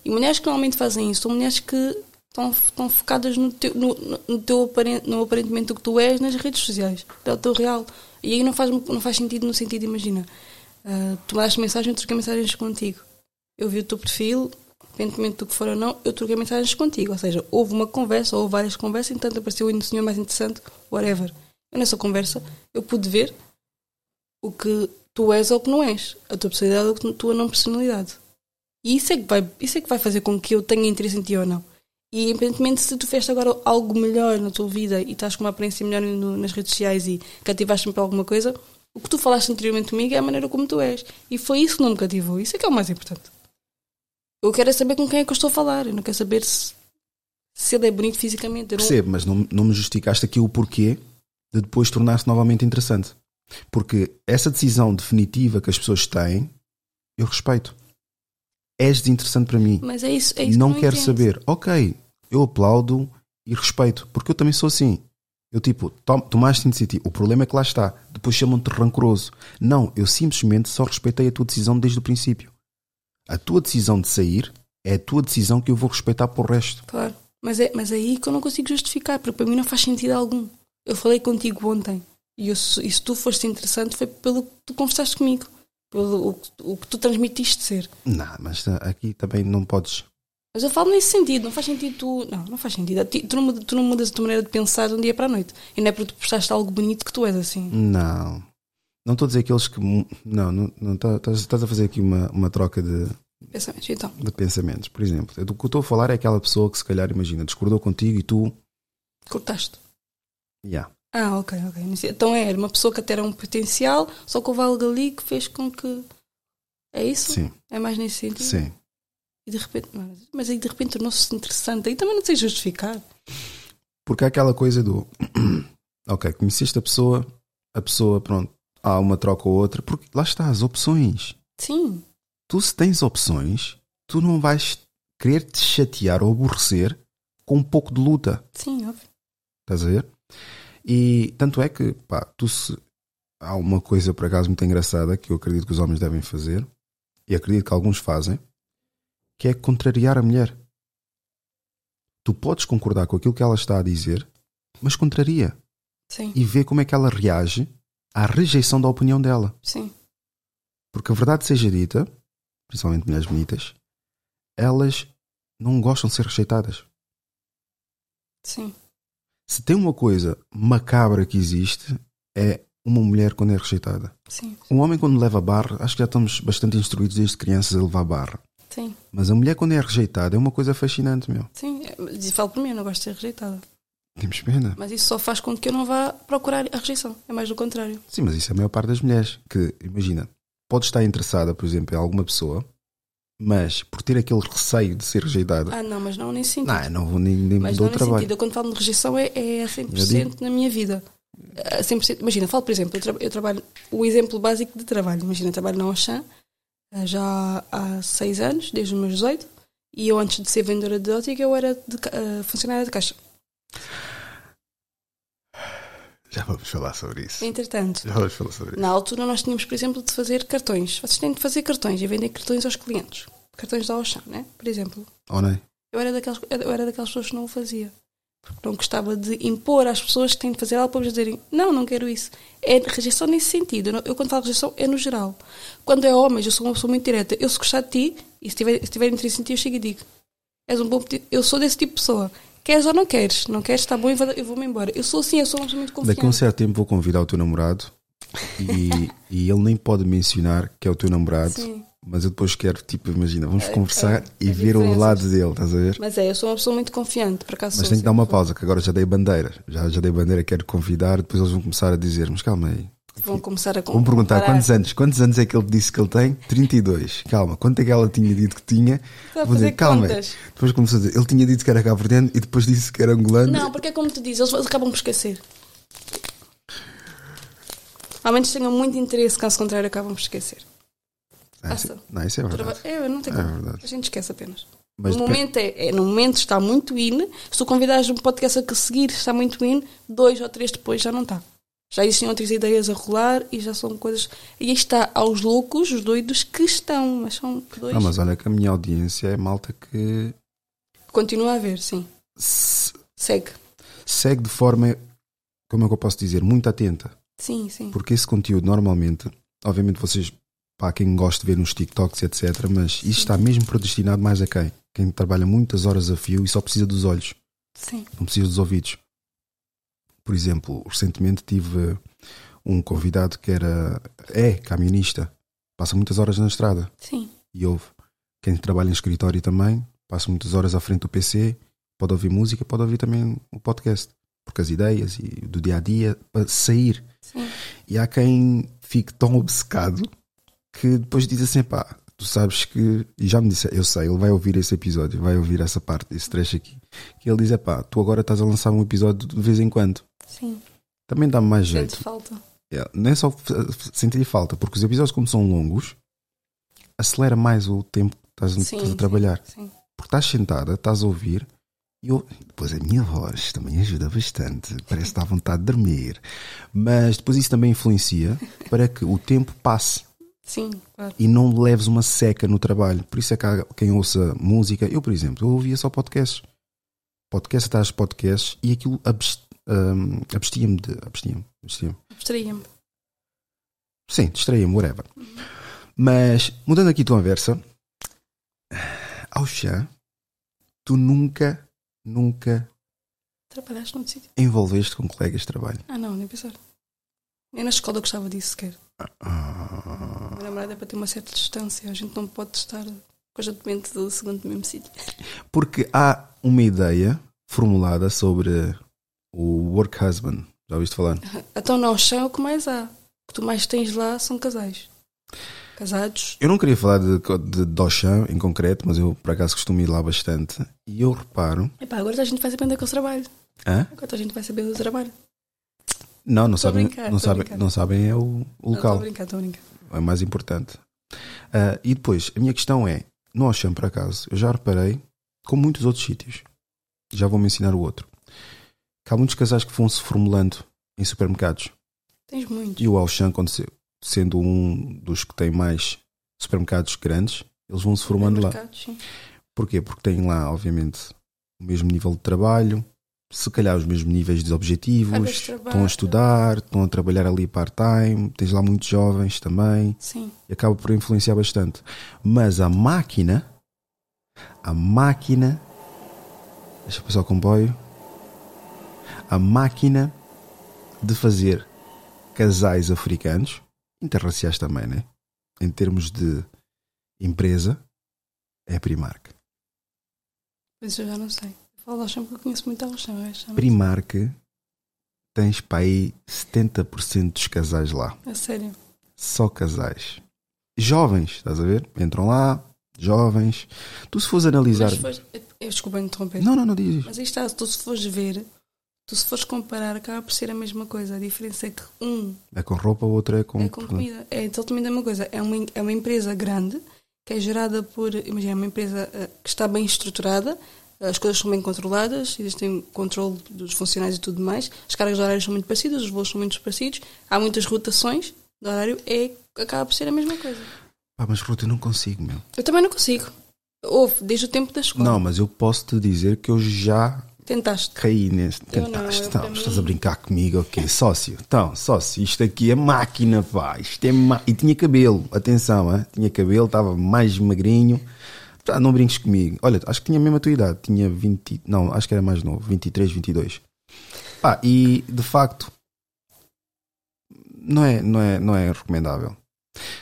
E mulheres que normalmente fazem isso são mulheres que estão, estão focadas no teu, no, no- teu aparente, no aparentemente o que tu és nas redes sociais, é o teu real. E aí não faz, não faz sentido no sentido, imagina, ah, tu mandaste mensagem, eu troquei mensagens contigo. Eu vi o teu perfil, independentemente do que for ou não, eu troquei mensagens contigo. Ou seja, houve uma conversa, ou várias conversas, entanto apareceu o senhor mais interessante, whatever. Eu nessa conversa, eu pude ver o que tu és ou o que não és, a tua personalidade ou a tua não personalidade. E isso é que vai, isso é que vai fazer com que eu tenha interesse em ti ou não. E independentemente se tu fizeste agora algo melhor na tua vida e estás com uma aparência melhor no- nas redes sociais e cativaste-me para alguma coisa, o que tu falaste anteriormente comigo é a maneira como tu és. E foi isso que não me cativou. Isso é que é o mais importante. Eu quero é saber com quem é que eu estou a falar. Eu não quero saber se, se ele é bonito fisicamente. Percebo, mas não, não me justificaste aqui o porquê de depois tornar-se novamente interessante. Porque essa decisão definitiva que as pessoas têm, eu respeito. És desinteressante para mim. Mas é isso, é isso não que eu quero entendo. saber. Ok, eu aplaudo e respeito, porque eu também sou assim. Eu tipo, tom, tomaste iniciativa. O problema é que lá está. Depois chamam-te rancoroso. Não, eu simplesmente só respeitei a tua decisão desde o princípio. A tua decisão de sair é a tua decisão que eu vou respeitar para o resto. Claro. Mas é, mas é aí que eu não consigo justificar, porque para mim não faz sentido algum. Eu falei contigo ontem e, se tu foste interessante foi pelo que tu conversaste comigo, pelo o, que- o que tu transmitiste ser. Não, mas ah, aqui também não podes. Mas eu falo nesse sentido, não faz sentido tu. Não, não faz sentido. Ti- Tu não, muda- tu não mudas a tua maneira de pensar de um dia para a noite. E não é porque tu postaste algo bonito que tu és assim. Não. Não estou a dizer aqueles que. Não, não, não tá- estás, estás a fazer aqui uma, uma troca de, Pensamentos, então. de pensamentos. Por exemplo, eu- o que eu estou a falar é aquela pessoa que se calhar, imagina, discordou contigo e tu. Cortaste. Yeah. Ah, ok, ok. Então é, era uma pessoa que até era um potencial, só que houve algo ali que fez com que. É isso? Sim, É mais nesse sentido? sim. E de repente, mas- mas aí de repente tornou-se interessante. Aí também não sei justificar. Porque há aquela coisa do. [CLEARS THROAT] ok, conheceste a pessoa, a pessoa, pronto, há uma troca ou outra, porque lá está, as opções. Sim, Tu, se tens opções, tu não vais querer te chatear ou aborrecer com um pouco de luta. sim, óbvio. Estás a ver? E tanto é que, pá, tu se. Há uma coisa por acaso muito engraçada que eu acredito que os homens devem fazer, e acredito que alguns fazem, que é contrariar a mulher. Tu podes concordar com aquilo que ela está a dizer, mas contraria. Sim, E vê como é que ela reage à rejeição da opinião dela. sim, Porque a verdade seja dita, principalmente mulheres bonitas, elas não gostam de ser rejeitadas. sim. Se tem uma coisa macabra que existe, é uma mulher quando é rejeitada. Sim, Um homem quando leva barra, acho que já estamos bastante instruídos desde crianças a levar barra. sim, Mas a mulher quando é rejeitada é uma coisa fascinante, meu. sim. Eu falo por mim, eu não gosto de ser rejeitada. Temos pena. Mas isso só faz com que eu não vá procurar a rejeição. É mais do contrário. Sim, mas isso é a maior parte das mulheres. Que, imagina, pode estar interessada, por exemplo, em alguma pessoa, mas por ter aquele receio de ser rejeitada, Ah, não, mas não nesse sentido. não, não vou nem, nem mas não trabalho. sentido. Eu quando falo de rejeição é, é a Já 100% na minha vida. A 100%. Imagina, falo, por exemplo, eu, tra- eu trabalho. O exemplo básico de trabalho. Imagina, trabalho na Auchan eh, já há 6 anos, desde os meus 18. E eu, antes de ser vendedora de ótica, eu era de eh, funcionária de caixa. Já vamos falar sobre isso. Entretanto, Já vamos falar sobre isso. na altura nós tínhamos, por exemplo, de fazer cartões. Vocês têm de fazer cartões e vender cartões aos clientes. Cartões da Auchan, né? Por exemplo. Ou não é? Eu era, daquelas, eu era daquelas pessoas que não o fazia. Porque não gostava de impor às pessoas que têm de fazer algo para eles dizerem não, não quero isso. É rejeição nesse sentido. Eu, eu quando falo rejeição é no geral. Quando é homens, eu sou uma pessoa muito direta. Eu se gostar de ti, e se tiver, se tiver interesse em ti, eu chego e digo. És um bom pedido. Eu sou desse tipo de pessoa. Queres ou não queres? Não queres? Está bom, eu vou- eu vou-me embora. Eu sou assim, eu sou uma pessoa muito confiante. Daqui a um certo tempo vou convidar o teu namorado e, e ele nem pode mencionar que é o teu namorado, Sim. mas eu depois quero, tipo, imagina, vamos É, conversar é, e as ver o lado dele, estás a ver? Mas é, eu sou uma pessoa muito confiante. Por acaso Mas tenho que dar uma assim. pausa, que agora já dei bandeira. Já, já dei bandeira, quero convidar, depois eles vão começar a dizer, mas calma aí, Vão começar a Vamos perguntar quantos anos, quantos anos é que ele disse que ele tem? 32. Calma, quanto é que ela tinha dito que tinha? Vou dizer, calma. Depois começou a dizer, ele tinha dito que era cabo-verdiano e depois disse que era angolano. Não, porque é como tu dizes, eles acabam por esquecer. Ao menos tenham muito interesse, caso contrário, acabam por esquecer. Ah, isso- passa. não, isso é verdade. É, eu não tenho É verdade. A gente esquece apenas. Mas no, momento é, é- no momento está muito in. Se tu convidares um podcast a seguir está muito in, dois ou três depois já não está. Já existem outras ideias a rolar e já são coisas. E aí está aos loucos, os doidos que estão, mas são dois. Não, mas olha que a minha audiência é malta que Continua a haver, sim. se- Segue. segue de forma, como é que eu posso dizer, muito atenta. Sim, sim. Porque esse conteúdo normalmente, obviamente vocês, para quem gosta de ver nos TikToks, etc., mas isto está mesmo predestinado mais a quem? Quem trabalha muitas horas a fio e só precisa dos olhos, Sim. não precisa dos ouvidos. Por exemplo, recentemente tive um convidado que era, é camionista, passa muitas horas na estrada Sim. e ouve. Quem trabalha em escritório também, passa muitas horas à frente do PC, pode ouvir música, pode ouvir também o podcast. Porque as ideias e do dia a dia, para sair. Sim. E há quem fique tão obcecado que depois diz assim: pá, tu sabes que. E já me disse, eu sei, ele vai ouvir esse episódio, vai ouvir essa parte, esse trecho aqui. Que ele diz: pá, tu agora estás a lançar um episódio de vez em quando. Sim. Também dá-me mais Sente jeito. falta. É, não é só sentir falta, porque os episódios, como são longos, acelera mais o tempo que estás, Sim, estás a sim, trabalhar. Sim. Porque estás sentada, estás a ouvir e eu... depois a minha voz também ajuda bastante. Parece que dá vontade de dormir. Mas depois isso também influencia para que o tempo passe Sim, claro. e não leves uma seca no trabalho. Por isso é que há quem ouça música. Eu, por exemplo, eu ouvia só podcasts. Podcast atrás de podcasts e aquilo abs- hum, abstia-me de. Abstia-me. Abstia-me. Abstraía-me. Sim, distraía-me, whatever. Mas, mudando aqui de conversa, ao chá, tu nunca, nunca Trabalhaste noutro sítio? envolveste com colegas de trabalho. Ah, não, nem pensar. Nem na escola eu gostava disso sequer. Ah, minha namorada é para ter uma certa distância. A gente não pode estar constantemente do segundo mesmo sítio. porque há uma ideia formulada sobre o work husband. Já ouviste falar? [LAUGHS] Então, no chão, o que mais há? O que tu mais tens lá são casais. Casados. Eu não queria falar de, de Dochan em concreto, mas eu por acaso costumo ir lá bastante. E eu reparo. Epá, agora a gente vai saber onde é que eles trabalham. Hã? Agora a gente vai saber do trabalho. Não, não sabem, brincar, não, sabem, não sabem é o, o Não, Estou local. a brincar, estou a brincar. é mais importante. Ah, e depois, a minha questão é: no Auchan, por acaso, eu já reparei, como muitos outros sítios, já vou mencionar o outro, que há muitos casais que vão se formulando em supermercados. Tens muito. E o Auchan, sendo um dos que tem mais supermercados grandes, eles vão se formando lá. Sim. Porquê? Porque têm lá, obviamente, o mesmo nível de trabalho, se calhar os mesmos níveis de objetivos, estão a estudar, estão a trabalhar ali part-time, tens lá muitos jovens também Sim. e acaba por influenciar bastante. Mas a máquina, a máquina, deixa eu passar o comboio, a máquina de fazer casais africanos, interraciais também, né? Em termos de empresa, é a Primark. Mas eu já não sei. Eu falo Auchan porque eu conheço muito Auchan. Primark, tens para aí 70% dos casais lá. A sério. só casais. Jovens, estás a ver? Entram lá, jovens. Tu se fores analisar. Mas fores- eu, desculpa interromper. Não, não, não diz. Mas aí está, se tu se fores ver, tu se fores comparar, acaba por ser a mesma coisa. A diferença é que um É com roupa, o outro é com. é com comida. É exatamente a mesma coisa. É uma, é uma empresa grande que é gerada por. Imagina, é uma empresa eh, que está bem estruturada, as coisas são bem controladas, existem controle dos funcionários e tudo mais, as cargas de horário são muito parecidas, os voos são muito parecidos, há muitas rotações de horário, é, acaba por ser a mesma coisa. Pá, mas fruta eu não consigo, meu. Eu também não consigo. Houve, desde o tempo da escola. Não, mas eu posso te dizer que eu já Tentaste. caí neste. Eu não, Tentaste, então, para estás a brincar comigo, ok? Sócio, então, sócio, isto aqui é máquina, pá. Isto é ma... E tinha cabelo, atenção, hein? tinha cabelo, estava mais magrinho. Pá, não brinques comigo. Olha, acho que tinha a tua idade, tinha 20. Não, acho que era mais novo, 23, 22. Pá, e de facto, não é, não é, não é recomendável.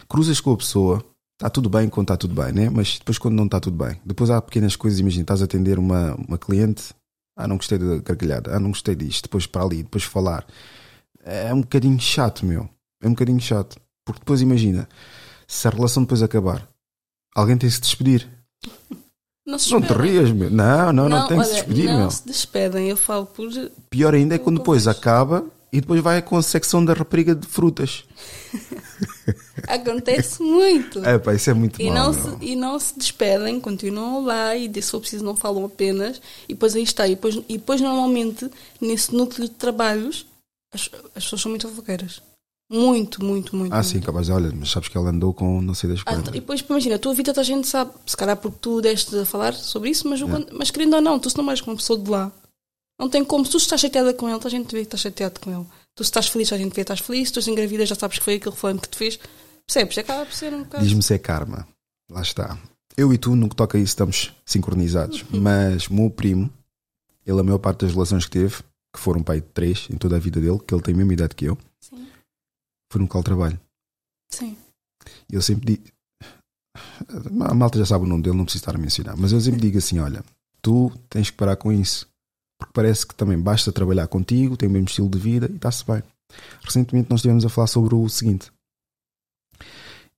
Cruzas com a pessoa, está tudo bem quando está tudo bem, né? Mas depois quando não está tudo bem. Depois há pequenas coisas, imagina, estás a atender uma, uma cliente, ah, não gostei da gargalhada, ah, não gostei disto, depois para ali, depois falar. É um bocadinho chato, meu. É um bocadinho chato. Porque depois imagina, se a relação depois acabar, alguém tem que se despedir. Não se Não te rias, meu. Não, não, não, tem que se despedir, não meu. se despedem. Eu falo por. Pior ainda é quando depois acaba e depois vai com a secção da rapariga de frutas. [LAUGHS] Acontece muito. É pá, isso é muito E mau. não, meu. se, e não se despedem, continuam lá e se for preciso não falam apenas. E depois aí está. E depois, e depois normalmente, nesse núcleo de trabalhos, as, as pessoas são muito fofoqueiras. Muito, muito, muito. Ah, muito. sim, capaz, olha, mas sabes que ela andou com não sei das Ah, quantas. e depois, imagina, a tua vida toda a gente sabe, se calhar porque tu deste a falar sobre isso, mas, quando- mas querendo ou não, tu se não vais com uma pessoa de lá, não tem como. Se tu estás chateada com ele, a gente vê que estás chateado com ele. Tu se estás feliz, a gente vê que estás feliz. Se tu estás engravida, já sabes que foi aquele fã que te fez. Percebes? Acaba por ser um bocado. Diz-me se é karma. Lá está. Eu e tu, no que toca a isso, estamos sincronizados. Uhum. Mas o meu primo, ele, a maior parte das relações que teve, que foram pai de três em toda a vida dele, que ele tem a mesma idade que eu, Sim. foi no de trabalho. Sim. E eu sempre digo. A malta já sabe o nome dele, não preciso estar a mencionar. Mas eu sempre digo assim: olha, tu tens que parar com isso. Porque parece que também basta trabalhar contigo, tem o mesmo estilo de vida e está-se bem. Recentemente nós estivemos a falar sobre o seguinte: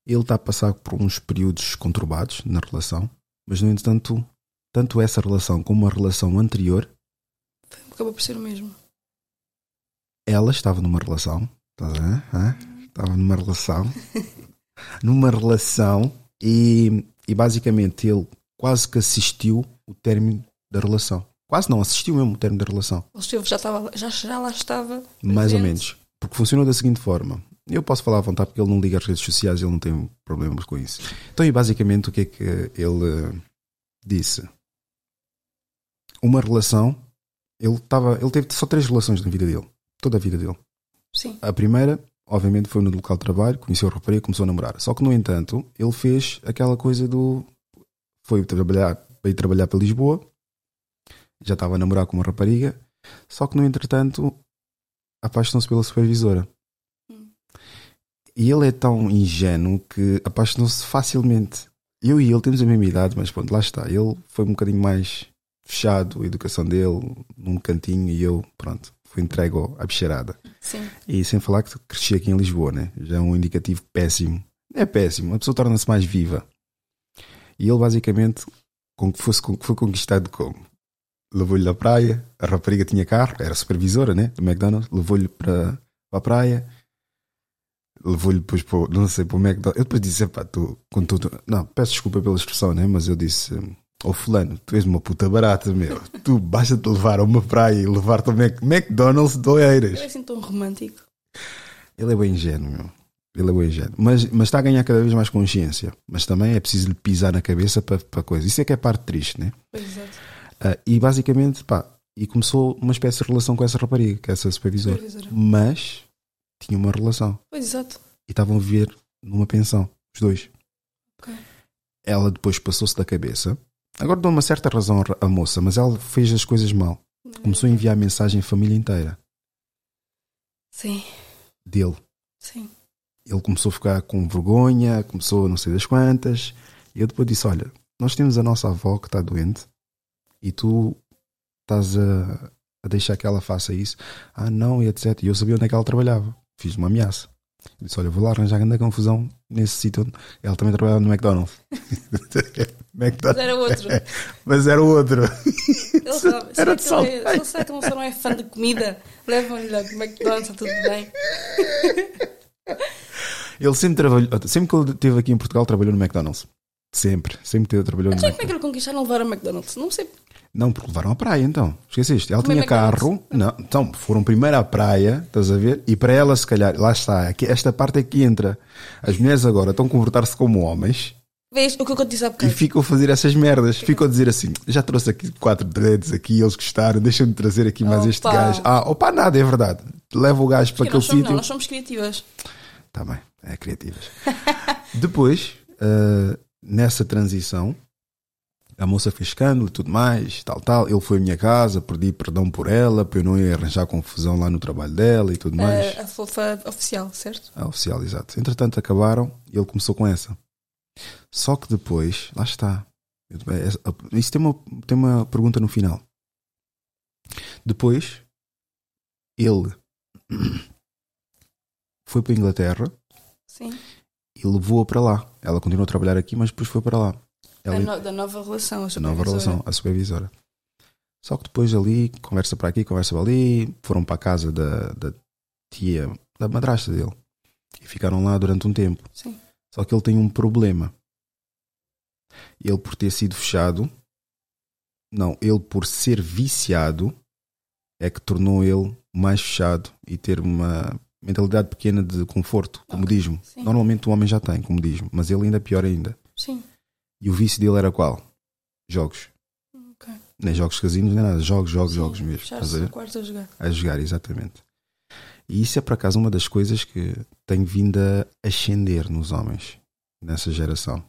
ele está a passar por uns períodos conturbados na relação, mas no entanto, tanto essa relação como a relação anterior, Acaba por ser o mesmo. ela estava numa relação, estás a ver? Hã? Estava numa relação, [LAUGHS] numa relação e, e basicamente ele quase que assistiu o término da relação. Quase não, assistiu mesmo o término da relação. O Silvio já, estava, já, já lá estava. Mais ou menos. Porque funcionou da seguinte forma. Eu posso falar à vontade porque ele não liga às redes sociais, ele não tem problemas com isso. Então, e basicamente, o que é que ele eh, disse? Uma relação, ele, estava, ele teve só três relações na vida dele. Toda a vida dele. Sim. A primeira, obviamente, foi no local de trabalho, conheceu a rapariga e começou a namorar. Só que, no entanto, ele fez aquela coisa do. Foi trabalhar, veio trabalhar para Lisboa, já estava a namorar com uma rapariga, só que, no entretanto, apaixonou-se pela supervisora. Hum. E ele é tão ingênuo que apaixonou-se facilmente. Eu e ele temos a mesma idade, mas pronto, lá está. Ele foi um bocadinho mais fechado, a educação dele, num cantinho, e eu, pronto, fui entregue à bicharada. Sim. E sem falar que cresci aqui em Lisboa, né? Já é um indicativo péssimo. É péssimo, a pessoa torna-se mais viva. E ele basicamente com que fosse, foi conquistado como? Levou-lhe à praia, a rapariga tinha carro, era supervisora, né? Do McDonald's, levou-lhe para, para a praia, levou-lhe depois para, o- não sei, para o McDonald's. Eu depois disse, pá, tu, com tudo, não, peço desculpa pela expressão, né? Mas eu disse, ô fulano, tu és uma puta barata, meu. Tu basta-te levar a uma praia e levar-te ao Mac- McDonald's de Oeiras. Eu é assim tão romântico. Ele é bem ingênuo, meu. Ele é bem ingênuo. Mas, mas está a ganhar cada vez mais consciência. Mas também é preciso lhe pisar na cabeça para, para coisa. Isso é que é a parte triste, né? Pois exato. Ah, e basicamente, pá, e começou uma espécie de relação com essa rapariga, com essa supervisora. Supervisora. Mas tinha uma relação. Pois exato. E estavam a viver numa pensão, os dois. Ok. Ela depois passou-se da cabeça. Agora dou uma certa razão à moça, mas ela fez as coisas mal. Começou a enviar mensagem à família inteira Sim, dele. sim. ele começou a ficar com vergonha, começou a não sei das quantas. E eu depois disse: Olha, nós temos a nossa avó que está doente e tu estás a, a deixar que ela faça isso. Ah, não, e etc. E eu sabia onde é que ela trabalhava. Fiz uma ameaça. Eu disse: Olha, vou lá arranjar grande confusão nesse sítio. onde-" Ela também trabalhava no McDonald's. [LAUGHS] Mas McDonald's. era outro. [LAUGHS] Mas era outro. Ele sabe. [LAUGHS] Era de que ele Saldanha. será que ele não é fã de comida? Levam-lhe ao McDonald's, está tudo bem. Ele sempre trabalhou, sempre que ele esteve aqui em Portugal, trabalhou no McDonald's. Sempre, sempre teve, trabalhou no McDonald's. como é que ele conquistaram levar a McDonald's? Não sei. Não, porque levaram à praia então. Esqueceste? Ela tinha carro. Não, então foram primeiro à praia, estás a ver? E para ela, se calhar, lá está, aqui, esta parte é que entra. As mulheres agora estão a comportar-se como homens Vês o que eu disse há e bocado? ficam a fazer essas merdas. Ficam a dizer assim: já trouxe aqui quatro dreads aqui, eles gostaram, deixa-me trazer aqui mais este Opa. gajo. Ah, opa, nada, é verdade. Leva o gajo para Porque aquele nós somos, não, sítio. nós somos criativas. Tá bem, é criativas. [LAUGHS] Depois, ah, nessa transição, a moça fez escândalo e tudo mais, tal, tal. Ele foi à minha casa, pedi perdão por ela, para eu não ir arranjar confusão lá no trabalho dela e tudo mais. A, a fofa oficial, certo? A oficial, exato. Entretanto, acabaram e ele começou com essa. Só que depois, lá está. Isso tem uma, tem uma pergunta no final. Depois, ele [COUGHS] foi para a Inglaterra Sim. e levou-a para lá. Ela continuou a trabalhar aqui, mas depois foi para lá. Da, Ela, no- da nova relação. a a nova supervisora. relação, a supervisora. Só que depois ali, conversa para aqui, conversa para ali, foram para a casa da, da tia, da madrasta dele. E ficaram lá durante um tempo. Sim. Só que ele tem um problema. Ele por ter sido fechado, não, ele por ser viciado, é que tornou ele mais fechado e ter uma mentalidade pequena de conforto, comodismo. sim. Normalmente o homem já tem comodismo, mas ele ainda é pior ainda. Sim. E o vício dele era qual? Jogos. Ok. Nem jogos casinos, nem nada. Jogos, jogos, Sim, jogos mesmo. Estás a ver? quarto a jogar. A jogar, exatamente. E isso é por acaso uma das coisas que tem vindo a ascender nos homens nessa geração.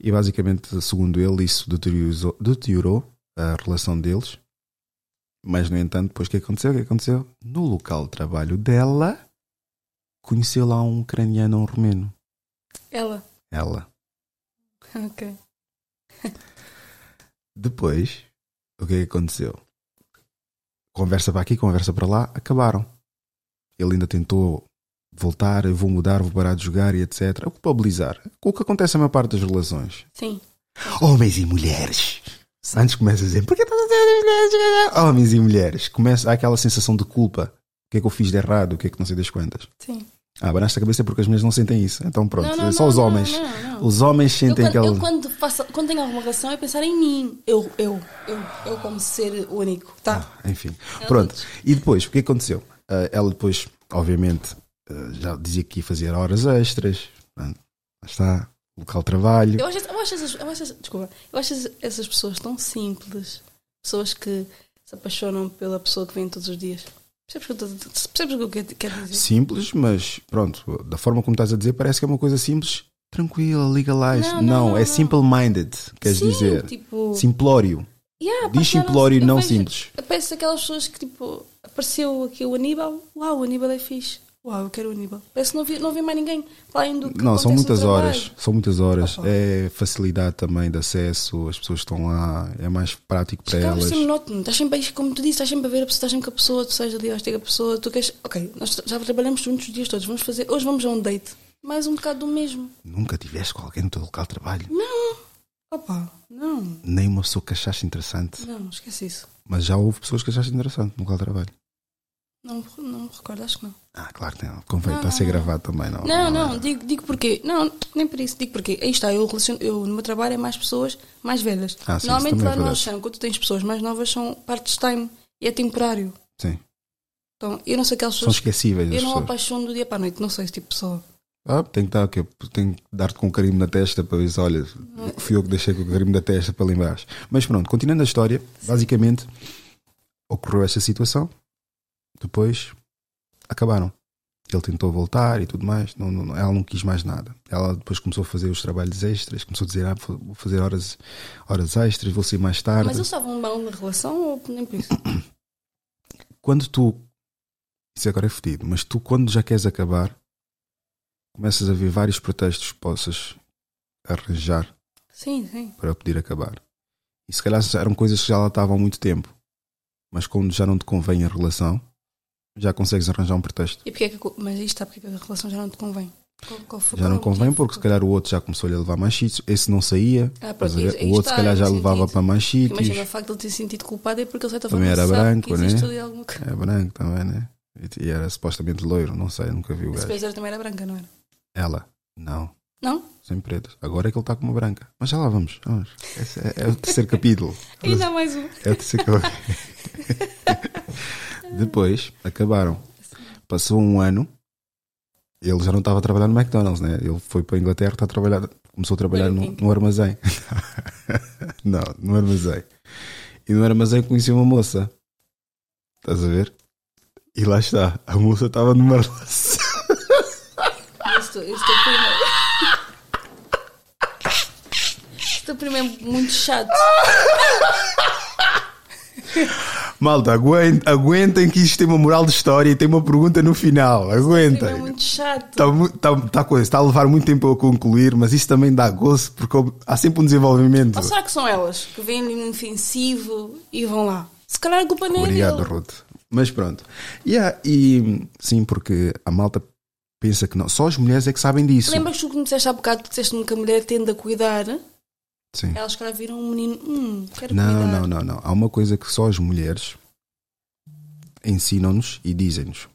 E basicamente, segundo ele, isso deteriorou, deteriorou a relação deles. Mas, no entanto, depois o que aconteceu? O que aconteceu? No local de trabalho dela, conheceu lá um ucraniano, um romeno. Ela. Ela. [LAUGHS] Ok. Depois, o que é que aconteceu? Conversa para aqui, conversa para lá, acabaram. Ele ainda tentou voltar, eu vou mudar, vou parar de jogar e etc. A culpabilizar. O que acontece na maior parte das relações? Sim. Homens e mulheres. Antes começa a dizer, por que estás a dizer mulheres? Homens e mulheres. Começa, há aquela sensação de culpa. O que é que eu fiz de errado? O que é que não sei das quantas? Sim. Ah, banaste a cabeça porque as mulheres não sentem isso. Então pronto, Não, não, só não, os homens. Os homens Eu sentem quando, aquela... eu quando, faço, quando tenho alguma relação é pensar em mim. Eu, eu, eu, eu como ser único. Tá. Ah, enfim. É Pronto. outros. E depois, o que aconteceu? Ah, ela depois, obviamente, ah, já dizia que ia fazer horas extras. Lá está, local de trabalho. Eu acho, eu acho essas, eu acho desculpa, eu acho essas pessoas tão simples. Pessoas que se apaixonam pela pessoa que vem todos os dias. Percebes o que eu, quero- dizer? Simples, mas pronto, da forma como estás a dizer, parece que é uma coisa simples, tranquila, legalized. Não, Não, não, não, é não. simple-minded, queres Sim, dizer? Tipo, Simplório. yeah, Diz simplório, Eu não vejo- simples. Parece aquelas pessoas que tipo, apareceu aqui o Aníbal. Uau, o Aníbal é fixe. Uau, eu quero o Aníbal. Parece que não vi, não vi mais ninguém. Além do Não, são muitas horas. São muitas horas. Opa. É facilidade também de acesso, as pessoas estão lá, é mais prático para por elas. ser monótono. Estás sempre, aí, como tu dizes, estás sempre a ver a pessoa, estás sempre com a pessoa, tu sais ali, com a pessoa, tu queres. Ok, nós já trabalhamos juntos os dias todos, vamos fazer. Hoje vamos a um date. Mais um bocado do mesmo. Nunca tiveste com alguém no teu local de trabalho? Opa, não, Nem uma pessoa que achaste interessante. não, esquece isso. Mas já houve pessoas que achaste interessante no local de trabalho. Não, não me recordo, acho que não. Ah, claro que não. Convém, Não, está a ser não, não. gravado também, não? Não, não, é? digo, digo porque. Não, nem por isso, digo porque. Aí está, eu, relaciono, eu no meu trabalho é mais pessoas mais velhas. Ah, sim, Normalmente é lá no. Alexandre, quando tu tens pessoas mais novas, são part-time e é temporário. Sim. Então, eu não sei aquelas São pessoas. esquecíveis as Eu não pessoas. apaixono do dia para a noite, não sou esse tipo de pessoa. Ah, tem que, dar, o quê? tem que dar-te com um carimbo na testa para ver se, olha, fui eu que deixei com o carimbo na testa para lembrar. Mas pronto, continuando a história, basicamente ocorreu esta situação, depois acabaram. Ele tentou voltar e tudo mais, não, não- ela não quis mais nada. Ela depois começou a fazer os trabalhos extras, começou a dizer: ah, vou fazer horas, horas extras, vou sair mais tarde. Mas eles estavam mal na relação ou nem por isso? [COUGHS] quando tu. Isso agora é fedido, mas tu, quando já queres acabar, começas a ver vários pretextos que possas arranjar Sim, sim. para poder acabar. E se calhar eram coisas que já lá estavam há muito tempo, mas quando já não te convém a relação, já consegues arranjar um pretexto. E porque é que, mas aí está, porque é a relação já não te convém? Qual, qual Já não convém porque se calhar o outro já começou-lhe a levar mais sítios, esse não saía, Ah, pronto, o outro se calhar já levava sentido. para mais sítios. Imagina o facto de ele ter sentido culpado é porque ele certa Também era branco, né? coisa. É branco também, né? E era supostamente loiro, não sei, nunca vi o gajo. também era branca, não era? Ela, não. Não? sem pretas. Agora é que ele está com uma branca. Mas já lá vamos. vamos. É, é o terceiro capítulo. [LAUGHS] Ainda mais um. É o terceiro capítulo. [LAUGHS] Depois acabaram. Passou um ano. Ele já não estava a trabalhar no McDonald's, né? Ele foi para a Inglaterra, está a trabalhar, começou a trabalhar no, no armazém. [LAUGHS] não, no armazém. E no armazém conheceu uma moça. Estás a ver? E lá está. A moça estava numa relação. Eu estou, eu estou primeiro. Estou primeiro muito chato. [LAUGHS] Malta, aguentem, aguentem que isto tem uma moral de história e tem uma pergunta no final. Aguentem. muito chato. Está, tá, tá coisa, está a levar muito tempo a concluir, mas isso também dá gozo porque há sempre um desenvolvimento. Ou será que são elas que vêm no ofensivo e vão lá? Se calhar a culpa não é Obrigado, dele. Ruth. Mas pronto. Yeah, e sim, porque a malta pensa que não. Só as mulheres é que sabem disso. Lembras tu que me disseste há bocado que disseste-me que a mulher tende a cuidar? Sim. Elas, se calhar, viram um menino. Hum, quero Não, cuidar. não, não, não. Há uma coisa que só as mulheres ensinam-nos e dizem-nos.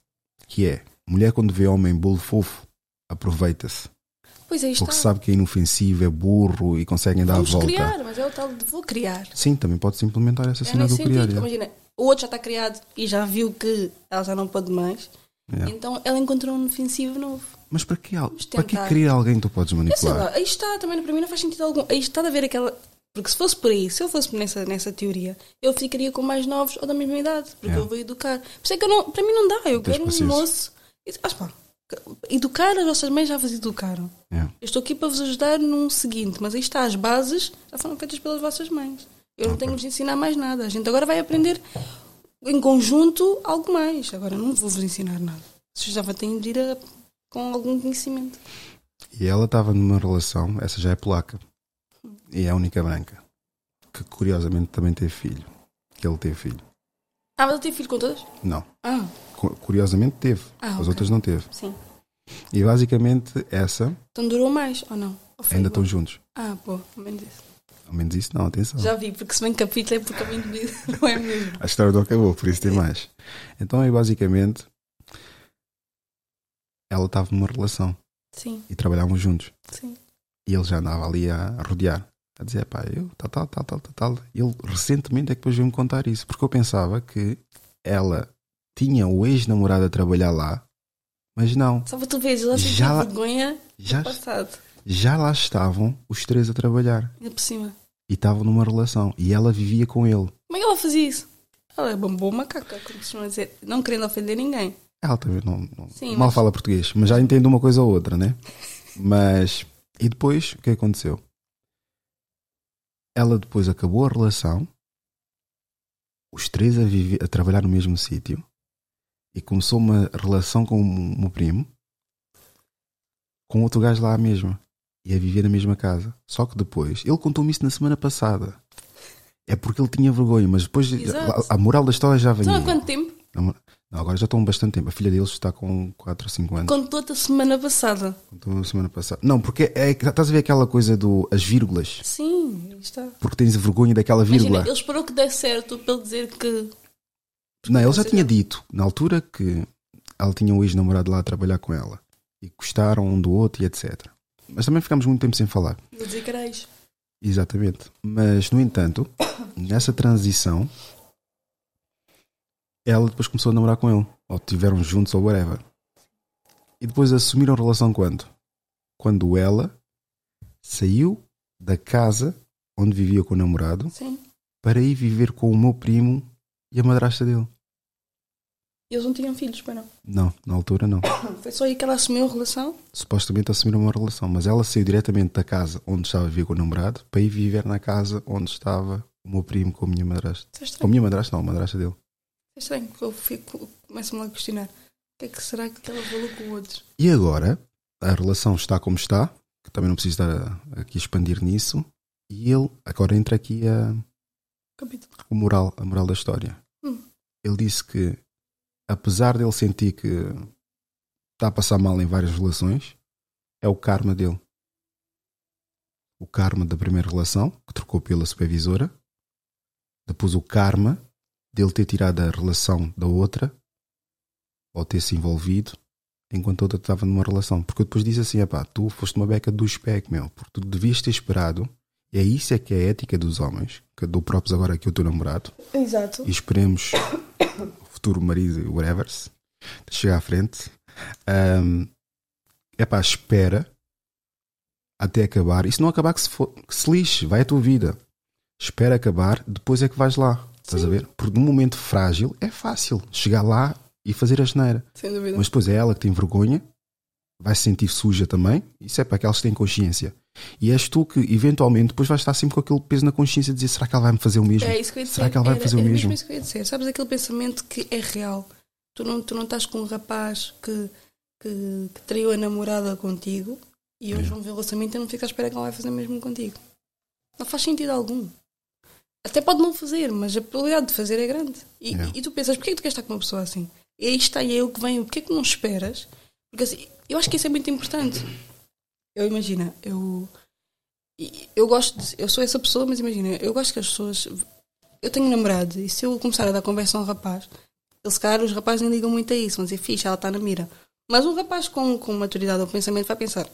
Que é, mulher quando vê homem bolo fofo, aproveita-se. Pois está. Porque sabe que é inofensivo, é burro e conseguem dar Vamos a volta. criar, mas é o tal de vou criar. Sim, também pode-se implementar essa É cena do criar. sentido. yeah. Imagina, o outro já está criado e já viu que ela já não pode mais. Yeah. Então ela encontrou um ofensivo novo. Mas para que, Vamos para que querer alguém que tu podes Eu sei manipular? lá, aí está, também para mim não faz sentido algum. Aí está de haver aquela. Porque se fosse por aí, se eu fosse nessa, nessa teoria, eu ficaria com mais novos ou da mesma idade, porque Yeah. eu vou educar. Por isso é que não, para mim não dá, eu Tens quero um moço. Ah, pá, educar, as vossas mães já vos educaram. Yeah. Eu estou aqui para vos ajudar num seguinte, mas aí está, as bases já foram feitas pelas vossas mães. Eu não tenho de ensinar mais nada. A gente agora vai aprender em conjunto algo mais. Agora não vou vos ensinar nada. Vocês já têm de ir a- com algum conhecimento. E ela estava numa relação, essa já é polaca, e é a única branca, que curiosamente também teve filho. Que ele teve filho. Ah, mas eu tive filho com todas? Não. Ah, Cu- Curiosamente teve. Ah, As ok. outras não teve. sim. E basicamente essa Então durou mais ou não? Ou ainda igual? estão juntos. Ah, pô, ao menos isso. Ao menos isso não, atenção. Já vi, porque se bem capítulo é porque a minha vida [LAUGHS] não é mesmo. A história não acabou, por isso tem mais. Então aí basicamente ela estava numa relação Sim, e trabalhavam juntos. sim. E ele já andava ali a rodear, a dizer, pá, eu, tal, tal, tal, tal, tal, tal. E ele recentemente é que depois veio-me contar isso, porque eu pensava que ela tinha o ex-namorado a trabalhar lá, mas não, Só para tu veres, ela Já lá- vergonha já, do passado. já lá estavam os três a trabalhar Ainda por cima. e estavam numa relação e ela vivia com ele. Como é que ela fazia isso? Ela é bambou macaca, como costuma dizer. Não querendo ofender ninguém. Ela também não, não- Sim, mal mas- fala português, mas já entende uma coisa ou outra, né? [LAUGHS] Mas, e depois, o que aconteceu? Ela depois acabou a relação, os três a, viver, a trabalhar no mesmo sítio, e começou uma relação com o meu primo, com outro gajo lá mesmo, e a viver na mesma casa. Só que depois, ele contou-me isso na semana passada. É porque ele tinha vergonha, mas depois Exato. a, moral da história já Sabe há vinha. quanto tempo? Não, agora já estão bastante tempo. A filha deles está com 4 ou 5 anos. Contou-te a semana passada. Contou na semana passada. Não, porque é, estás a ver aquela coisa do as vírgulas. Sim, está. Porque tens vergonha daquela vírgula. Imagina, ele esperou que desse certo para ele dizer que. Não, ele já tinha não- dito, na altura, que ela tinha um ex-namorado lá a trabalhar com ela. E gostaram um do outro e etc. Mas também ficámos muito tempo sem falar. Vou dizer que era ex. Exatamente. Mas, no entanto, nessa transição, ela depois começou a namorar com ele. Ou estiveram juntos ou whatever. E depois assumiram a relação quando? Quando ela saiu da casa onde vivia com o namorado Sim. para ir viver com o meu primo e a madrasta dele. Eles não tinham filhos, para não. Não, na altura não. [COUGHS] Foi só aí que ela assumiu a relação. Supostamente assumiram uma relação, mas ela saiu diretamente da casa onde estava a viver com o namorado para ir viver na casa onde estava o meu primo com a minha madrasta. É Com a minha madrasta, não, a madrasta dele. É estranho. porque Eu fico, começo-me a questionar. O que é que será que ela falou com o outro? E agora, a relação está como está, que também não preciso estar aqui a expandir nisso, e ele, agora entra aqui a, Capítulo. o moral, a moral da história. Hum. Ele disse que, apesar dele sentir que está a passar mal em várias relações, é o karma dele. O karma da primeira relação, que trocou pela supervisora, depois o karma dele ter tirado a relação da outra, ou ter se envolvido, enquanto a outra estava numa relação. Porque eu depois disse assim: pá, tu foste uma beca do spec, meu, porque tu devias ter esperado. E é isso é que é a ética dos homens, que eu dou próprios agora aqui ao teu namorado, Exato. e esperemos [COUGHS] o futuro marido, whatever, chegar à frente. é pá, espera até acabar. E se não acabar, que se, for, que se lixe, vai a tua vida. Espera acabar, depois é que vais lá. Estás a ver? Porque num momento frágil é fácil chegar lá e fazer a geneira. Sem dúvida. Mas depois é ela que tem vergonha, vai se sentir suja também. Isso é para aquelas que têm consciência. E és tu que, eventualmente, depois vais estar sempre com aquele peso na consciência de dizer: será que ela vai me fazer o mesmo? É isso que eu ia dizer. Será que ela vai Era- fazer o mesmo? isso que eu ia dizer. Sabes aquele pensamento que é real? Tu não, tu não estás com um rapaz que, que, que traiu a namorada contigo e hoje É. vão ver o relacionamento e não fica à espera que ela vai fazer o mesmo contigo. Não faz sentido algum. Até pode não fazer, mas a probabilidade de fazer é grande. E, Yeah. e tu pensas, porquê é que tu queres estar com uma pessoa assim? E aí está, e é o que vem, porquê é que não esperas? Porque assim, eu acho que isso é muito importante. Eu imagino, eu. Eu gosto de, Eu sou essa pessoa, mas imagina, eu gosto que as pessoas. Eu tenho um namorado e se eu começar a dar conversa a um rapaz, ele se calhar os rapazes nem ligam muito a isso, vão dizer, fixe, ela está na mira. Mas um rapaz com, com maturidade ou pensamento vai pensar,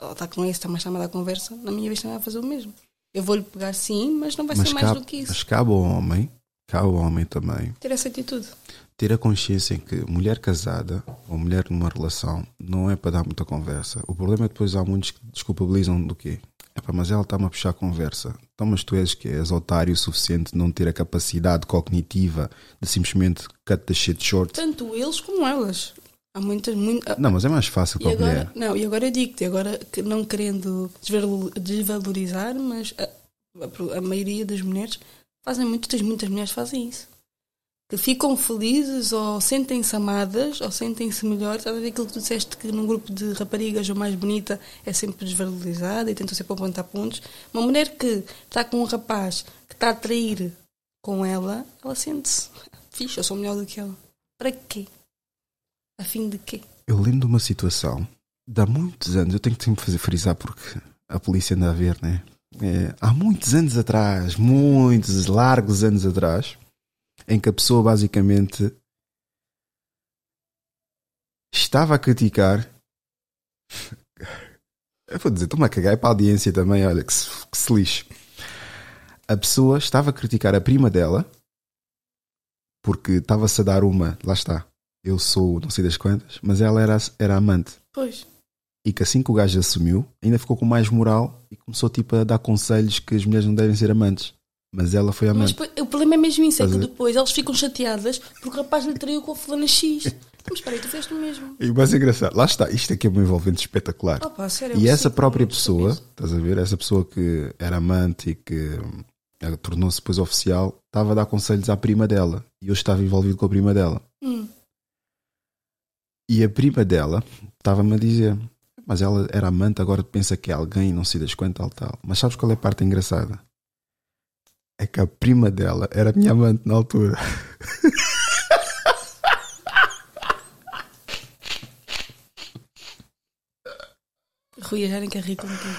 ela está com esse, está mais a dar conversa, na minha vez também vai fazer o mesmo. Eu vou-lhe pegar sim, mas não vai Mas ser mais cabe, do que isso. mas cabe ao homem, cabe ao homem também, Ter essa atitude. ter a consciência em que mulher casada ou mulher numa relação não é para dar muita conversa. O problema é que depois há muitos que desculpabilizam do quê? Epá, mas ela está-me a puxar a conversa. Então, mas tu és que és otário o suficiente de não ter a capacidade cognitiva de simplesmente cut the shit short. Tanto eles como elas. Há muitas. Muito, Não, mas é mais fácil para a agora, mulher. não, e agora eu digo-te, agora que não querendo desval- desvalorizar, mas a, a- a maioria das mulheres fazem muito, tens muitas mulheres fazem isso. Que ficam felizes ou sentem-se amadas ou sentem-se melhores. Estás a ver aquilo que tu disseste que num grupo de raparigas a mais bonita é sempre desvalorizada e tentam sempre apontar pontos. Uma mulher que está com um rapaz que está a trair com ela, ela sente-se fixe, eu sou melhor do que ela. Para quê? A fim de quê? Eu lembro de uma situação de há muitos anos, eu tenho que sempre fazer frisar porque a polícia anda a ver, né? É, há muitos anos atrás, muitos largos anos atrás, em que a pessoa basicamente estava a criticar. Eu vou dizer, estou-me a cagar é para a audiência também, olha, que se, que se lixe. A pessoa estava a criticar a prima dela porque estava-se a dar uma, lá está, eu sou não sei das quantas, mas ela era, era amante. Pois. E que assim que o gajo assumiu, ainda ficou com mais moral e começou tipo a dar conselhos que as mulheres não devem ser amantes. Mas ela foi Mas amante. depois- o problema é mesmo isso, é que depois elas ficam chateadas porque o rapaz lhe traiu com a fulana X. [LAUGHS] Mas espera aí, tu fizeste o mesmo. E o mais engraçado, lá está, isto aqui é um envolvente espetacular. Opa, sério, E essa própria pessoa, estás a ver? Essa pessoa que era amante e que ela tornou-se depois oficial, estava a dar conselhos à prima dela. E eu estava envolvido com a prima dela. Hum. E a prima dela estava-me a dizer: Mas ela era amante, agora pensa que é alguém, não sei das quantas, tal, tal. Mas sabes qual é a parte engraçada? É que a prima dela era minha amante na altura. Rui, já nem quer rir contigo.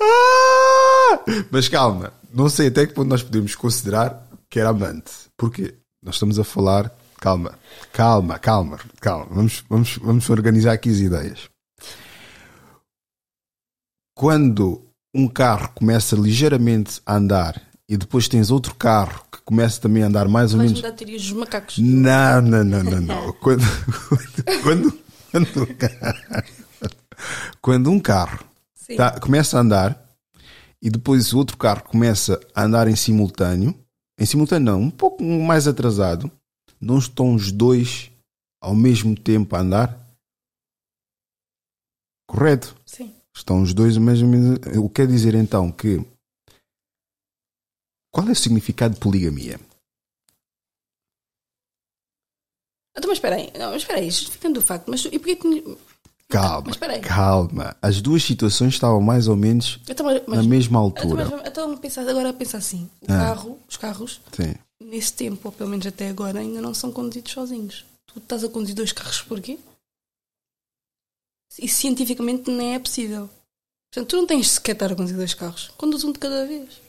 Ah! Mas calma, não sei até que ponto nós podemos considerar que era amante. Porquê? Nós estamos a falar. Calma, calma, calma, calma. Vamos, vamos, vamos organizar aqui as ideias. Quando um carro começa ligeiramente a andar e depois tens outro carro que começa também a andar mais ou Vais menos. dos macacos. Não, não, não, não, não. Quando, [LAUGHS] quando, quando, quando um carro tá- começa a andar e depois o outro carro começa a andar em simultâneo, em simultâneo não, um pouco mais atrasado, não estão os dois ao mesmo tempo a andar? Correto? Sim. Estão os dois ao mesmo O que quer dizer então que. Qual é o significado de poligamia? Então, mas espera aí, não, mas espera aí, justificando o facto, mas e porquê que. Calma, calma. As duas situações estavam mais ou menos Então, mas, na mesma então, altura. mas, então pensar, agora pensar assim: o Ah. carro, os carros, Sim. Nesse tempo, ou pelo menos até agora, ainda não são conduzidos sozinhos. Tu estás a conduzir dois carros porquê? E cientificamente nem é possível. Portanto, tu não tens sequer de estar a conduzir dois carros. Conduz um de cada vez.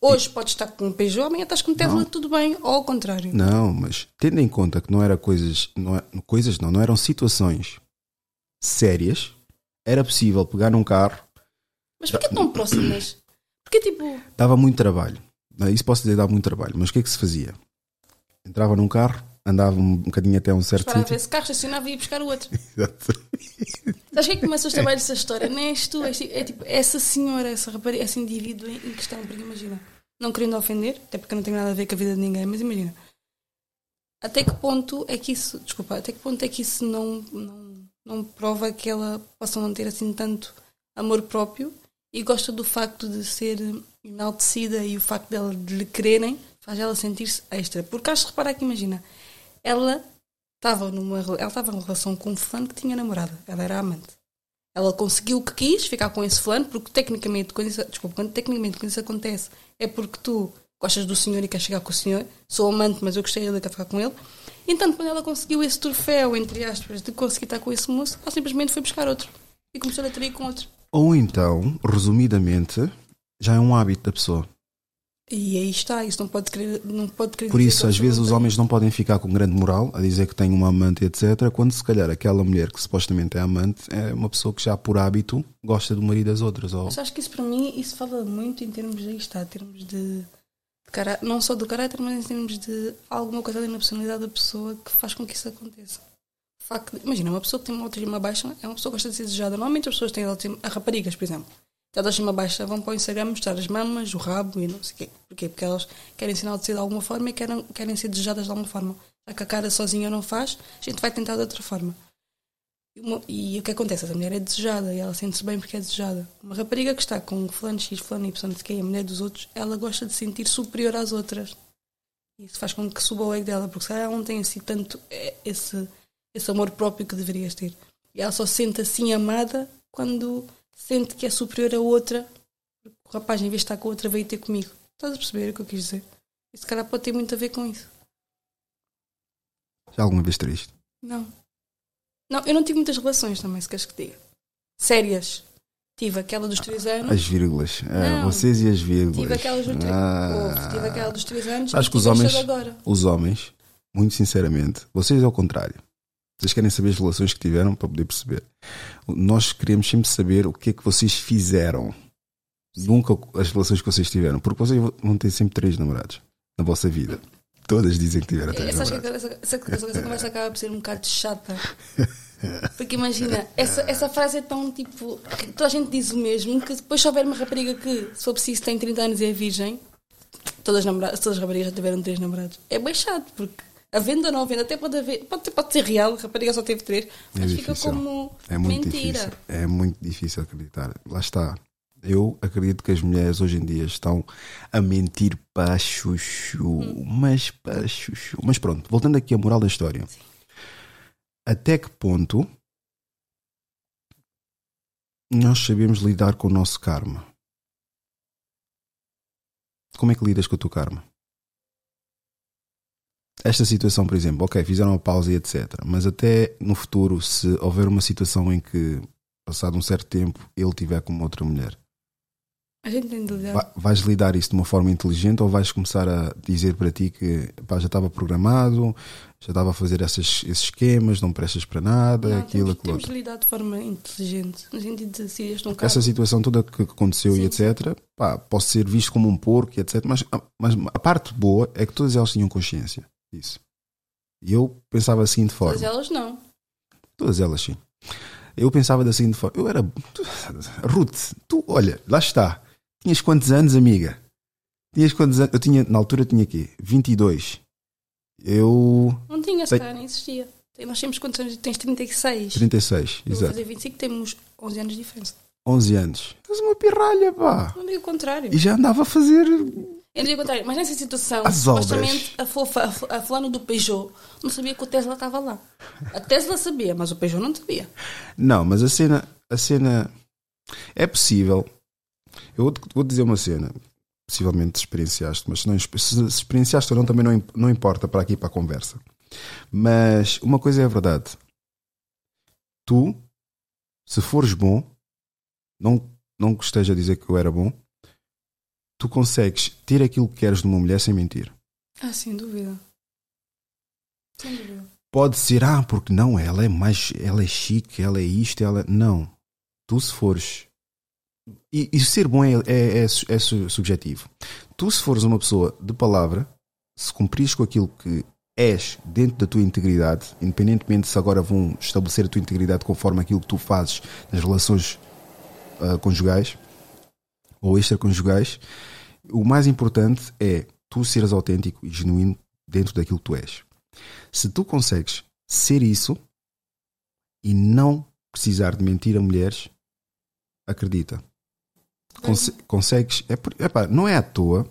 Hoje podes estar com um Peugeot, amanhã estás com um Tesla, Não. tudo bem. Ou ao contrário. Não, mas tendo em conta que não era coisas, não é- coisas não, não eram situações sérias, era possível pegar num carro, Mas porquê tão [COUGHS] próximas? Porque tipo. dava muito trabalho. Isso posso dizer, dava muito trabalho. Mas o que é que se fazia? Entrava num carro, andava um bocadinho até um certo ver sítio. esse carro estacionava e ia buscar o outro. [LAUGHS] Exato. Sabes quem é que começa os trabalhos dessa história? Nem és tu, és, tipo- é tipo essa senhora, essa rapariga, esse indivíduo em questão. Porque imagina, não querendo ofender, até porque não tenho nada a ver com a vida de ninguém, mas imagina, até que ponto é que isso, desculpa, até que ponto é que isso não, não, não prova que ela possa não ter assim tanto amor próprio e gosta do facto de ser enaltecida e o facto dela de lhe quererem faz ela sentir-se extra. Porque acho que repara que imagina, ela estava numa ela estava numa relação com um fulano que tinha namorada, ela era amante. Ela conseguiu o que quis, ficar com esse fulano, porque tecnicamente, quando isso, desculpa, quando tecnicamente quando isso acontece, é porque tu gostas do senhor e queres chegar com o senhor. Sou amante, mas eu gostei dele e quero ficar com ele. Então, quando ela conseguiu esse troféu, entre aspas, de conseguir estar com esse moço, ela simplesmente foi buscar outro. E começou a trair com outro. Ou então, resumidamente, já é um hábito da pessoa. E aí está, isso não pode querer, não pode querer Por isso, às vezes, os homens não podem ficar com grande moral a dizer que têm uma amante, etc. Quando se calhar aquela mulher que supostamente é amante é uma pessoa que já por hábito gosta do marido das outras. Ou... Mas acho que isso para mim, isso fala muito em termos de aí está, em termos de, de cara, não só do caráter, mas em termos de alguma coisa ali na personalidade da pessoa que faz com que isso aconteça. Facto de- imagina, uma pessoa que tem uma autoestima baixa é uma pessoa que gosta de ser desejada. Normalmente as pessoas têm autoestima, as raparigas, por exemplo, têm autoestima baixa, vão para o Instagram mostrar as mamas, o rabo e não sei o quê. Porquê? Porque elas querem sinal de ser de alguma forma e querem, querem ser desejadas de alguma forma. Já que a cara sozinha não faz, a gente vai tentar de outra forma. E, uma- e o que acontece? Essa mulher é desejada e ela sente-se bem porque é desejada. Uma rapariga que está com fulano X, fulano Y, não sei quê, a mulher dos outros, ela gosta de se sentir superior às outras. Isso faz com que suba o ego dela, porque se ela não tem assim tanto eh, esse, esse amor próprio que deverias ter. E ela só se sente assim amada quando sente que é superior a outra. Porque o rapaz, em vez de estar com a outra, veio ter comigo. Estás a perceber o que eu quis dizer? Isso, cara, pode ter muito a ver com isso. Já alguma vez triste? Não. Não, eu não tive muitas relações também, se queres que diga. Sérias. Tive aquela dos 3 anos. As vírgulas. Não. vocês e as vírgulas. Tive aquelas dos 3 Ah. Tive aquela dos 3 anos. Acho que os homens, agora. os homens, muito sinceramente, vocês é o contrário. Vocês querem saber as relações que tiveram para poder perceber. Nós queremos sempre saber o que é que vocês fizeram. Nunca as relações que vocês tiveram. Porque vocês vão ter sempre três namorados na vossa vida. Todas dizem que tiveram três Essa, acho que namorados. essa, essa, essa, essa [LAUGHS] conversa acaba por ser um bocado chata. Porque imagina, essa, essa frase é tão tipo. Toda a gente diz o mesmo, que depois se houver uma rapariga que, se for preciso, tem 30 anos e é virgem, todas as, todas as raparigas já tiveram três namorados. É bem chato, porque a venda ou não venda até pode haver. Pode, pode ser real, a rapariga só teve três, É mas fica difícil. como É muito mentira. difícil. É muito difícil acreditar. Lá está. Eu acredito que as mulheres hoje em dia estão a mentir para chuchu. Mas para chuchu. Mas pronto, voltando aqui à moral da história. Até que ponto nós sabemos lidar com o nosso karma? Como é que lidas com o teu karma? Esta situação, por exemplo, ok, fizeram uma pausa e etc. Mas até no futuro, se houver uma situação em que, passado um certo tempo, ele tiver com uma outra mulher, A gente tem de lidar. va- vais lidar isso de uma forma inteligente ou vais começar a dizer para ti que pá, já estava programado, já estava a fazer essas, esses esquemas, não prestas para nada, Não, aquilo, temos, aquilo temos de lidar de forma inteligente, no sentido de se este não Essa situação toda que aconteceu e Sim. etc, pá, posso ser visto como um porco e etc, mas, mas a parte boa é que todas elas tinham consciência disso. E eu pensava assim de forma. Todas elas não. Todas elas, sim. Eu pensava da seguinte forma: eu era. Ruth, tu, olha, lá está. Tinhas quantos anos, amiga? Tinhas quantos anos? Eu tinha, na altura, tinha aqui 22. Eu. Não tinha, se calhar nem existia. Nós temos quantos anos? Tens 36. 36, Eu vou exato. fazer 25, temos 11 anos de diferença. 11 anos. Estás uma pirralha, pá. Não digo o contrário. E já andava a fazer. Eu digo o contrário. Mas nessa situação, As obras. supostamente a, fofa, a, fu- a fulano do Peugeot não sabia que o Tesla estava lá. A Tesla sabia, mas o Peugeot não sabia. Não, mas a cena. A cena. É possível. Eu vou- vou dizer uma cena. Possivelmente experienciaste, mas se, não, se experienciaste ou não, também não, não importa para aqui para a conversa. Mas uma coisa é a verdade. Tu, se fores bom, não, não que esteja a dizer que eu era bom, tu consegues ter aquilo que queres de uma mulher sem mentir. Ah, sem dúvida. Sem dúvida. Pode ser, ah, porque não, ela é mais, ela é chique, ela é isto, ela. Não. Tu se fores. E, e ser bom é, é, é, é su- subjetivo. Tu se fores uma pessoa de palavra, se cumprires com aquilo que és dentro da tua integridade, independentemente se agora vão estabelecer a tua integridade conforme aquilo que tu fazes nas relações ah, conjugais ou extraconjugais, o mais importante é tu seres autêntico e genuíno dentro daquilo que tu és. Se tu consegues ser isso e não precisar de mentir a mulheres, acredita. Conse- consegues. É, epá, não é à toa.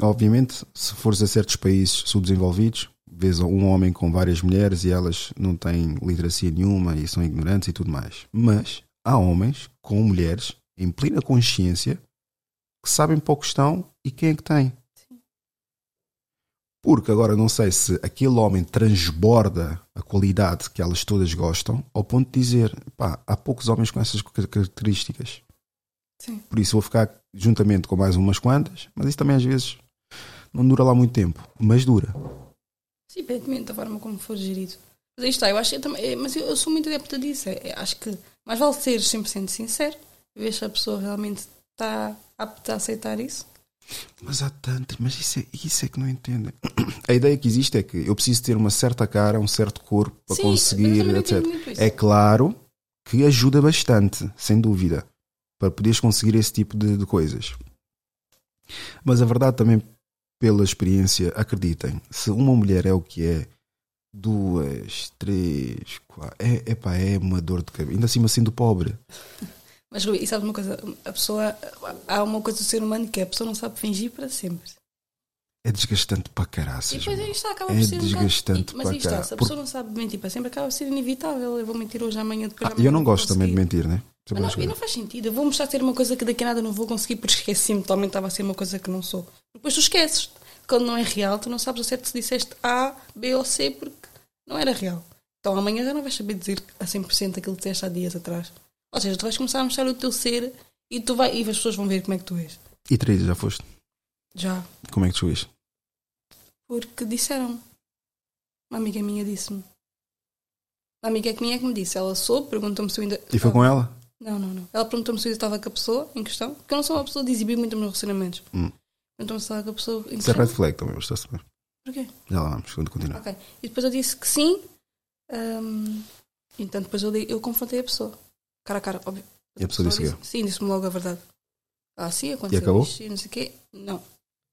Obviamente, se fores a certos países subdesenvolvidos, vês um homem com várias mulheres e elas não têm literacia nenhuma e são ignorantes e tudo mais. Mas há homens com mulheres em plena consciência que sabem para o que estão e quem é que tem. Porque agora não sei se aquele homem transborda a qualidade que elas todas gostam, ao ponto de dizer, pá, há poucos homens com essas car- características. Sim. Por isso vou ficar juntamente com mais umas quantas, mas isso também às vezes não dura lá muito tempo, mas dura. Sim, independentemente da forma como for gerido. Mas aí está, eu acho que eu também. é, Mas eu, eu sou muito adepta disso. É, é, acho que mais vale ser 100% sincero, ver se a pessoa realmente está apta a aceitar isso. Mas há tantas, mas isso é, isso é que não entendem. [CLEARS THROAT] A ideia que existe é que eu preciso ter uma certa cara, um certo corpo para Sim, conseguir, etc. É claro que ajuda bastante, sem dúvida, para poderes conseguir esse tipo de, de coisas. Mas a verdade também, pela experiência, acreditem, se uma mulher é o que é, duas, três, quatro, é, epá, é uma dor de cabeça, ainda assim sendo pobre. [LAUGHS] Mas Rui, e sabes uma coisa? A pessoa. Há uma coisa do ser humano que é a pessoa não sabe fingir para sempre. É desgastante para E caraças. depois aí está, acaba É por ser um bocado- desgastante e- Mas para aí está, se a Por- pessoa não sabe mentir para sempre, acaba por ser inevitável. Eu vou mentir hoje, amanhã, depois Ah, amanhã eu não gosto também de mentir, né? Mas não, e não faz sentido. Eu vou mostrar a ser uma coisa que daqui a nada não vou conseguir porque esqueci-me totalmente estava a ser uma coisa que não sou. Depois tu esqueces. Quando não é real, tu não sabes a certo se disseste A, B ou C porque não era real. Então amanhã já não vais saber dizer a 100% aquilo que disseste há dias atrás. Ou seja, tu vais começar a mostrar o teu ser e, tu vai, e as pessoas vão ver como é que tu és. E Teresa, já foste? Já. Como é que tu és? Porque disseram. Uma amiga minha disse-me. Uma amiga que minha é que me disse. Ela soube, perguntou-me se eu ainda. E foi com ela? Não, não, não. Ela perguntou-me se eu estava com a pessoa em questão. Porque eu não sou uma pessoa de exibir muito os meus relacionamentos. Hum. Perguntou-me se estava com a pessoa em Isso é questão. red flag também, mas está-se bem. Porquê? Já lá vamos, quando continuar. Ok. E depois eu disse que sim. Ahm, então depois eu, eu confrontei a pessoa. Cara a cara, óbvio. E a pessoa disse o quê? Sim, disse-me logo a verdade. Ah, sim, aconteceu acabou? isto e não sei o quê. Não.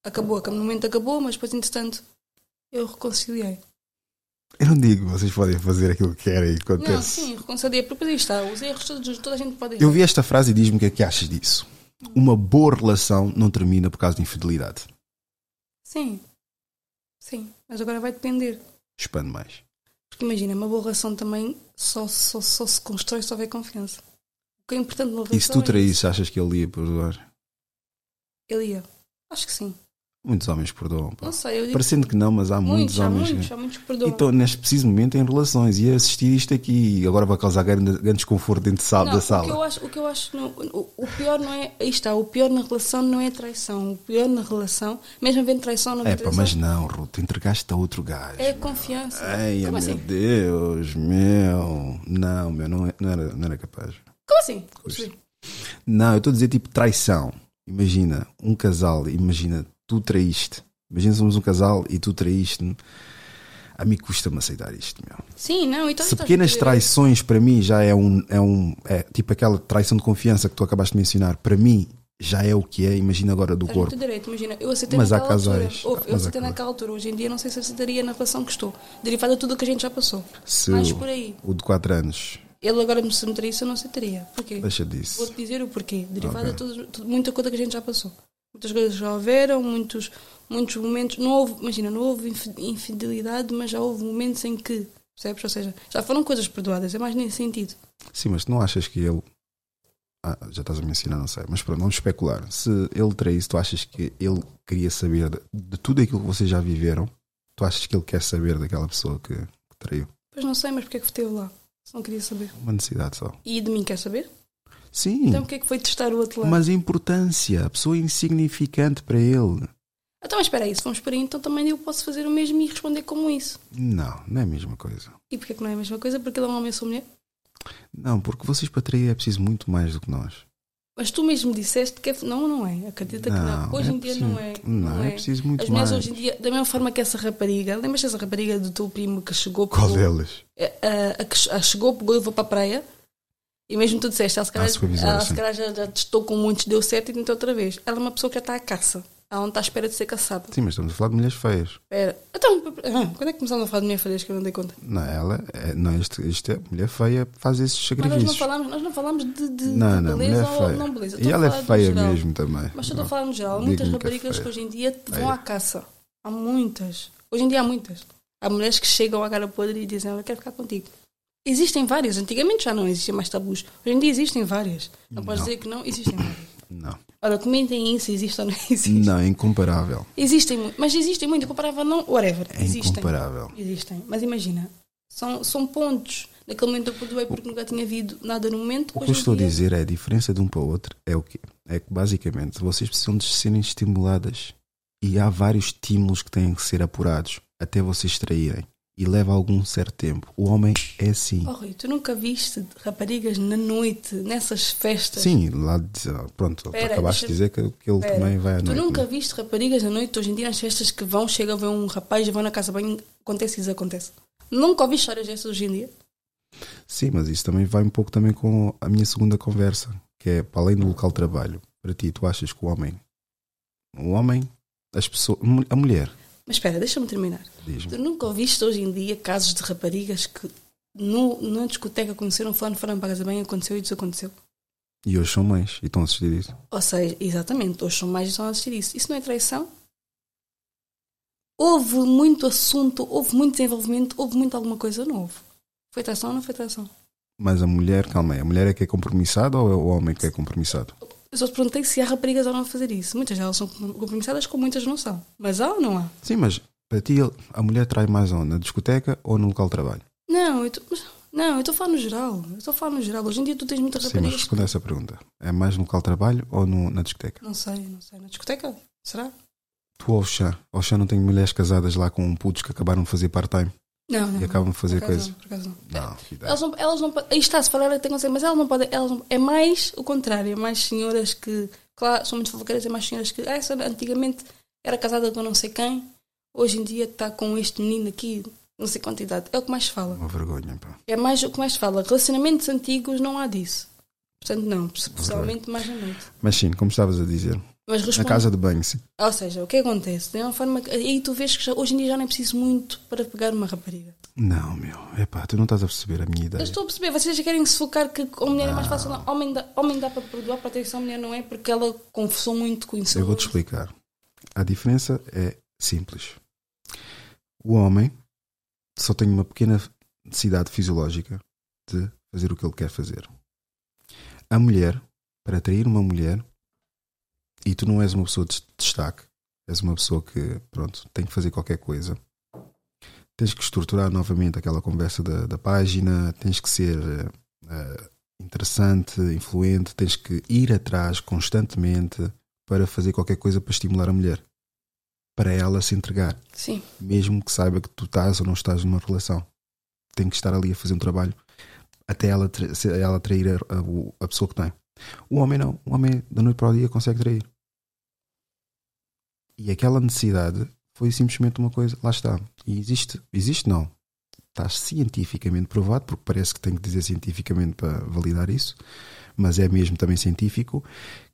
Acabou, no momento acabou, mas depois, entretanto, eu reconciliei. Eu não digo, vocês podem fazer aquilo que querem e Não, acontece. sim, reconciliei. Porque aí está, os erros todos, toda a gente pode Eu vi esta frase e diz-me o que é que achas disso. Uma boa relação não termina por causa de infidelidade. Sim. Sim, mas agora vai depender. Expande mais. Porque imagina, uma boa relação também só, só, só se constrói se houver confiança. O que é importante numa relação E se tu é traísses, achas que ele ia perdoar? Ele ia. Acho que sim. Muitos homens perdoam. pá. Não sei, eu digo Parecendo que não, mas há muitos, muitos, há homens. muitos, que- há muitos que E perdoam. estão neste preciso momento em relações e assistir isto aqui e agora vai causar grande, grande desconforto dentro de sala, Não, da O que sala. eu acho, o, que eu acho no- o, o pior não é. Aí está, o pior na relação não é traição. O pior na relação, mesmo havendo traição, não É pá, traição, mas não, Ruth, entregaste a outro gajo. é a confiança. Ai, meu assim? Deus, meu. Não, meu, não, é- não, era, não era capaz. Como assim? Não, eu estou a dizer tipo traição. Imagina, um casal, imagina, tu traíste. Imagina somos um casal e tu traíste-me. A mim custa-me aceitar isto, meu. Sim, não, então Se pequenas traições para mim já é um, é um. É tipo aquela traição de confiança que tu acabaste de mencionar, para mim já é o que é, imagina agora do Estás corpo. direito, imagina, eu aceitei Mas há naquela casais. altura. Eu Mas aceitei naquela altura. Hoje em dia não sei se aceitaria na relação que estou. Derivado de tudo o que a gente já passou. Se Mais o, por aí. o de 4 anos, Ele agora me se me traísse, eu não aceitaria. Porquê? deixa disso. Vou-te dizer o porquê. Derivado Ok. de tudo, tudo- muita coisa que a gente já passou. Muitas coisas já houveram, muitos, muitos momentos. Não houve, imagina, não houve infi- infidelidade, mas já houve momentos em que. Percebes? Ou seja, já foram coisas perdoadas. É mais nesse sentido. Sim, mas tu não achas que ele. Ah, já estás a mencionar, não sei. Mas pronto, vamos especular. Se ele traísse, tu achas que ele queria saber de, de tudo aquilo que vocês já viveram? Tu achas que ele quer saber daquela pessoa que, que traiu? Pois não sei, mas porque é que esteve lá? Se não queria saber. Uma necessidade só. E de mim quer saber? Sim, Então porque é que foi testar o outro lado? mas a importância. A pessoa é insignificante para ele. Então, espera aí, se vamos por aí, então também eu posso fazer o mesmo e responder como isso. Não, não é a mesma coisa. E porquê que não é a mesma coisa? Porque ele é um homem e eu sou mulher? Não, porque vocês para trair é preciso muito mais do que nós. Mas tu mesmo disseste que é... Não, não é. Acredita que não. Hoje é em dia preciso- não é. Não, é preciso muito As mulheres mais. hoje em dia, da mesma forma que essa rapariga, lembras dessa rapariga do teu primo que chegou, Qual pegou- delas? a, a que a chegou, pegou e levou para a praia? E mesmo tu disseste, ela se calhar, Ah, ela, se calhar já, já testou com muitos, deu certo e tentou outra vez. Ela é uma pessoa que já está à caça. Ela não está à espera de ser caçada. Sim, mas estamos a falar de mulheres feias. Espera. Então, ah, quando é que começamos a falar de minha falhas que eu não dei conta? Não, ela, é, não, isto, isto é mulher feia faz esses Mas nós não sacrifícios. falamos, nós não falamos de, de, Não, de não, beleza mulher ou feia. não beleza. E ela é feia mesmo também. Mas estou a falar no geral. Muitas que é raparigas que feia. hoje em dia vão Feia. à caça. Há muitas. Hoje em dia há muitas. Há mulheres que chegam à cara podre e dizem: Eu quero ficar contigo. Existem várias. Antigamente já não existiam mais tabus. Hoje em dia existem várias. Não podes Não. dizer que não, existem várias. Não. Ora, comentem isso, existe ou não [LAUGHS] existe. Não, é incomparável. Existem mas existem muito, incomparável não, whatever. É existem. incomparável. Existem. Mas imagina, são, são pontos. Naquele momento eu perdoei porque nunca tinha havido nada no momento. O que eu estou a dizer é a diferença de um para o outro é o quê? É que basicamente vocês precisam de serem estimuladas e há vários estímulos que têm que ser apurados até vocês extraírem e leva algum certo tempo. O homem é assim. Oh, Rui, tu nunca viste raparigas na noite, nessas festas? Sim, lá ah, pronto, Espera, acabaste de dizer que, que ele Espera, também vai à Tu noite. nunca né? viste raparigas na noite hoje em dia nas festas que vão, chega a ver um rapaz, vão na casa bem, acontece isso, acontece. Nunca ouvi histórias dessas hoje em dia. Sim, mas isso também vai um pouco também com a minha segunda conversa, que é para além do local de trabalho. Para ti, tu achas que o homem, o homem, as pessoas, a mulher, Mas espera, deixa-me terminar. diz-me, Tu nunca ouviste hoje em dia casos de raparigas que no, na discoteca conheceram fulano, foram para casa bem, aconteceu e desaconteceu? e hoje são mães e estão a assistir isso. Ou seja, exatamente, hoje são mais e estão a assistir isso. Isso não é traição? Houve muito assunto, houve muito desenvolvimento, houve muito alguma coisa novo. Foi traição ou não foi traição? Mas a mulher, calma aí, a mulher é que é compromissada ou é o homem que é compromissado? Eu só te perguntei se há raparigas ou não a fazer isso. Muitas delas são compromissadas, como muitas não são. Mas há ou não há? Sim, mas para ti a mulher trai mais onde? Na discoteca ou no local de trabalho? Não, eu tô, não, eu estou a falar no geral. Eu estou a falar no geral. Hoje em dia tu tens muitas Sim, mas raparigas. responde a essa pergunta. É mais no local de trabalho ou no- na discoteca? Não sei, não sei. Na discoteca? Será? Tu ou o chá não tem mulheres casadas lá com putos que acabaram de fazer part-time Não, não. e acabam de fazer por acaso coisa? não, por acaso não. Não. Elas não, elas não. Aí está, se falar tem que mas elas não podem. Elas não- é mais o contrário, é mais senhoras que, claro, são muito fofoqueiras, é mais senhoras que. Ah, essa antigamente era casada com não sei quem, hoje em dia está com este menino aqui, não sei quanta idade. É o que mais fala. Uma vergonha, pá. É mais o que mais fala. Relacionamentos antigos não há disso. Portanto, não, pessoalmente mais à noite. Mas sim, como estavas a dizer, na casa de banho, sim. Ou seja, o que acontece? De uma forma que. Aí tu vês que já- hoje em dia já não é preciso muito para pegar uma rapariga. Não, meu, epá, tu não estás a perceber a minha Eu ideia. estou a perceber, vocês já querem se focar que a mulher é mais fácil. Não. Homem, dá, homem dá para perdoar, a mulher não é, porque ela confessou muito com isso. Eu vou-te explicar. A diferença é simples. O homem só tem uma pequena necessidade fisiológica de fazer o que ele quer fazer. A mulher, para atrair uma mulher, e tu não és uma pessoa de destaque, és uma pessoa que, pronto, tem que fazer qualquer coisa. Tens que estruturar novamente aquela conversa da, da página, tens que ser eh, interessante, influente, tens que ir atrás constantemente para fazer qualquer coisa para estimular a mulher. Para ela se entregar, Sim, mesmo que saiba que tu estás ou não estás numa relação. Tem que estar ali a fazer um trabalho até ela, ela atrair a, a- a pessoa que tem. O homem não. O homem da noite para o dia consegue trair. E aquela necessidade foi simplesmente uma coisa. Lá está. E existe. Existe não. Está cientificamente provado, porque parece que tem que dizer cientificamente para validar isso, mas é mesmo também científico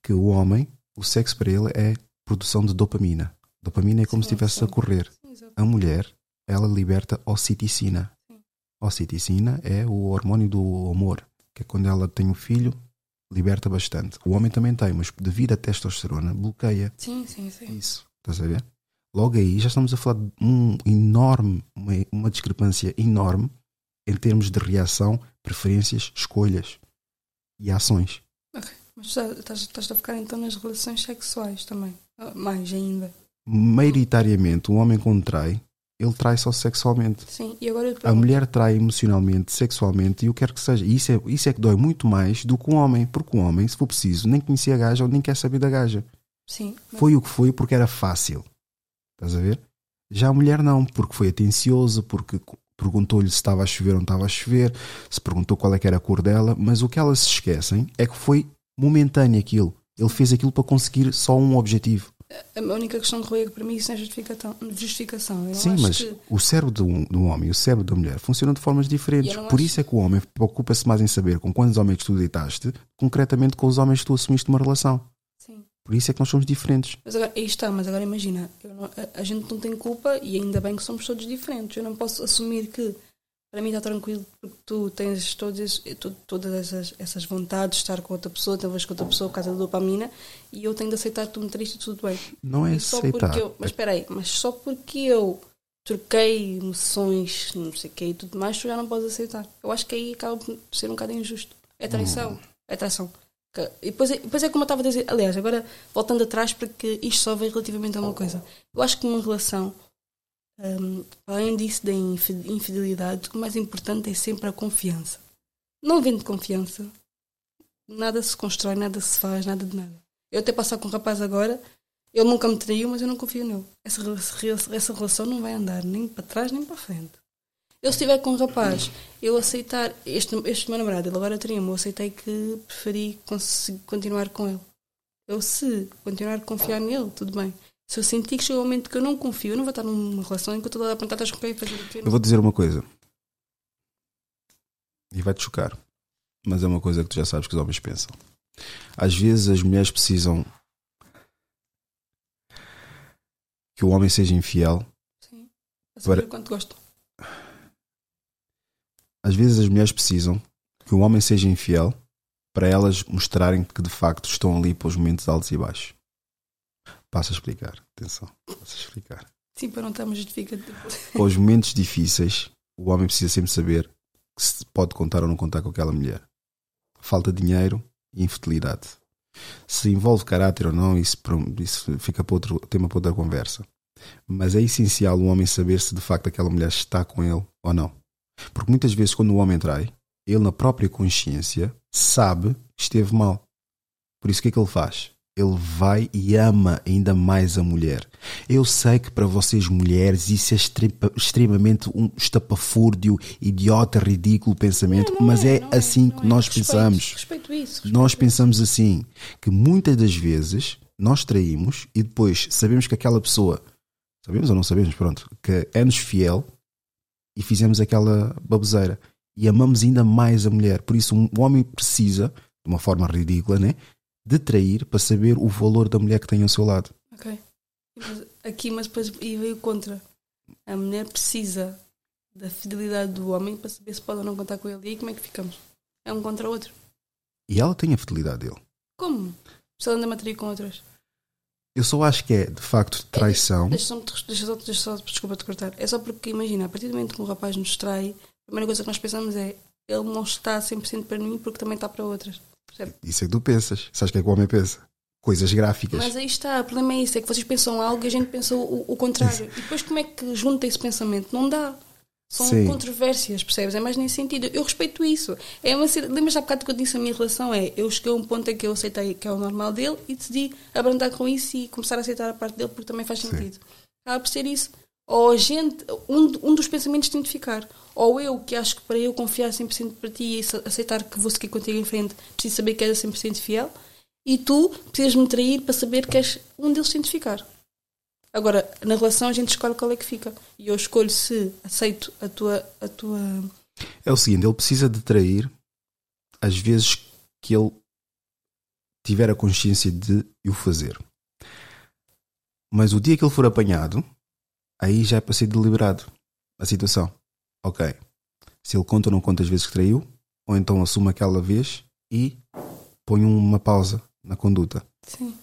que o homem, o sexo para ele é produção de dopamina. Dopamina é como Sim, se estivesse a correr. sim. A mulher, ela liberta oxiticina. Sim. Oxiticina é o hormônio do amor, que é quando ela tem um filho, liberta bastante. O homem também tem, mas devido à testosterona, bloqueia Sim, sim, sim. isso. Estás a ver? Logo aí já estamos a falar de um enorme, uma, uma discrepância enorme em termos de reação, preferências, escolhas e ações. Mas tu estás, estás a focar então nas relações sexuais também. Ah, Mais ainda. Maioritariamente, o homem quando trai, ele trai só sexualmente. Sim, e agora A mulher trai emocionalmente, sexualmente e o que quer que seja. E isso é, isso é que dói muito mais do que o homem, porque o homem, se for preciso, nem conhecia a gaja ou nem quer saber da gaja. Sim, Foi o que foi porque era fácil. Estás a ver? Já a mulher não, porque foi atencioso, porque perguntou-lhe se estava a chover ou não estava a chover, se perguntou qual é que era a cor dela, mas o que elas se esquecem é que foi momentâneo aquilo. Ele fez aquilo para conseguir só um objetivo. a única questão de Rui é que para mim isso não é justificação. justificação. Sim, mas que- o cérebro do, do homem e o cérebro da mulher funcionam de formas diferentes. Por acho- isso é que o homem preocupa-se mais em saber com quantos homens tu deitaste, concretamente com os homens que tu assumiste uma relação. Por isso é que nós somos diferentes. Mas agora, aí está, mas agora imagina, não- a, a gente não tem culpa e ainda bem que somos todos diferentes. Eu não posso assumir que para mim está tranquilo porque tu tens todos tu- todas essas, essas vontades de estar com outra pessoa, talvez com outra pessoa por causa da dopamina e eu tenho de aceitar que tu me triste e tudo bem. Não é só aceitar. eu, mas espera aí, mas só porque eu troquei emoções, não sei o que e tudo mais, tu já não podes aceitar. Eu acho que aí acaba por ser um bocado injusto. É traição. Hum. É traição. E depois, é- depois é como eu estava a dizer, aliás, agora voltando atrás, porque isto só vem relativamente a uma coisa. Eu acho que numa relação, hum, além disso da infi- infidelidade, o mais importante é sempre a confiança. Não havendo confiança, nada se constrói, nada se faz, nada de nada. Eu até passar com um rapaz agora, ele nunca me traiu, mas eu não confio nele. Essa, essa relação não vai andar nem para trás nem para frente. Eu se estiver com um rapaz, eu aceitar, este, este meu namorado, ele agora traiu-me, eu aceitei que preferi continuar com ele. Eu se continuar a confiar nele, tudo bem. Se eu sentir que chega um momento que eu não confio, eu não vou estar numa relação em que eu estou a perguntar estás com quem fazer o quê? Eu vou dizer uma coisa. E vai-te chocar. Mas é uma coisa que tu já sabes que os homens pensam. Às vezes as mulheres precisam que o homem seja infiel. Sim. A saber Agora- o quanto gosto. Às vezes as mulheres precisam que o homem seja infiel para elas mostrarem que de facto estão ali para os momentos altos e baixos. Passo a explicar. Atenção. Passo a explicar. Sim, para não estarmos justificando. Para os [LAUGHS] momentos difíceis, o homem precisa sempre saber que se pode contar ou não contar com aquela mulher. Falta de dinheiro e infidelidade. Se envolve caráter ou não, isso, isso fica para outro tema para outra conversa. Mas é essencial o homem saber se de facto aquela mulher está com ele ou não. Porque muitas vezes, quando o homem trai, ele, na própria consciência, sabe que esteve mal. Por isso, o que é que ele faz? Ele vai e ama ainda mais a mulher. Eu sei que para vocês mulheres isso é extre- extremamente um estapafúrdio, idiota, ridículo pensamento, Não, não mas é, não assim não que nós Respeito- pensamos. Respeito isso. Nós pensamos assim, que muitas das vezes nós traímos e depois sabemos que aquela pessoa, sabemos ou não sabemos, pronto, que é-nos fiel e fizemos aquela baboseira. E amamos ainda mais a mulher. Por isso, um homem precisa, de uma forma ridícula, né? De trair para saber o valor da mulher que tem ao seu lado. Ok. Aqui, mas depois e veio contra. A mulher precisa da fidelidade do homem para saber se pode ou não contar com ele. E como é que ficamos? É um contra o outro. E ela tem a fidelidade dele. Como? Se ela anda a trair com outras. Eu só acho que é, de facto, traição. Deixa só, deixa só, deixa só desculpa te cortar. É só porque, imagina, a partir do momento que um rapaz nos trai, a primeira coisa que nós pensamos é ele não está 100% para mim porque também está para outras. Percebe? Isso é que tu pensas. Sabes o que é que o homem pensa? Coisas gráficas. Mas aí está, o problema é isso, é que vocês pensam algo e a gente pensa o, o contrário. E depois como é que junta esse pensamento? Não dá. São Sim. controvérsias, percebes? É mais nesse sentido. Eu respeito isso. É uma Lembras há bocado que eu disse a minha relação? É, eu cheguei a um ponto em que eu aceitei que é o normal dele e decidi abrandar com isso e começar a aceitar a parte dele porque também faz sentido. Acaba por ser isso. Ou a gente, um, um dos pensamentos tem de ficar. Ou eu, que acho que para eu confiar 100% para ti e ace- aceitar que vou seguir contigo em frente, preciso saber que és 100% fiel. E tu precisas me trair para saber que és um deles tem de ficar. Agora, na relação a gente escolhe qual é que fica. E eu escolho se aceito a tua. A tua... É o seguinte, ele precisa de trair às vezes que ele tiver a consciência de o fazer. Mas o dia que ele for apanhado, aí já é para ser deliberado a situação. Ok. Se ele conta ou não conta as vezes que traiu, ou então assume aquela vez e põe uma pausa na conduta. Sim.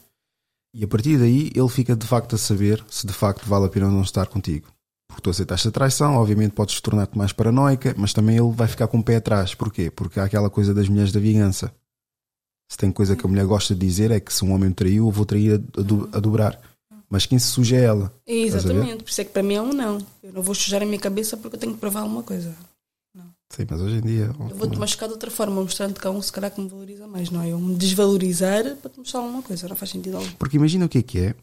E a partir daí ele fica de facto a saber se de facto vale a pena não estar contigo. Porque tu aceitaste a traição, obviamente podes tornar-te mais paranoica, mas também ele vai ficar com o pé atrás. Porquê? Porque há aquela coisa das mulheres da vingança. Se tem coisa que a mulher gosta de dizer é que se um homem me traiu, eu vou trair a, do- a dobrar. Mas quem se suja é ela. Exatamente. Por isso é que para mim é um não. Eu não vou sujar a minha cabeça porque eu tenho que provar alguma coisa. Sim, mas hoje em dia. Eu vou-te machucar de outra forma, mostrando que há um se calhar que me valoriza mais, não é? Eu me desvalorizar para te mostrar alguma coisa. Não faz sentido algum. Porque imagina o que é que é.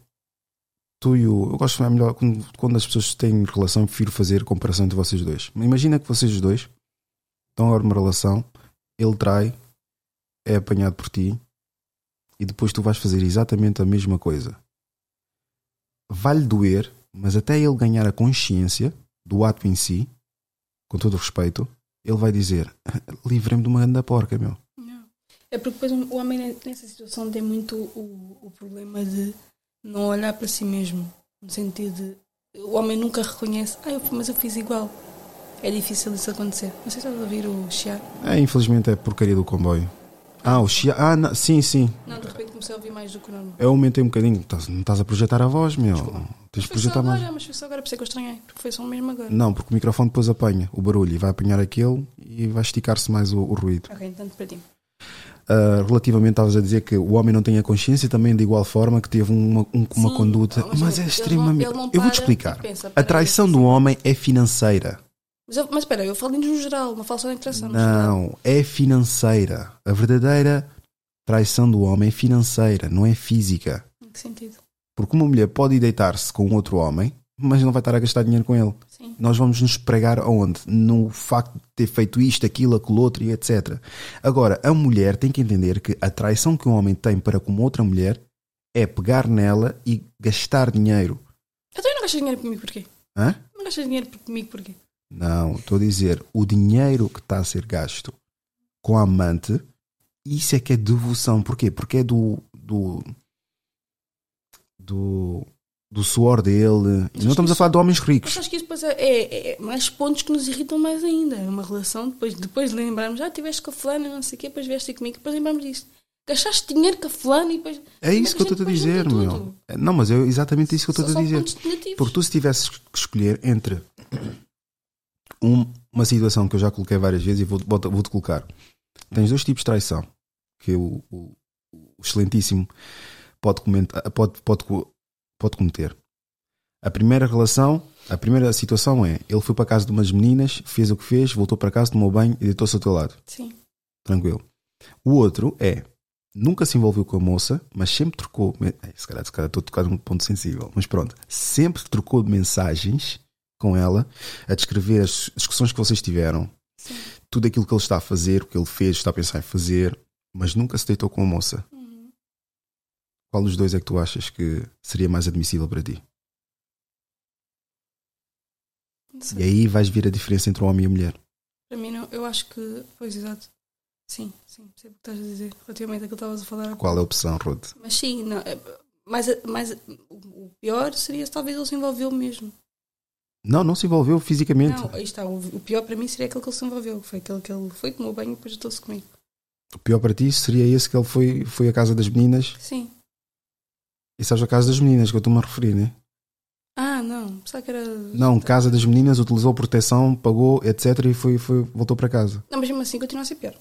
Tu e o. Eu gosto é melhor quando, quando as pessoas têm relação, prefiro fazer comparação entre vocês dois. Imagina que vocês dois estão agora numa relação, ele trai, é apanhado por ti e depois tu vais fazer exatamente a mesma coisa. Vai-lhe doer, mas até ele ganhar a consciência do ato em si, com todo o respeito, ele vai dizer: livrei-me de uma grande porca, meu. Não. É porque depois o homem nessa situação tem muito o, o problema de não olhar para si mesmo. No sentido de o homem nunca reconhece, ah, eu, mas eu fiz igual. É difícil isso acontecer. Não sei se estás a ouvir o chiar. É, infelizmente é porcaria do comboio. Ah, o chia. Ah, não, sim, sim. Não, de repente comecei a ouvir mais do que o normal. Eu aumentei um bocadinho. Estás- Não estás a projetar a voz, meu. Tens de Foi só projetar mais. agora, mas foi só agora, por isso é que eu estranhei. Porque foi só mesmo agora. Não, porque o microfone depois apanha o barulho e vai apanhar aquele e vai esticar-se mais o, o ruído. Ok, então para ti. ah, relativamente estavas a dizer que o homem não tem a consciência também de igual forma que teve uma, um- uma Sim, conduta, mas mas ele- é ele não- extremamente. ele não eu vou te para explicar. pensa, a peraí, traição do assim. homem é financeira. Mas, eu- mas espera, eu falo no geral, não falo só da geral. Não, é financeira. A verdadeira traição do homem é financeira, não é física. Em que sentido? Porque uma mulher pode deitar-se com outro homem, mas não vai estar a gastar dinheiro com ele. Sim. Nós vamos nos pregar aonde? No facto de ter feito isto, aquilo, aquilo outro e etc. Agora, a mulher tem que entender que a traição que um homem tem para com outra mulher é pegar nela e gastar dinheiro. Então eu não gastas dinheiro comigo porquê? Hã? Não gastas dinheiro comigo porquê? Não, estou a dizer, o dinheiro que está a ser gasto com a amante, isso é que é devoção. Porquê? Porque é do. do. do, do suor dele. E não estamos a falar de homens ricos. acho que isso depois é, é- é mais pontos que nos irritam mais ainda. É uma relação, depois, depois de lembrarmos, ah, estiveste com a fulana, não sei o quê, depois vieste comigo, depois lembramos disso. Gastaste dinheiro com a fulana e depois. É isso que eu estou a dizer, meu. Não, mas é exatamente isso que eu estou a dizer. Porque tu, se tivesses que escolher entre um- uma situação que eu já coloquei várias vezes e vou- vou- vou-te colocar, tens dois tipos de traição que o, o- o excelentíssimo pode, comentar, pode, pode, co- pode cometer. A primeira relação, a primeira situação é: ele foi para a casa de umas meninas, fez o que fez, voltou para casa, tomou banho e deitou-se ao teu lado. Sim. Tranquilo. O outro é nunca se envolveu com a moça, mas sempre trocou. Se calhar, se calhar estou a tocar num ponto sensível, mas pronto. Sempre trocou mensagens com ela a descrever as discussões que vocês tiveram, Sim. tudo aquilo que ele está a fazer, o que ele fez, está a pensar em fazer, mas nunca se deitou com a moça. Uhum. Qual dos dois é que tu achas que seria mais admissível para ti? E aí vais ver a diferença entre o homem e a mulher. Para mim, não. Eu acho que. Pois, exato. Sim, sim, percebo o que estás a dizer relativamente àquilo que estavas a falar. Qual é a opção, Ruth? Mas sim, não, é, mas, o pior seria se talvez ele se envolveu mesmo. Não, não se envolveu fisicamente. Não, aí está. O, o pior para mim seria aquele que ele se envolveu. Foi aquele que ele foi, tomou banho e depois estou-se comigo. O pior para ti seria esse que ele foi, foi à casa das meninas Sim. E sabes a casa das meninas que eu estou-me a referir, né? Ah, não. Pensava que era. Não, casa das meninas, utilizou proteção, pagou, etc. e foi, foi, voltou para casa. Não, mas mesmo assim continua a ser pior.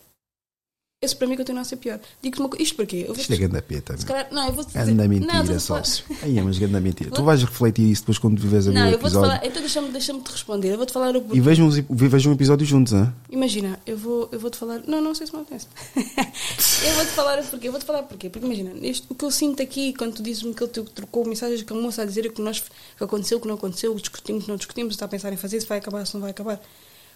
Esse para mim continua a ser pior. Digo-te uma coisa. Isto porquê? Eu vou Isto é grande peta. Se meu. calhar. Não, eu vou-te dizer. Anda Não, mentira estou a só. falar- Aí é, mas grande mentira. Tu vais refletir isso depois quando vives a ver Não, o eu vou-te episódio. falar. Então deixa-me deixa te responder. Eu vou-te falar o porquê. E vejam, vejam um episódio juntos, hein? Imagina, eu vou, eu vou-te falar. Não, não sei se me acontece. [LAUGHS] eu vou-te falar o porquê. Eu vou-te falar porquê. Porque imagina, isto, o que eu sinto aqui, quando tu dizes-me que ele te trocou mensagens com a moça a dizer o que, nós, que aconteceu, o que não aconteceu, discutimos, não discutimos, está a pensar em fazer, se vai acabar, se não vai acabar.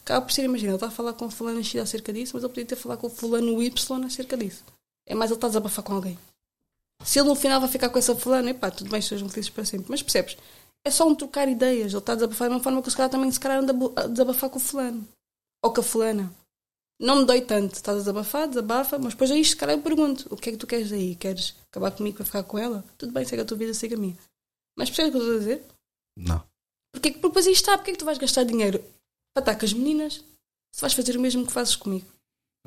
Acaba por ser, imagina, ele está a falar com o fulano X acerca disso, mas ele podia ter falado com o fulano Y acerca disso. É mais ele está a desabafar com alguém. Se ele no final vai ficar com essa fulana, epá, tudo bem, sejam felizes para sempre. Mas percebes? É só um trocar ideias. Ele está a desabafar da mesma forma que o se calhar também se calhar anda a desabafar com o fulano. Ou com a fulana. Não me dói tanto. Estás a desabafar, desabafa, mas depois aí se calhar eu pergunto: o que é que tu queres aí? Queres acabar comigo para ficar com ela? Tudo bem, segue a tua vida, segue a minha. Mas percebes o que eu estou a dizer? Não. Porque, porque depois aí está, porque é que tu vais gastar dinheiro para estar com as meninas se vais fazer o mesmo que fazes comigo?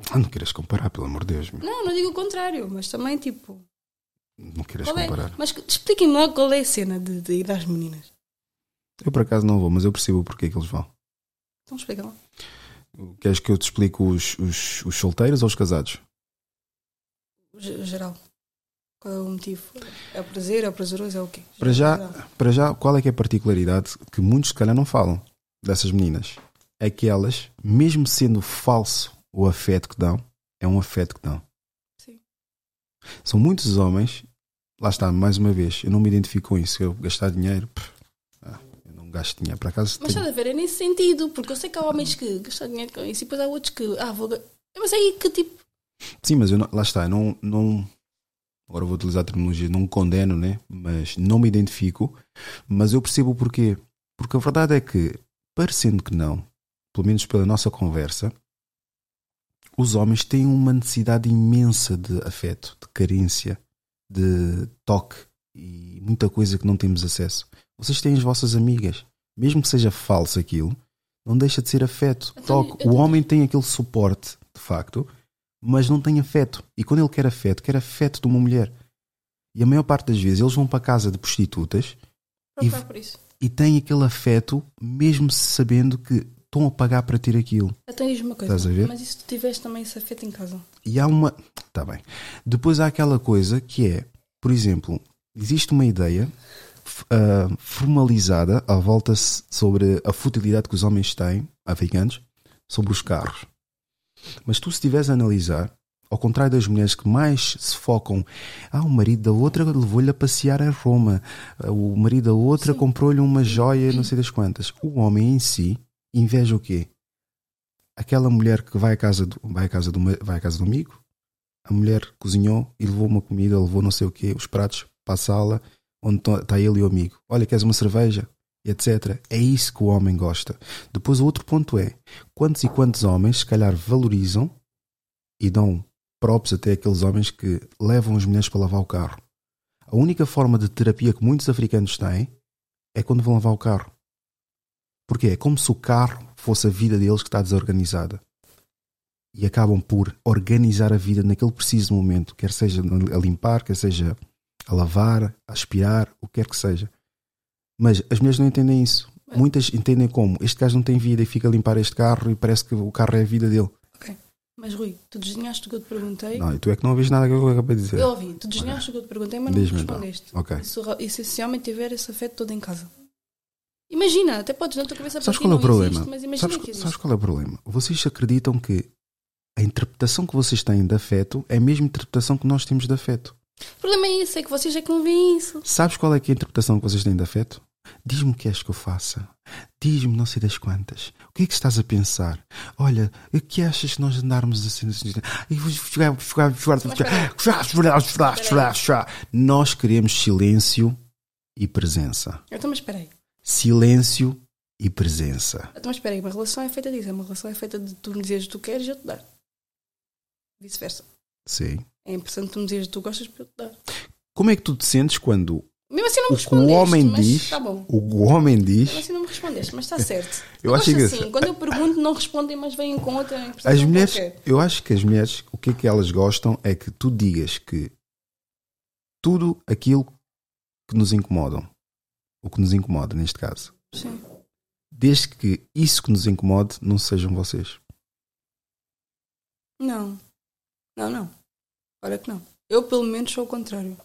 Ah, não queiras comparar, pelo amor de Deus. meu. Não, não digo o contrário, mas também tipo. Não queiras Qual é? comparar. Mas que- expliquem-me lá qual é a cena de, de ir às meninas. Eu por acaso não vou, mas eu percebo o porquê que eles vão. Então explica lá. Queres que eu te explique os, os, os solteiros ou os casados? Ge- Geral. Qual é o motivo? É o prazer, é o prazeroso, é o quê? Para já, para já, qual é que é a particularidade que muitos se calhar não falam dessas meninas? É que elas, mesmo sendo falso o afeto que dão, é um afeto que dão. Sim. São muitos homens, lá está, mais uma vez, eu não me identifico com isso. Eu gastar dinheiro, pff, ah, eu não gasto dinheiro. Para casa Mas estás a ver, é nesse sentido, porque eu sei que há homens que gastam dinheiro com isso e depois há outros que, ah, vou. Mas aí que tipo. Sim, mas eu não- lá está, eu não, não. Agora vou utilizar a terminologia, não condeno, né? Mas não me identifico. Mas eu percebo o porquê. Porque a verdade é que, parecendo que não, pelo menos pela nossa conversa, os homens têm uma necessidade imensa de afeto, de carência, de toque e muita coisa que não temos acesso. Vocês têm as vossas amigas, mesmo que seja falso aquilo, não deixa de ser afeto, Então, toque. eu O homem tem aquele suporte, de facto, mas não tem afeto. E quando ele quer afeto, quer afeto de uma mulher. E a maior parte das vezes eles vão para a casa de prostitutas isso. e têm aquele afeto, mesmo sabendo que estão a pagar para ter aquilo. Até diz uma coisa. Estás a ver? Mas e se tu tiveste também esse afeto em casa? E há uma. Está bem. Depois há aquela coisa que é, por exemplo, existe uma ideia ah, formalizada à volta sobre a futilidade que os homens têm, africanos, sobre os carros. Mas tu, se estiveres a analisar, ao contrário das mulheres que mais se focam, ah, o marido da outra levou-lhe a passear a Roma, ah, o marido da outra comprou-lhe uma joia, não sei das quantas. O homem em si inveja o quê? Aquela mulher que vai à casa do, vai à casa do, vai à casa do amigo, a mulher cozinhou e levou uma comida, levou não sei o quê, os pratos para a sala onde está ele e o amigo. Olha, queres uma cerveja? Etc. É isso que o homem gosta. Depois o outro ponto é quantos e quantos homens se calhar valorizam e dão props até aqueles homens que levam as mulheres para lavar o carro. A única forma de terapia que muitos africanos têm é quando vão lavar o carro. Porque é como se o carro fosse a vida deles que está desorganizada e acabam por organizar a vida naquele preciso momento, quer seja a limpar, quer seja a lavar, a aspirar, o que quer que seja. Mas as mulheres não entendem isso. Muitas entendem como este gajo não tem vida e fica a limpar este carro e parece que o carro é a vida dele. Ok. Mas Rui, tu desenhaste o que eu te perguntei. Não, e tu é que não ouviste nada que eu acabei de dizer. Eu ouvi, tu desenhaste o que eu te perguntei, mas não então. respondeste. Ok. E se, e se esse homem tiver esse afeto todo em casa? Imagina, até podes na tua cabeça Sabes qual é o problema? existe, mas imagina Sabes, que existe. sabes qual é o problema? Vocês acreditam que a interpretação que vocês têm de afeto é a mesma interpretação que nós temos de afeto. O problema é isso, é que vocês é que não veem isso. Sabes qual é, é a interpretação que vocês têm de afeto? Diz-me o que és que eu faça. Diz-me não sei das quantas. O que é que estás a pensar? Olha, o que achas que nós andarmos assim? assim, e jogar- jogar- jogar- Nós queremos silêncio e presença. Então, mas espera aí. Silêncio e presença. Então, mas espera aí. Uma relação é feita disso. Uma relação é feita de tu me dizeres o que tu queres e eu te dar. Vice-versa. Sim. É importante tu me dizeres o que tu gostas para eu te dar. Como é que tu te sentes quando Mesmo assim não me o que o respondeste. homem diz, Tá bom. o homem diz, Mesmo assim não me respondeste, mas está certo. [LAUGHS] Eu Eu acho engraçado. assim. Quando eu pergunto, não respondem, mas vêm com outra as mulheres, qualquer. eu acho que as mulheres, o que é que elas gostam é que tu digas que tudo aquilo que nos incomodam, o que nos incomoda neste caso, Sim. desde que isso que nos incomode não sejam vocês. Não. Não, não. Olha que não. Eu, pelo menos, sou o contrário.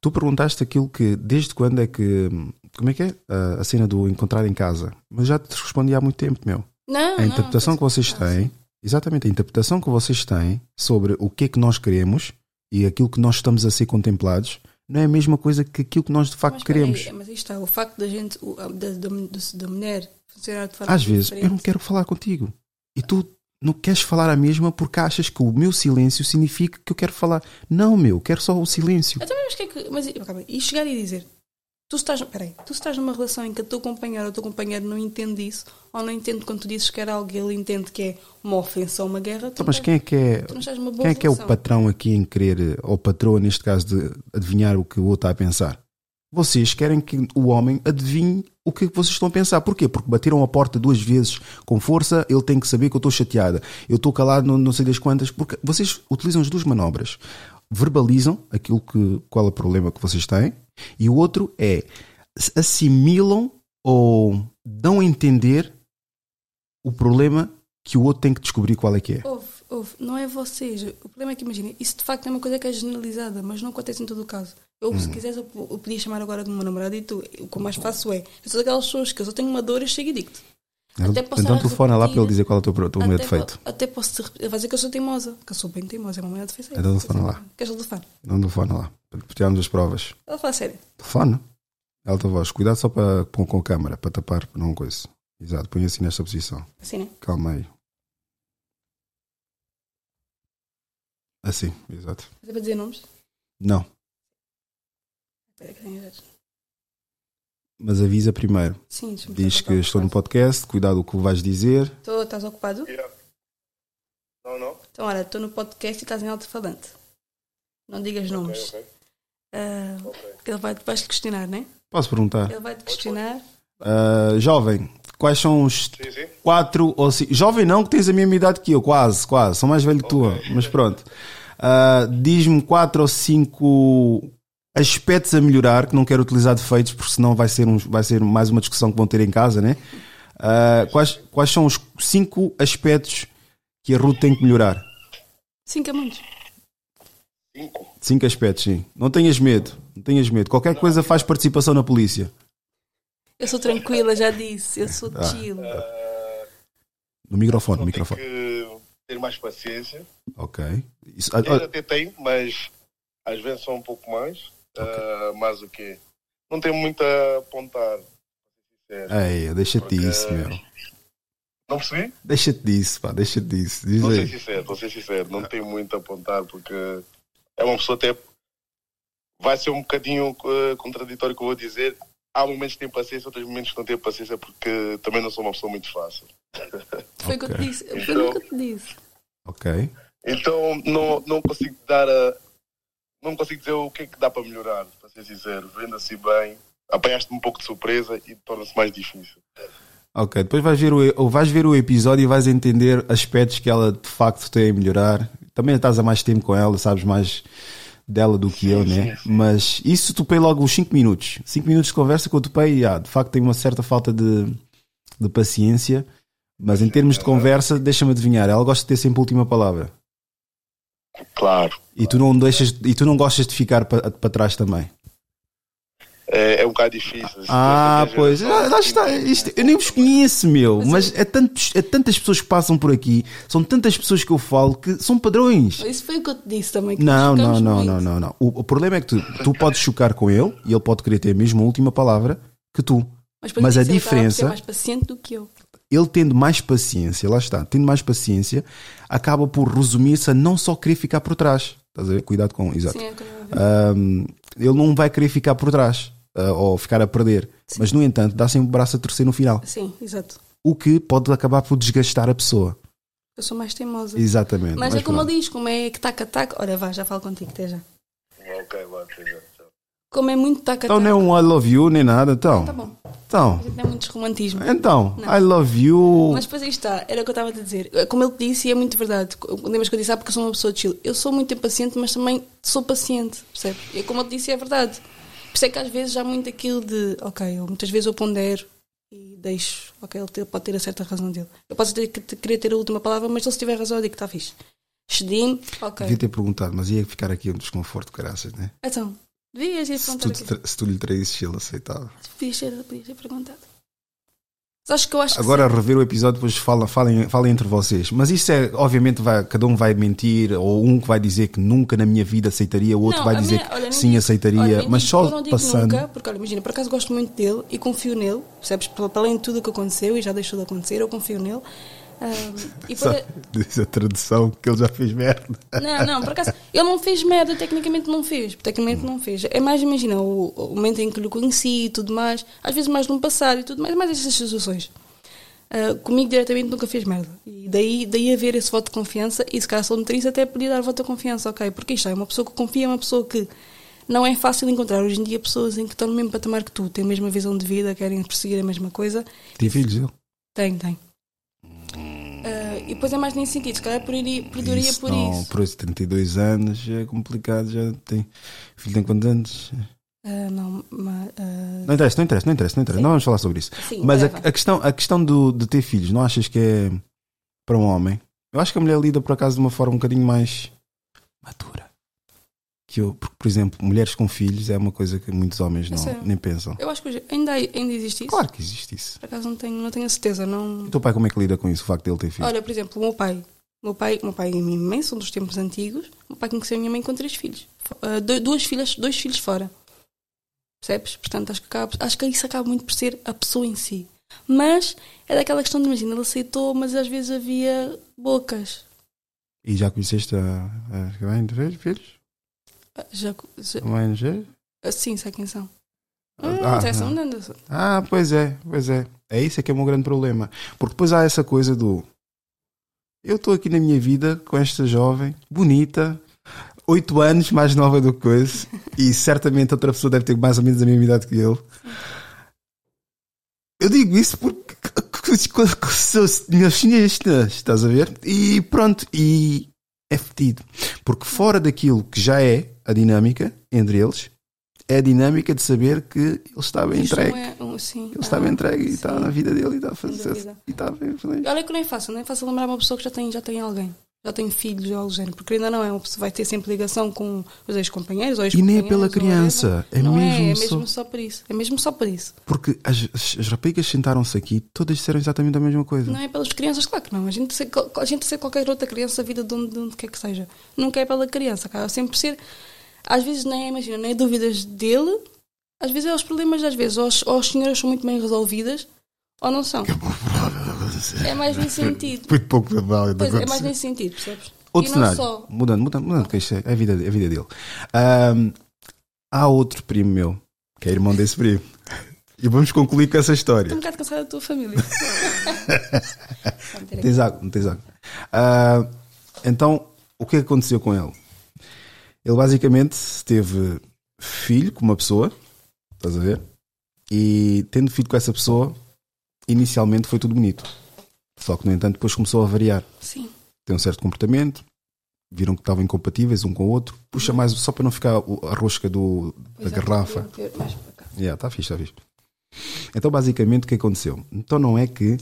Tu perguntaste aquilo que, desde quando é que, como é que é? A, a cena do encontrar em casa. Mas já te respondi há muito tempo, meu. Não, A não, interpretação que vocês Ah, têm, exatamente, a interpretação que vocês têm sobre o que é que nós queremos e aquilo que nós estamos a ser contemplados, não é a mesma coisa que aquilo que nós de facto Mas queremos. aí, mas aí está, o facto da gente, o- da, da, da- mulher funcionar de forma Às vezes eu não diferente. quero falar contigo e tu não queres falar a mesma porque achas que o meu silêncio significa que eu quero falar. Não, meu, quero só o silêncio. Então, mas que é que. Mas, calma, e chegar e dizer: tu estás, peraí, tu estás numa relação em que o teu companheiro ou o teu companheiro não entende isso, ou não entende quando tu dizes que era algo e ele entende que é uma ofensa ou uma guerra, tu, Então, mas quem é que é, quem é que é o patrão aqui em querer, ou patroa neste caso, de adivinhar o que o outro está a pensar? Vocês querem que o homem adivinhe o que vocês estão a pensar. Porquê? Porque bateram a porta duas vezes com força, ele tem que saber que eu estou chateada. Eu estou calado, não, não sei das quantas. Porque vocês utilizam as duas manobras. Verbalizam aquilo que, qual é o problema que vocês têm, e o outro é assimilam ou dão a entender o problema que o outro tem que descobrir qual é que é. Houve, houve. Não é vocês. O problema é que, imagina, isso de facto é uma coisa que é generalizada, mas não acontece em todo o caso. Eu, Hum. se quiseres, eu, eu podia chamar agora de uma namorada e tu, o que eu mais faço é, eu sou daquelas pessoas que eu só tenho uma dor e chego e digo-te. Até posso Então telefona lá para ele dizer qual é o teu, teu meu Até defeito. Até posso te. Ele vai dizer que eu sou teimosa, que eu sou bem teimosa, é uma mulher defesa. Então telefona lá. Queres o telefone? Não telefona lá. Para tirarmos as provas. Ela fala sério. Telefone. Alta voz. Cuidado só para, com, com a câmara, para tapar, para não coisa. Exato, põe assim nesta posição. Assim, né? Calma aí. Assim, exato. Mas é para dizer nomes? Não, Espera que tenho. Mas avisa primeiro. Sim, deixa-me Diz que estou no podcast, cuidado com o que vais dizer. Estou- Estás ocupado? Não, não. Então, olha, estou no podcast e estás em alto-falante. Não digas nomes. ok. Ah, Ele vai, vais-te questionar, né? Posso perguntar? Ele vai-te questionar. Ah, jovem, quais são os Sim, sim. quatro ou cinco. Jovem não, que tens a mesma idade que eu, quase, quase. Sou mais velho que tu, mas pronto. Ah, Diz-me quatro ou cinco aspectos a melhorar, que não quero utilizar defeitos, porque senão vai ser, um, vai ser mais uma discussão que vão ter em casa, né? Ah, quais, quais são os cinco aspectos que a Ruth tem que melhorar? Cinco é muitos. Cinco. Cinco aspectos, sim. Não tenhas medo. Não tenhas medo. Qualquer coisa faz participação na polícia. Eu sou tranquila, já disse. Eu sou Ah. chill. No microfone, no microfone. ter que ter mais paciência. Ok. Isso- Eu ah, até tenho, mas às vezes só um pouco mais. Ah, mas o quê? Não tenho muito a apontar. pra ser sincero. Ei, deixa-te Porque- disso, meu. Não percebi? Deixa-te disso, pá. Deixa-te disso. Diz ser aí. sincero, vou ser sincero. Não tenho muito a apontar porque é uma pessoa até. Vai ser um bocadinho eh, contraditório o que eu vou dizer. Há momentos que tenho paciência, outros momentos que não tenho paciência porque também não sou uma pessoa muito fácil. Foi o que eu te Ok. disse. Foi o que eu te disse. Ok. Então não, não consigo dar a. Não consigo dizer o que é que dá para melhorar, para ser sincero. Vendo assim bem, apanhaste-me um pouco de surpresa e torna-se mais difícil. Ok, depois vais ver, o, ou vais ver o episódio e vais entender aspectos que ela de facto tem a melhorar. Também estás há mais tempo com ela, sabes mais dela do que eu, né? Mas isso topei logo os 5 minutos. 5 minutos de conversa que eu topei, e, ah, de facto tem uma certa falta de, de paciência. Mas em termos de conversa, deixa-me adivinhar, ela gosta de ter sempre a última palavra. Claro. E tu não, deixas, e tu não gostas de ficar para para trás também. É, é um bocado difícil. Ah, pois, ah, lá está. Isto, eu nem vos conheço, meu. Mas é, tantos, é tantas pessoas que passam por aqui, são tantas pessoas que eu falo que são padrões. Isso foi o que eu te disse também. que Não, não, não, não, não, não. O, o problema é que tu, tu podes chocar com ele e ele pode querer ter mesmo a última palavra que tu. Mas, Mas a ele estava diferença- ser mais paciente do que eu. Ele tendo mais paciência, lá está, tendo mais paciência, acaba por resumir-se a não só querer ficar por trás. Estás a ver? Cuidado com. Exato. Sim, é. Ahm, ele não vai querer ficar por trás ah, ou ficar a perder. Mas, no entanto, dá sempre o braço a torcer no final. Sim, exato. O que pode acabar por desgastar a pessoa. Eu sou mais teimosa. Exatamente. Mas é como ele diz, como é que taca-taca. Ora, vá, já falo contigo, até já. Ok, vá, até já. Como é muito taca-taca. Então não é um I love you nem nada. Então, Tá bom. então, gente tem muitos romantismo. então Não. I love you. Mas depois aí está, era o que eu estava a dizer. Como ele disse, e é muito verdade. Lembras que eu disse, ah, porque eu sou uma pessoa de chill. Eu sou muito impaciente, mas também sou paciente, percebes? E como ele disse, é verdade. Por isso é que às vezes há muito aquilo de, ok, eu, muitas vezes eu pondero e deixo, ok, ele pode ter a certa razão dele. Eu posso ter, que querer ter a última palavra, mas se ele tiver razão, eu digo que está fixe. Excedi-me, ok. Devia ter perguntado, mas ia ficar aqui um desconforto, caraças, né? Então, devias ir Se perguntar tu, se tu lhe traísses, ele aceitava. Podias ter, podias ter perguntado. Mas acho que eu acho que Agora, a rever o episódio, depois fala, falem, falem entre vocês. Mas isso é, obviamente, vai, cada um vai mentir, ou um que vai dizer que nunca na minha vida aceitaria, o outro Não, vai dizer minha- olha, que sim digo- aceitaria, olha, mas só digo passando. Nunca, porque olha, imagina, por acaso gosto muito dele e confio nele, percebes? Além de tudo o que aconteceu e já deixou de acontecer, eu confio nele. E para- diz a tradução que ele já fez merda. Não, não, por acaso, ele não fez merda, tecnicamente não fez. Tecnicamente não fez. É mais, imagina, o, o momento em que lhe conheci e tudo mais, às vezes mais no passado e tudo mais, mais essas situações. Ah, comigo diretamente nunca fez merda. E daí, daí haver esse voto de confiança, e se calhar sou motorista até podia dar voto de confiança, ok? Porque isto é uma pessoa que confia, é uma pessoa que não é fácil encontrar hoje em dia pessoas em que estão no mesmo patamar que tu, têm a mesma visão de vida, querem perseguir a mesma coisa. Tem filhos ele? Tem, tem. E depois é mais nesse sentido, se calhar perdoaria, perdoaria Isso por não, isso. por esses 32 anos é complicado, já tem. Filho tem quantos anos? Ah, não, mas, ah, Não interessa, não interessa, não interessa, não interessa. Sim. Não vamos falar sobre isso. sim, Mas a, a questão, a questão do, de ter filhos, não achas que é para um homem? Eu acho que a mulher lida por acaso de uma forma um bocadinho mais madura. Que eu, porque, por exemplo, mulheres com filhos é uma coisa que muitos homens não, sério? nem pensam. Eu acho que ainda, ainda existe isso. Claro que existe isso. Por acaso não tenho, não tenho a certeza. Não... O teu pai como é que lida com isso, o facto de ele ter filhos? Olha, por exemplo, o meu pai. O meu pai, o meu pai e a minha mãe são dos tempos antigos. O meu pai conheceu a minha mãe com três filhos. Du- duas filhas, dois filhos fora. Percebes? Portanto, acho que, acaba, acho que isso acaba muito por ser a pessoa em si. Mas é daquela questão de, imagina, ele aceitou, mas às vezes havia bocas. E já conheceste a, a de ver- filhos? Ah, Já, já, ver? ah, sim, sei quem são. Ah, Hum, ah. interessa. Ah, pois é, pois é. É isso é que é o meu grande problema. Porque depois há essa coisa do. Eu estou aqui na minha vida com esta jovem, bonita, oito anos mais nova do que coisa, [LAUGHS] e certamente outra pessoa deve ter mais ou menos a mesma idade que ele. Eu digo isso porque sou cineasta, estás a ver? E pronto, e é fedido. Porque fora daquilo que já é a dinâmica entre eles, é a dinâmica de saber que ele estava Isto entregue. é Ele estava ah, entregue e sim. está na vida dele e está a fazer. E está bem feliz. Olha que não é fácil, não é fácil lembrar uma pessoa que já tem, já tem alguém, já tem filhos ou algo género, porque ainda não é uma pessoa vai ter sempre ligação com os ex-companheiros ou E nem é pela criança, é não mesmo é, é só- mesmo só por isso. É mesmo só por isso. Porque as, as, as raparigas sentaram-se aqui, todas disseram exatamente a mesma coisa. Não é pelas crianças, claro que não. A gente ser, a gente ser qualquer outra criança, a vida de onde, de onde quer que seja. Nunca é pela criança, cara. Sempre por ser. Às vezes nem é, imagina, nem é dúvidas dele, às vezes é os problemas, às vezes, ou as, ou as senhoras são muito bem resolvidas, ou não são. É mais nesse sentido. Muito pouco provável Pois, é mais nesse sentido, percebes? Outro e não cenário. só. Mudando, mudando, mudando, que é a vida, a vida dele. Ahm, há outro primo meu, que é irmão desse primo. [LAUGHS] E vamos concluir com essa história. Estou um bocado cansada da tua família. Aqui. [LAUGHS] Tens água, não tens água. Ah, então, o que é que aconteceu com ele? Ele basicamente teve filho com uma pessoa, estás a ver? E tendo filho com essa pessoa, inicialmente foi tudo bonito. Só que, no entanto, depois começou a variar. Sim. Tem um certo comportamento, viram que estavam incompatíveis um com o outro. Puxa mais, só para não ficar a rosca do, da Pois é, garrafa. cá. Yeah, está fixe, está fixe. Então, basicamente, o que aconteceu? Então, não é que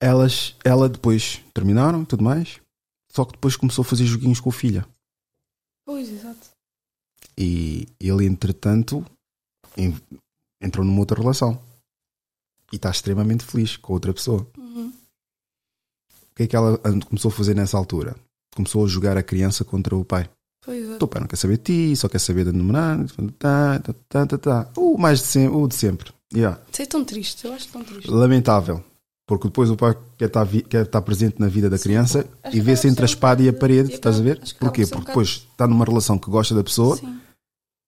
elas, ela depois terminaram e tudo mais, só que depois começou a fazer joguinhos com a filha. Pois, exato. E ele, entretanto, en- entrou numa outra relação e está extremamente feliz com outra pessoa. Uhum. O que é que ela começou a fazer nessa altura? Começou a jogar a criança contra o pai. Pois, exato. O teu pai não quer saber de ti, só quer saber da namorada. Tá, tá, tá, tá, tá. O mais de sempre. O de sempre. Yeah. Isso é tão triste, eu acho tão triste. Lamentável. Porque depois o pai quer estar, vi- quer estar presente na vida da criança e vê-se entre a espada e a parede, estás a ver? Porquê? um Porque depois está numa relação que gosta da pessoa Sim.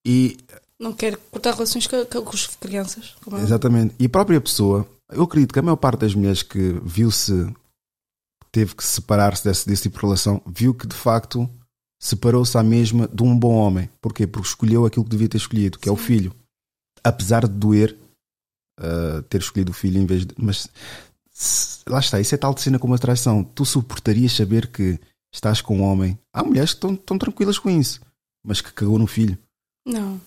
e. Não quero cortar relações com, com, as crianças. é. Exatamente. E a própria pessoa, eu acredito que a maior parte das mulheres que viu-se, teve que separar-se desse, desse tipo de relação, viu que de facto separou-se à mesma de um bom homem. Porquê? Porque escolheu aquilo que devia ter escolhido, que é o Sim. filho. Apesar de doer uh, ter escolhido o filho em vez de. Mas lá está, isso é tal de cena como a traição. Tu suportarias saber que estás com um homem. Há mulheres que estão, estão tranquilas com isso, mas que cagou no filho. Não.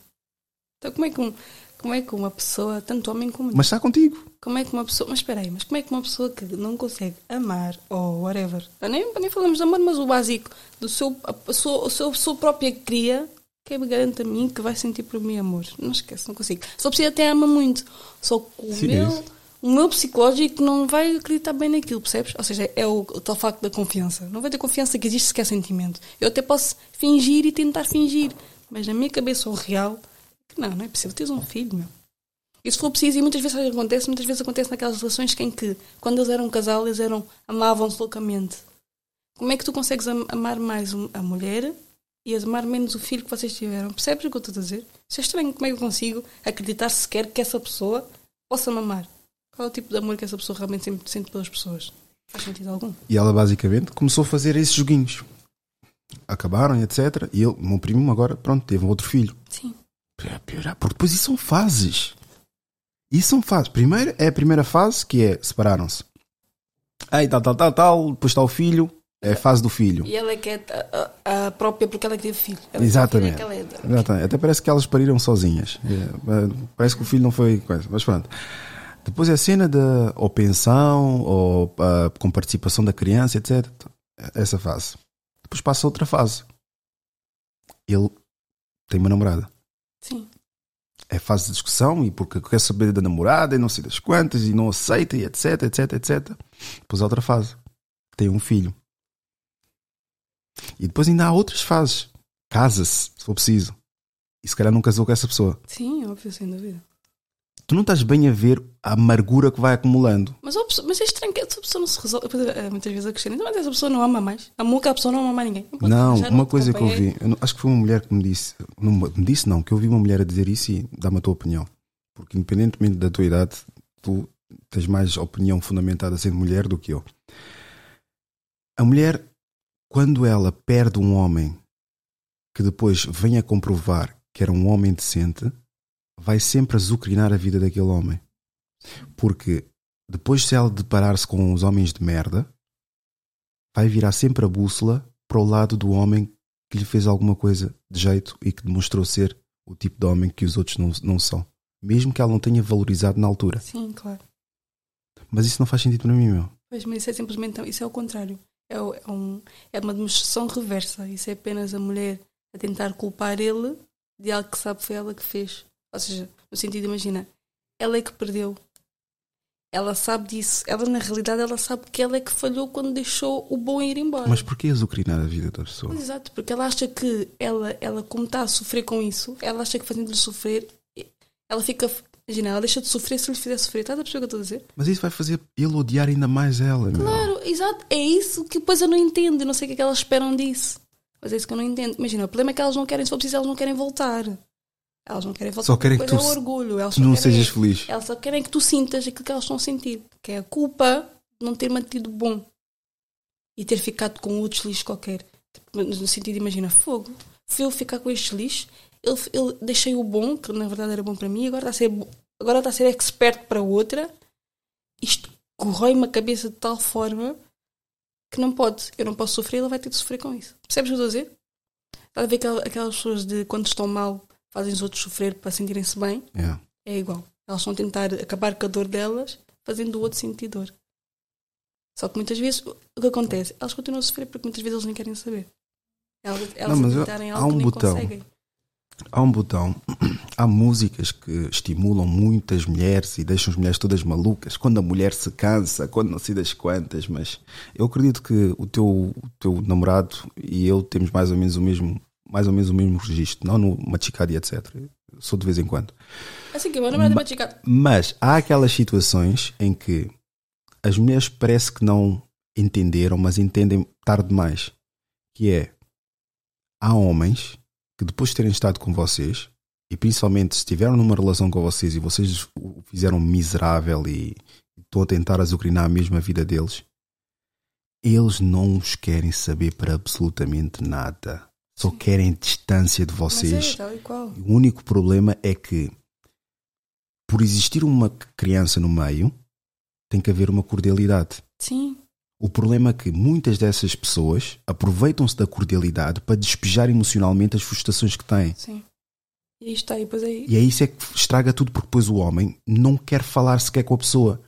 Então como é que um- como é que uma pessoa, tanto homem como mulher, Mas está contigo. como é que uma pessoa, mas espera aí, mas como é que uma pessoa que não consegue amar ou whatever, nem, nem falamos de amor, mas o básico do seu, a, sua, a sua, a sua própria cria, quem me garante a mim que vai sentir por mim amor? Não esquece, não consigo. Só precisa até ama muito. Só que o Sim, é meu, isso. O meu psicológico não vai acreditar bem naquilo, percebes? Ou seja, é o, o tal facto da confiança. Não vai ter confiança que existe sequer sentimento. Eu até posso fingir e tentar fingir, mas na minha cabeça o real, não, não é possível. Tens um filho, meu. Se for preciso, e muitas vezes acontece, muitas vezes acontece naquelas relações em que, quando eles eram casal, eles eram, amavam-se loucamente. Como é que tu consegues am- amar mais a mulher e amar menos o filho que vocês tiveram? Percebes o que eu estou a dizer? Isso é estranho. Como é que eu consigo acreditar sequer que essa pessoa possa me amar? Qual é o tipo de amor que essa pessoa realmente sempre sente pelas pessoas? Faz sentido algum? E ela basicamente começou a fazer esses joguinhos. Acabaram, etc. E ele, o meu primo, agora, pronto, teve um outro filho. Sim. Para piorar, porque depois isso são fases. Isso são fases. Primeiro é a primeira fase que é separaram-se. Aí tal, tal, tal, tal, depois está o filho, é a fase do filho. E ela é que é a, a- própria porque ela é que teve filho. Ela Exatamente. É que ela é da- Exatamente. Até parece que elas pariram sozinhas. É, Parece que o filho não foi coisa. Mas pronto. Depois é a cena da ou pensão, ou ah, com participação da criança, etc. Essa fase. Depois passa outra fase. Ele tem uma namorada. Sim. É fase de discussão e porque quer saber da namorada e não sei das quantas e não aceita e etc, etc, etc. Depois há outra fase. Tem um filho. E depois ainda há outras fases. Casa-se, se for preciso. E se calhar não casou com essa pessoa. Sim, óbvio, sem dúvida. Tu não estás bem a ver a amargura que vai acumulando. Mas, pessoa- mas é estranho que essa pessoa não se resolve. Eh, Muitas vezes a questão mas essa pessoa não ama mais. Amou que a pessoa não ama mais ninguém. Não, arranjar uma coisa que eu vi, eu não- acho que foi uma mulher que me disse, não me disse não, que eu vi uma mulher a dizer isso e dá-me a tua opinião. Porque independentemente da tua idade, tu tens mais opinião fundamentada sendo mulher do que eu. A mulher, quando ela perde um homem que depois vem a comprovar que era um homem decente, vai sempre azucrinar a vida daquele homem. Porque depois se ela deparar-se com os homens de merda, vai virar sempre a bússola para o lado do homem que lhe fez alguma coisa de jeito e que demonstrou ser o tipo de homem que os outros não, não são. Mesmo que ela não tenha valorizado na altura. Sim, claro. Mas isso não faz sentido para mim, meu. Pois, mas isso é simplesmente. Isso é o contrário. É, é um, é uma demonstração reversa. Isso é apenas a mulher a tentar culpar ele de algo que sabe foi ela que fez. Ou seja, no sentido, imagina, ela é que perdeu. Ela sabe disso. Ela, na realidade, ela sabe que ela é que falhou quando deixou o bom ir embora. Mas porquê azucrinar a vida da pessoa? Pois, Exato, porque ela acha que ela, ela como está a sofrer com isso, ela acha que fazendo-lhe sofrer, ela fica. Imagina, ela deixa de sofrer se lhe fizer sofrer. Estás a perceber o que eu estou a dizer? Mas isso vai fazer ele odiar ainda mais ela, meu. Claro, exato. É isso que depois eu não entendo. Eu não sei o que é que elas esperam disso. Mas é isso que eu não entendo. Imagina, o problema é que elas não querem, se for preciso, elas não querem voltar. Elas não querem voltar. Só querem que Depois tu é orgulho. Elas Não querem- sejas feliz. Elas só querem que tu sintas aquilo que elas estão a sentir. Que é a culpa de não ter mantido bom. E ter ficado com outros lixos qualquer. Tipo, No sentido, imagina, fogo. Fui eu ficar com estes lixos. Ele, ele deixei o bom, que na verdade era bom para mim, agora está a ser, agora está a ser expert para outra. Isto corrói-me a cabeça de tal forma que não pode. Eu não posso sofrer, ele vai ter de sofrer com isso. Percebes o que eu estou a dizer? Estás a ver aquel- aquelas pessoas de quando estão mal fazem os outros sofrer para sentirem-se bem? Yeah. é igual. Elas estão a tentar acabar com a dor delas, fazendo o outro sentir dor. Só que muitas vezes o que acontece? Elas continuam a sofrer porque muitas vezes eles nem querem saber. Elas, elas mas eu- acreditarem em há algo um que nem botão. conseguem. Há um botão, [CLEARS THROAT] há músicas que estimulam muitas mulheres e deixam as mulheres todas malucas. Quando a mulher se cansa, quando não sei das quantas, mas eu acredito que o teu, o teu namorado e eu temos mais ou menos o mesmo, mais ou menos o mesmo registro, não no machicado e etc. Sou de vez em quando. Assim que o meu namorado é machucado. Mas há aquelas situações em que as mulheres parece que não entenderam, mas entendem tarde demais. Que é há homens que depois de terem estado com vocês, e principalmente se estiveram numa relação com vocês e vocês o fizeram miserável e estão a tentar azucrinar a mesma vida deles, eles não os querem saber para absolutamente nada. Só querem distância de Mas vocês. é. O único problema é que, por existir uma criança no meio, tem que haver uma cordialidade. Sim, O problema é que muitas dessas pessoas aproveitam-se da cordialidade para despejar emocionalmente as frustrações que têm. sim. E está aí, depois aí. E é isso é que estraga tudo, porque depois o homem não quer falar sequer com a pessoa.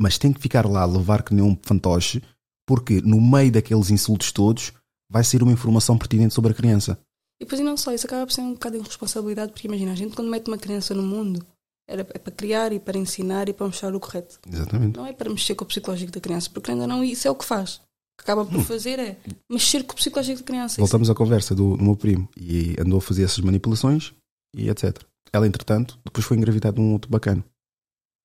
Mas tem que ficar lá a levar que nem um fantoche, porque no meio daqueles insultos todos vai ser uma informação pertinente sobre a criança. E depois e não só, isso acaba por ser um bocado de irresponsabilidade, porque imagina, a gente quando mete uma criança no mundo, era, é para criar e para ensinar e para mostrar o correto. Exatamente. Não é para mexer com o psicológico da criança, porque ainda não isso é o que faz. O que acaba por fazer é mexer com o psicológico da criança. Isso- Voltamos à conversa do, do meu primo e andou a fazer essas manipulações e etc. Ela, entretanto, depois foi engravidada de um outro bacana.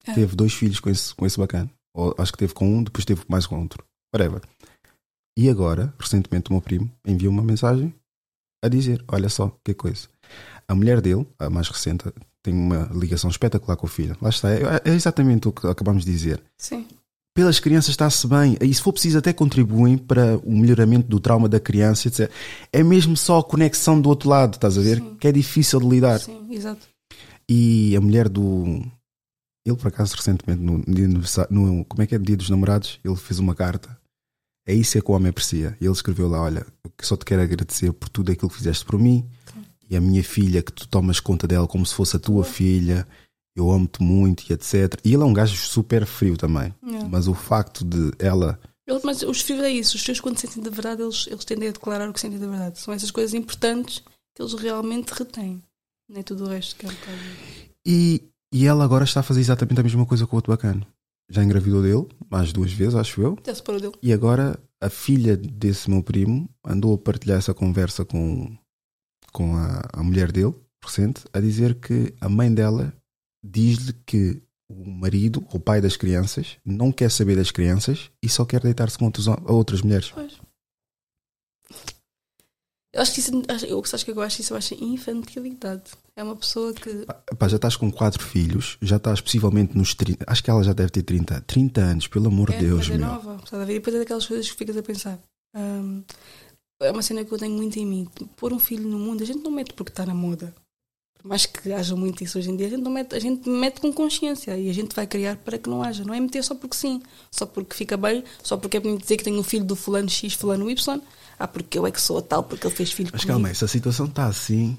Ah. Teve dois filhos com esse, com esse bacana. Ou acho que teve com um, depois teve mais com outro. Whatever. E agora, recentemente, o meu primo enviou uma mensagem a dizer: Olha só, que coisa. A mulher dele, a mais recente, tem uma ligação espetacular com o filho. Lá está. É, é exatamente o que acabamos de dizer Sim. pelas crianças está-se bem. E se for preciso, até contribuem para o melhoramento do trauma da criança, etc. É mesmo só a conexão do outro lado, estás a ver? Sim. Que é difícil de lidar. Sim, exato. E a mulher do. Ele, por acaso, recentemente, no, aniversário- no, como é que é? Dia dos namorados, ele fez uma carta. É isso é que o homem aprecia. E ele escreveu lá: Olha, só te quero agradecer por tudo aquilo que fizeste por mim. E a minha filha, que tu tomas conta dela como se fosse a tua filha. Eu amo-te muito e etc. E ele é um gajo super frio também. Mas o facto de ela Mas os filhos é isso, os filhos quando sentem de verdade, eles, eles tendem a declarar o que sentem de verdade. São essas coisas importantes que eles realmente retêm. Nem tudo o resto que é um bocado. E, e ela agora está a fazer exatamente a mesma coisa com o outro bacana. Já engravidou dele, mais duas vezes, acho eu. Já separou dele. E agora a filha desse meu primo andou a partilhar essa conversa com, com a, a mulher dele, recente, a dizer que a mãe dela diz-lhe que o marido, o pai das crianças, não quer saber das crianças e só quer deitar-se com outros, outras mulheres. Pois. Eu acho que isso, eu acho que eu acho isso, eu acho infantilidade. É uma pessoa que. Pá, já estás com quatro filhos, já estás possivelmente nos 30. Acho que ela já deve ter 30, 30 anos, pelo amor de É, Deus, é meu. nova. Estás a ver? E depois é daquelas coisas que ficas a pensar. Hum, é uma cena que eu tenho muito em mim. Pôr um filho no mundo, a gente não mete porque está na moda. Por mais que haja muito isso hoje em dia, a gente, não mete, a gente mete com consciência e a gente vai criar para que não haja. Não é meter só porque sim, só porque fica bem, só porque é bonito dizer que tenho um filho do fulano X, fulano Y. Ah, porque eu é que sou a tal, porque ele fez filho Mas comigo. calma aí, se a situação está assim,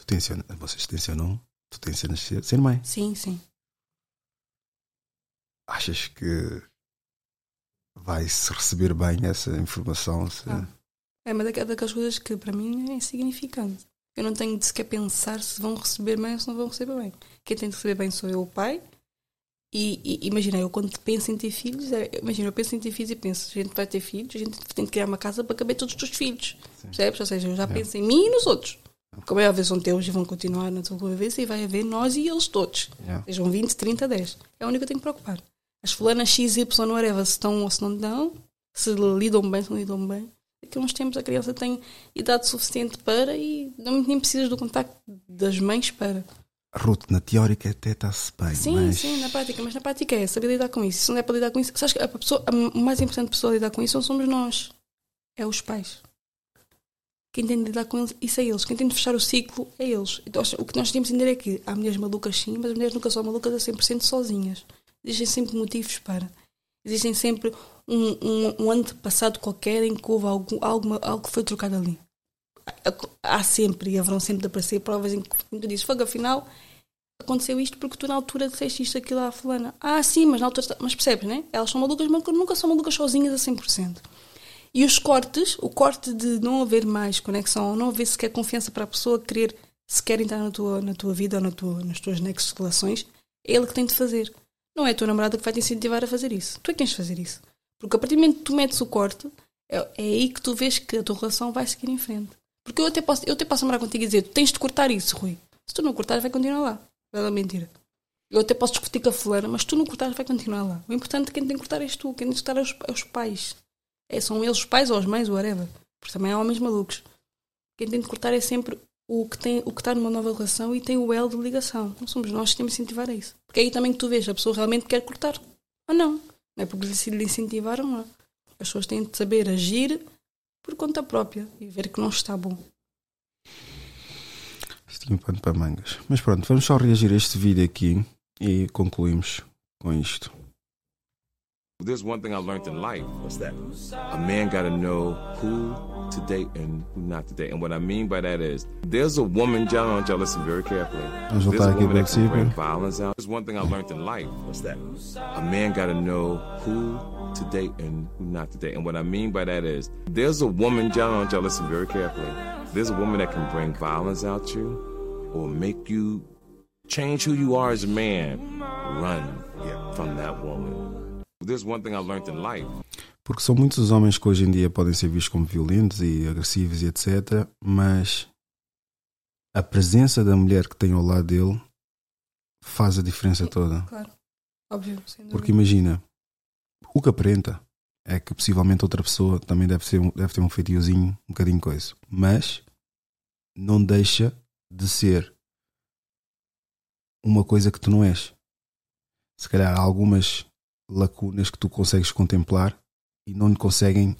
Tu tensionas, vocês tensionam, tu tensionas ser, ser mãe. Sim, sim. Achas que vai-se receber bem essa informação? Se... Ah. É uma daquelas daquelas coisas que para mim é insignificante. Eu não tenho de sequer pensar se vão receber bem ou se não vão receber bem. Quem tem de receber bem sou eu, o pai. E, e imagina, eu quando penso em ter filhos, é- imagina, eu penso em ter filhos e penso, a gente vai ter filhos, a gente tem de criar uma casa para caber todos os teus filhos. Percebes? Ou seja, eu já penso em mim e nos outros. Como é óbvio, são teus e vão continuar na tua cabeça e vai haver nós e eles todos. Yeah. Sejam 20, 30, 10. É a única que eu tenho que preocupar. As fulanas X, Y, whatever, se estão ou se não dão, se lidam bem, se não lidam bem. Daqui a uns tempos a criança tem idade suficiente para e não, nem precisas do contacto das mães para. Ruth, na teórica até está-se bem, Sim, mas sim, na prática, mas na prática é saber lidar com isso. Se não é para lidar com isso, sabes que a, pessoa, a mais importante pessoa a lidar com isso não somos nós, é os pais. Quem tem de lidar com eles, isso é eles. Quem tem de fechar o ciclo é eles. Então, o que nós temos de entender é que há mulheres malucas sim, mas as mulheres nunca são malucas a 100% sozinhas. Existem sempre motivos para. Existem sempre um, um, um antepassado qualquer em que houve algo, alguma, algo que foi trocado ali. Há- sempre e haverão sempre de aparecer provas em que tu dizes, fogo, afinal, aconteceu isto porque tu na altura disseste isto, aquilo à fulana. Ah, sim, mas na altura. Mas percebes, né? Elas são malucas, mas nunca são malucas sozinhas a 100%. E os cortes, o corte de não haver mais conexão, ou não haver sequer confiança para a pessoa querer sequer entrar na tua, na tua vida ou na tua, nas tuas de relações, é ele que tem de fazer. Não é a tua namorada que vai te incentivar a fazer isso. Tu é que tens de fazer isso. Porque a partir do momento que tu metes o corte, é, é aí que tu vês que a tua relação vai seguir em frente. Porque eu até posso, eu até posso namorar contigo e dizer, tu tens de cortar isso, Rui. Se tu não cortares, vai continuar lá. Vai dar mentira. Eu até posso discutir com a fulana, mas se tu não cortares, vai continuar lá. O importante é quem tem que cortar és tu, quem tem que cortar é os, é os pais. É, são eles os pais ou as mães, whatever. Porque também há homens malucos. Quem tem de cortar é sempre o que, tem, o que está numa nova relação e tem o elo de ligação. Não somos nós que temos de incentivar a isso. Porque é aí também que tu vês a pessoa realmente quer cortar. Ou não. Não é porque lhe incentivaram, não. As pessoas têm de saber agir por conta própria e ver que não está bom. tinha pano para mangas. Mas pronto, vamos só reagir a este vídeo aqui e concluímos com isto. There's one thing I learned in life. What's that? A man got to know who to date and who not to date. And what I mean by that is, there's a woman, John, I want y'all to listen very carefully. There's a woman that can bring violence out. There's one thing I learned in life. What's that? A man got to know who to date and who not to date. And what I mean by that is, there's a woman, John, I want y'all to listen very carefully. There's a woman that can bring violence out you or make you change who you are as a man. Run from that woman. Porque são muitos os homens que hoje em dia podem ser vistos como violentos e agressivos e etc. Mas a presença da mulher que tem ao lado dele faz a diferença toda. Claro. Óbvio, sem dúvida. Porque imagina, o que aparenta é que possivelmente outra pessoa também deve, ser, deve ter um feitiozinho, um bocadinho coisa. Mas não deixa de ser uma coisa que tu não és. Se calhar há algumas lacunas que tu consegues contemplar e não lhe conseguem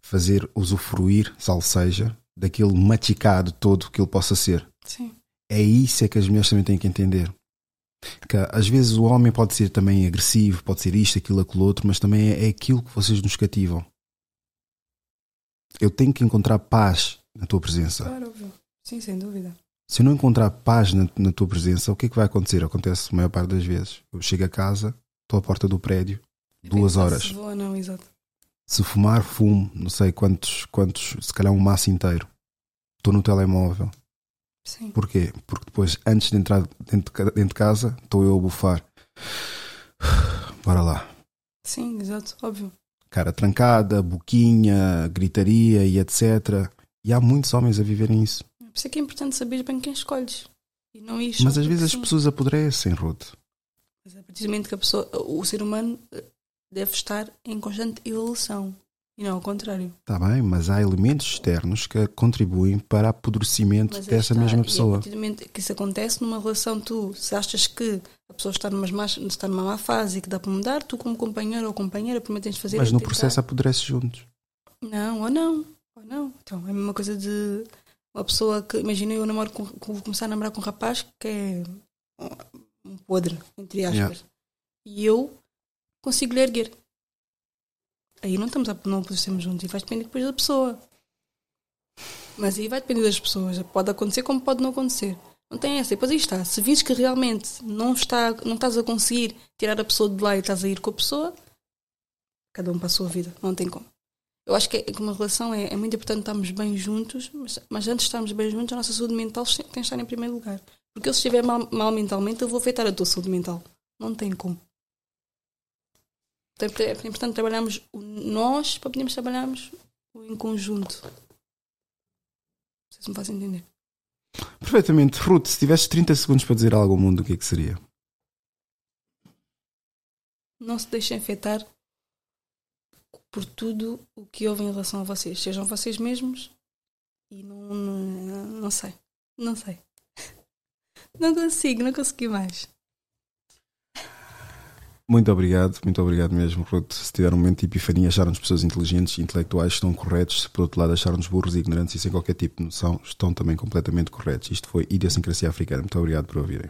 fazer usufruir, salvo seja, daquele maticado todo que ele possa ser. Sim. É isso é que as mulheres também têm que entender. Que às vezes o homem pode ser também agressivo, pode ser isto, aquilo, aquilo outro, mas também é, é aquilo que vocês nos cativam. Eu tenho que encontrar paz na tua presença. Claro. Sim, sem dúvida. Se eu não encontrar paz na, na tua presença, o que é que vai acontecer? Acontece a maior parte das vezes. Eu chego a casa, estou à porta do prédio, duas horas. Se ou não, exato. Se fumar, fumo, não sei quantos, quantos, se calhar um maço inteiro. Estou no telemóvel. Sim. Porquê? Porque depois, antes de entrar dentro dentro de casa, estou eu a bufar. [SIGHS] Bora lá. Sim, exato, óbvio. Cara trancada, boquinha, gritaria e etc. E há muitos homens a viverem isso. Por isso é que é importante saber bem quem escolhes. E não ir só Mas às vezes as sim. pessoas apodrecem, Ruth. Mas é precisamente que a pessoa, o ser humano eh, deve estar em constante evolução. E não ao contrário. Está bem, mas há elementos externos que contribuem para apodrecimento Mas dessa está. mesma E a pessoa. partir do momento que isso acontece numa relação, tu, se achas que a pessoa está, numas más, está numa má fase e que dá para mudar, tu, como companheiro ou companheira, primeiro tens de fazer. Mas é no processo apodrece juntos. Não, ou não. Ou não. Então, é a mesma coisa de uma pessoa que. Imagina eu namoro com, começar a namorar com um rapaz que é um podre, entre aspas. Yeah. E eu consigo lhe erguer. Aí não estamos a, não juntos e vais depender depois da pessoa. Mas aí vai depender das pessoas. Pode acontecer como pode não acontecer. Não tem essa. E depois aí está. Se vires que realmente não, está, não estás a conseguir tirar a pessoa de lá e estás a ir com a pessoa, cada um para a sua vida. Não tem como. Eu acho que, é, que uma relação é, é muito importante estarmos bem juntos, mas, mas antes de estarmos bem juntos, a nossa saúde mental tem que estar em primeiro lugar. Porque eu, se estiver mal, mal mentalmente, eu vou afetar a tua saúde mental. Não tem como. Então, é importante trabalharmos nós para podermos trabalharmos o em conjunto. Não sei se me faz entender. Perfeitamente. Ruth, se tivesse 30 segundos para dizer algo ao mundo, o que é que seria? Não se deixem afetar por tudo o que houve em relação a vocês. Sejam vocês mesmos e não, não, não sei. Não sei. Não consigo, não consegui mais. Muito obrigado, muito obrigado mesmo, Ruth. Se tiver um momento de epifania, acharam-nos pessoas inteligentes intelectuais, estão corretos. Se por outro lado acharam-nos burros ignorantes e sem qualquer tipo de noção, estão também completamente corretos. Isto foi Idiosincrasia Africana. Muito obrigado por ouvirem.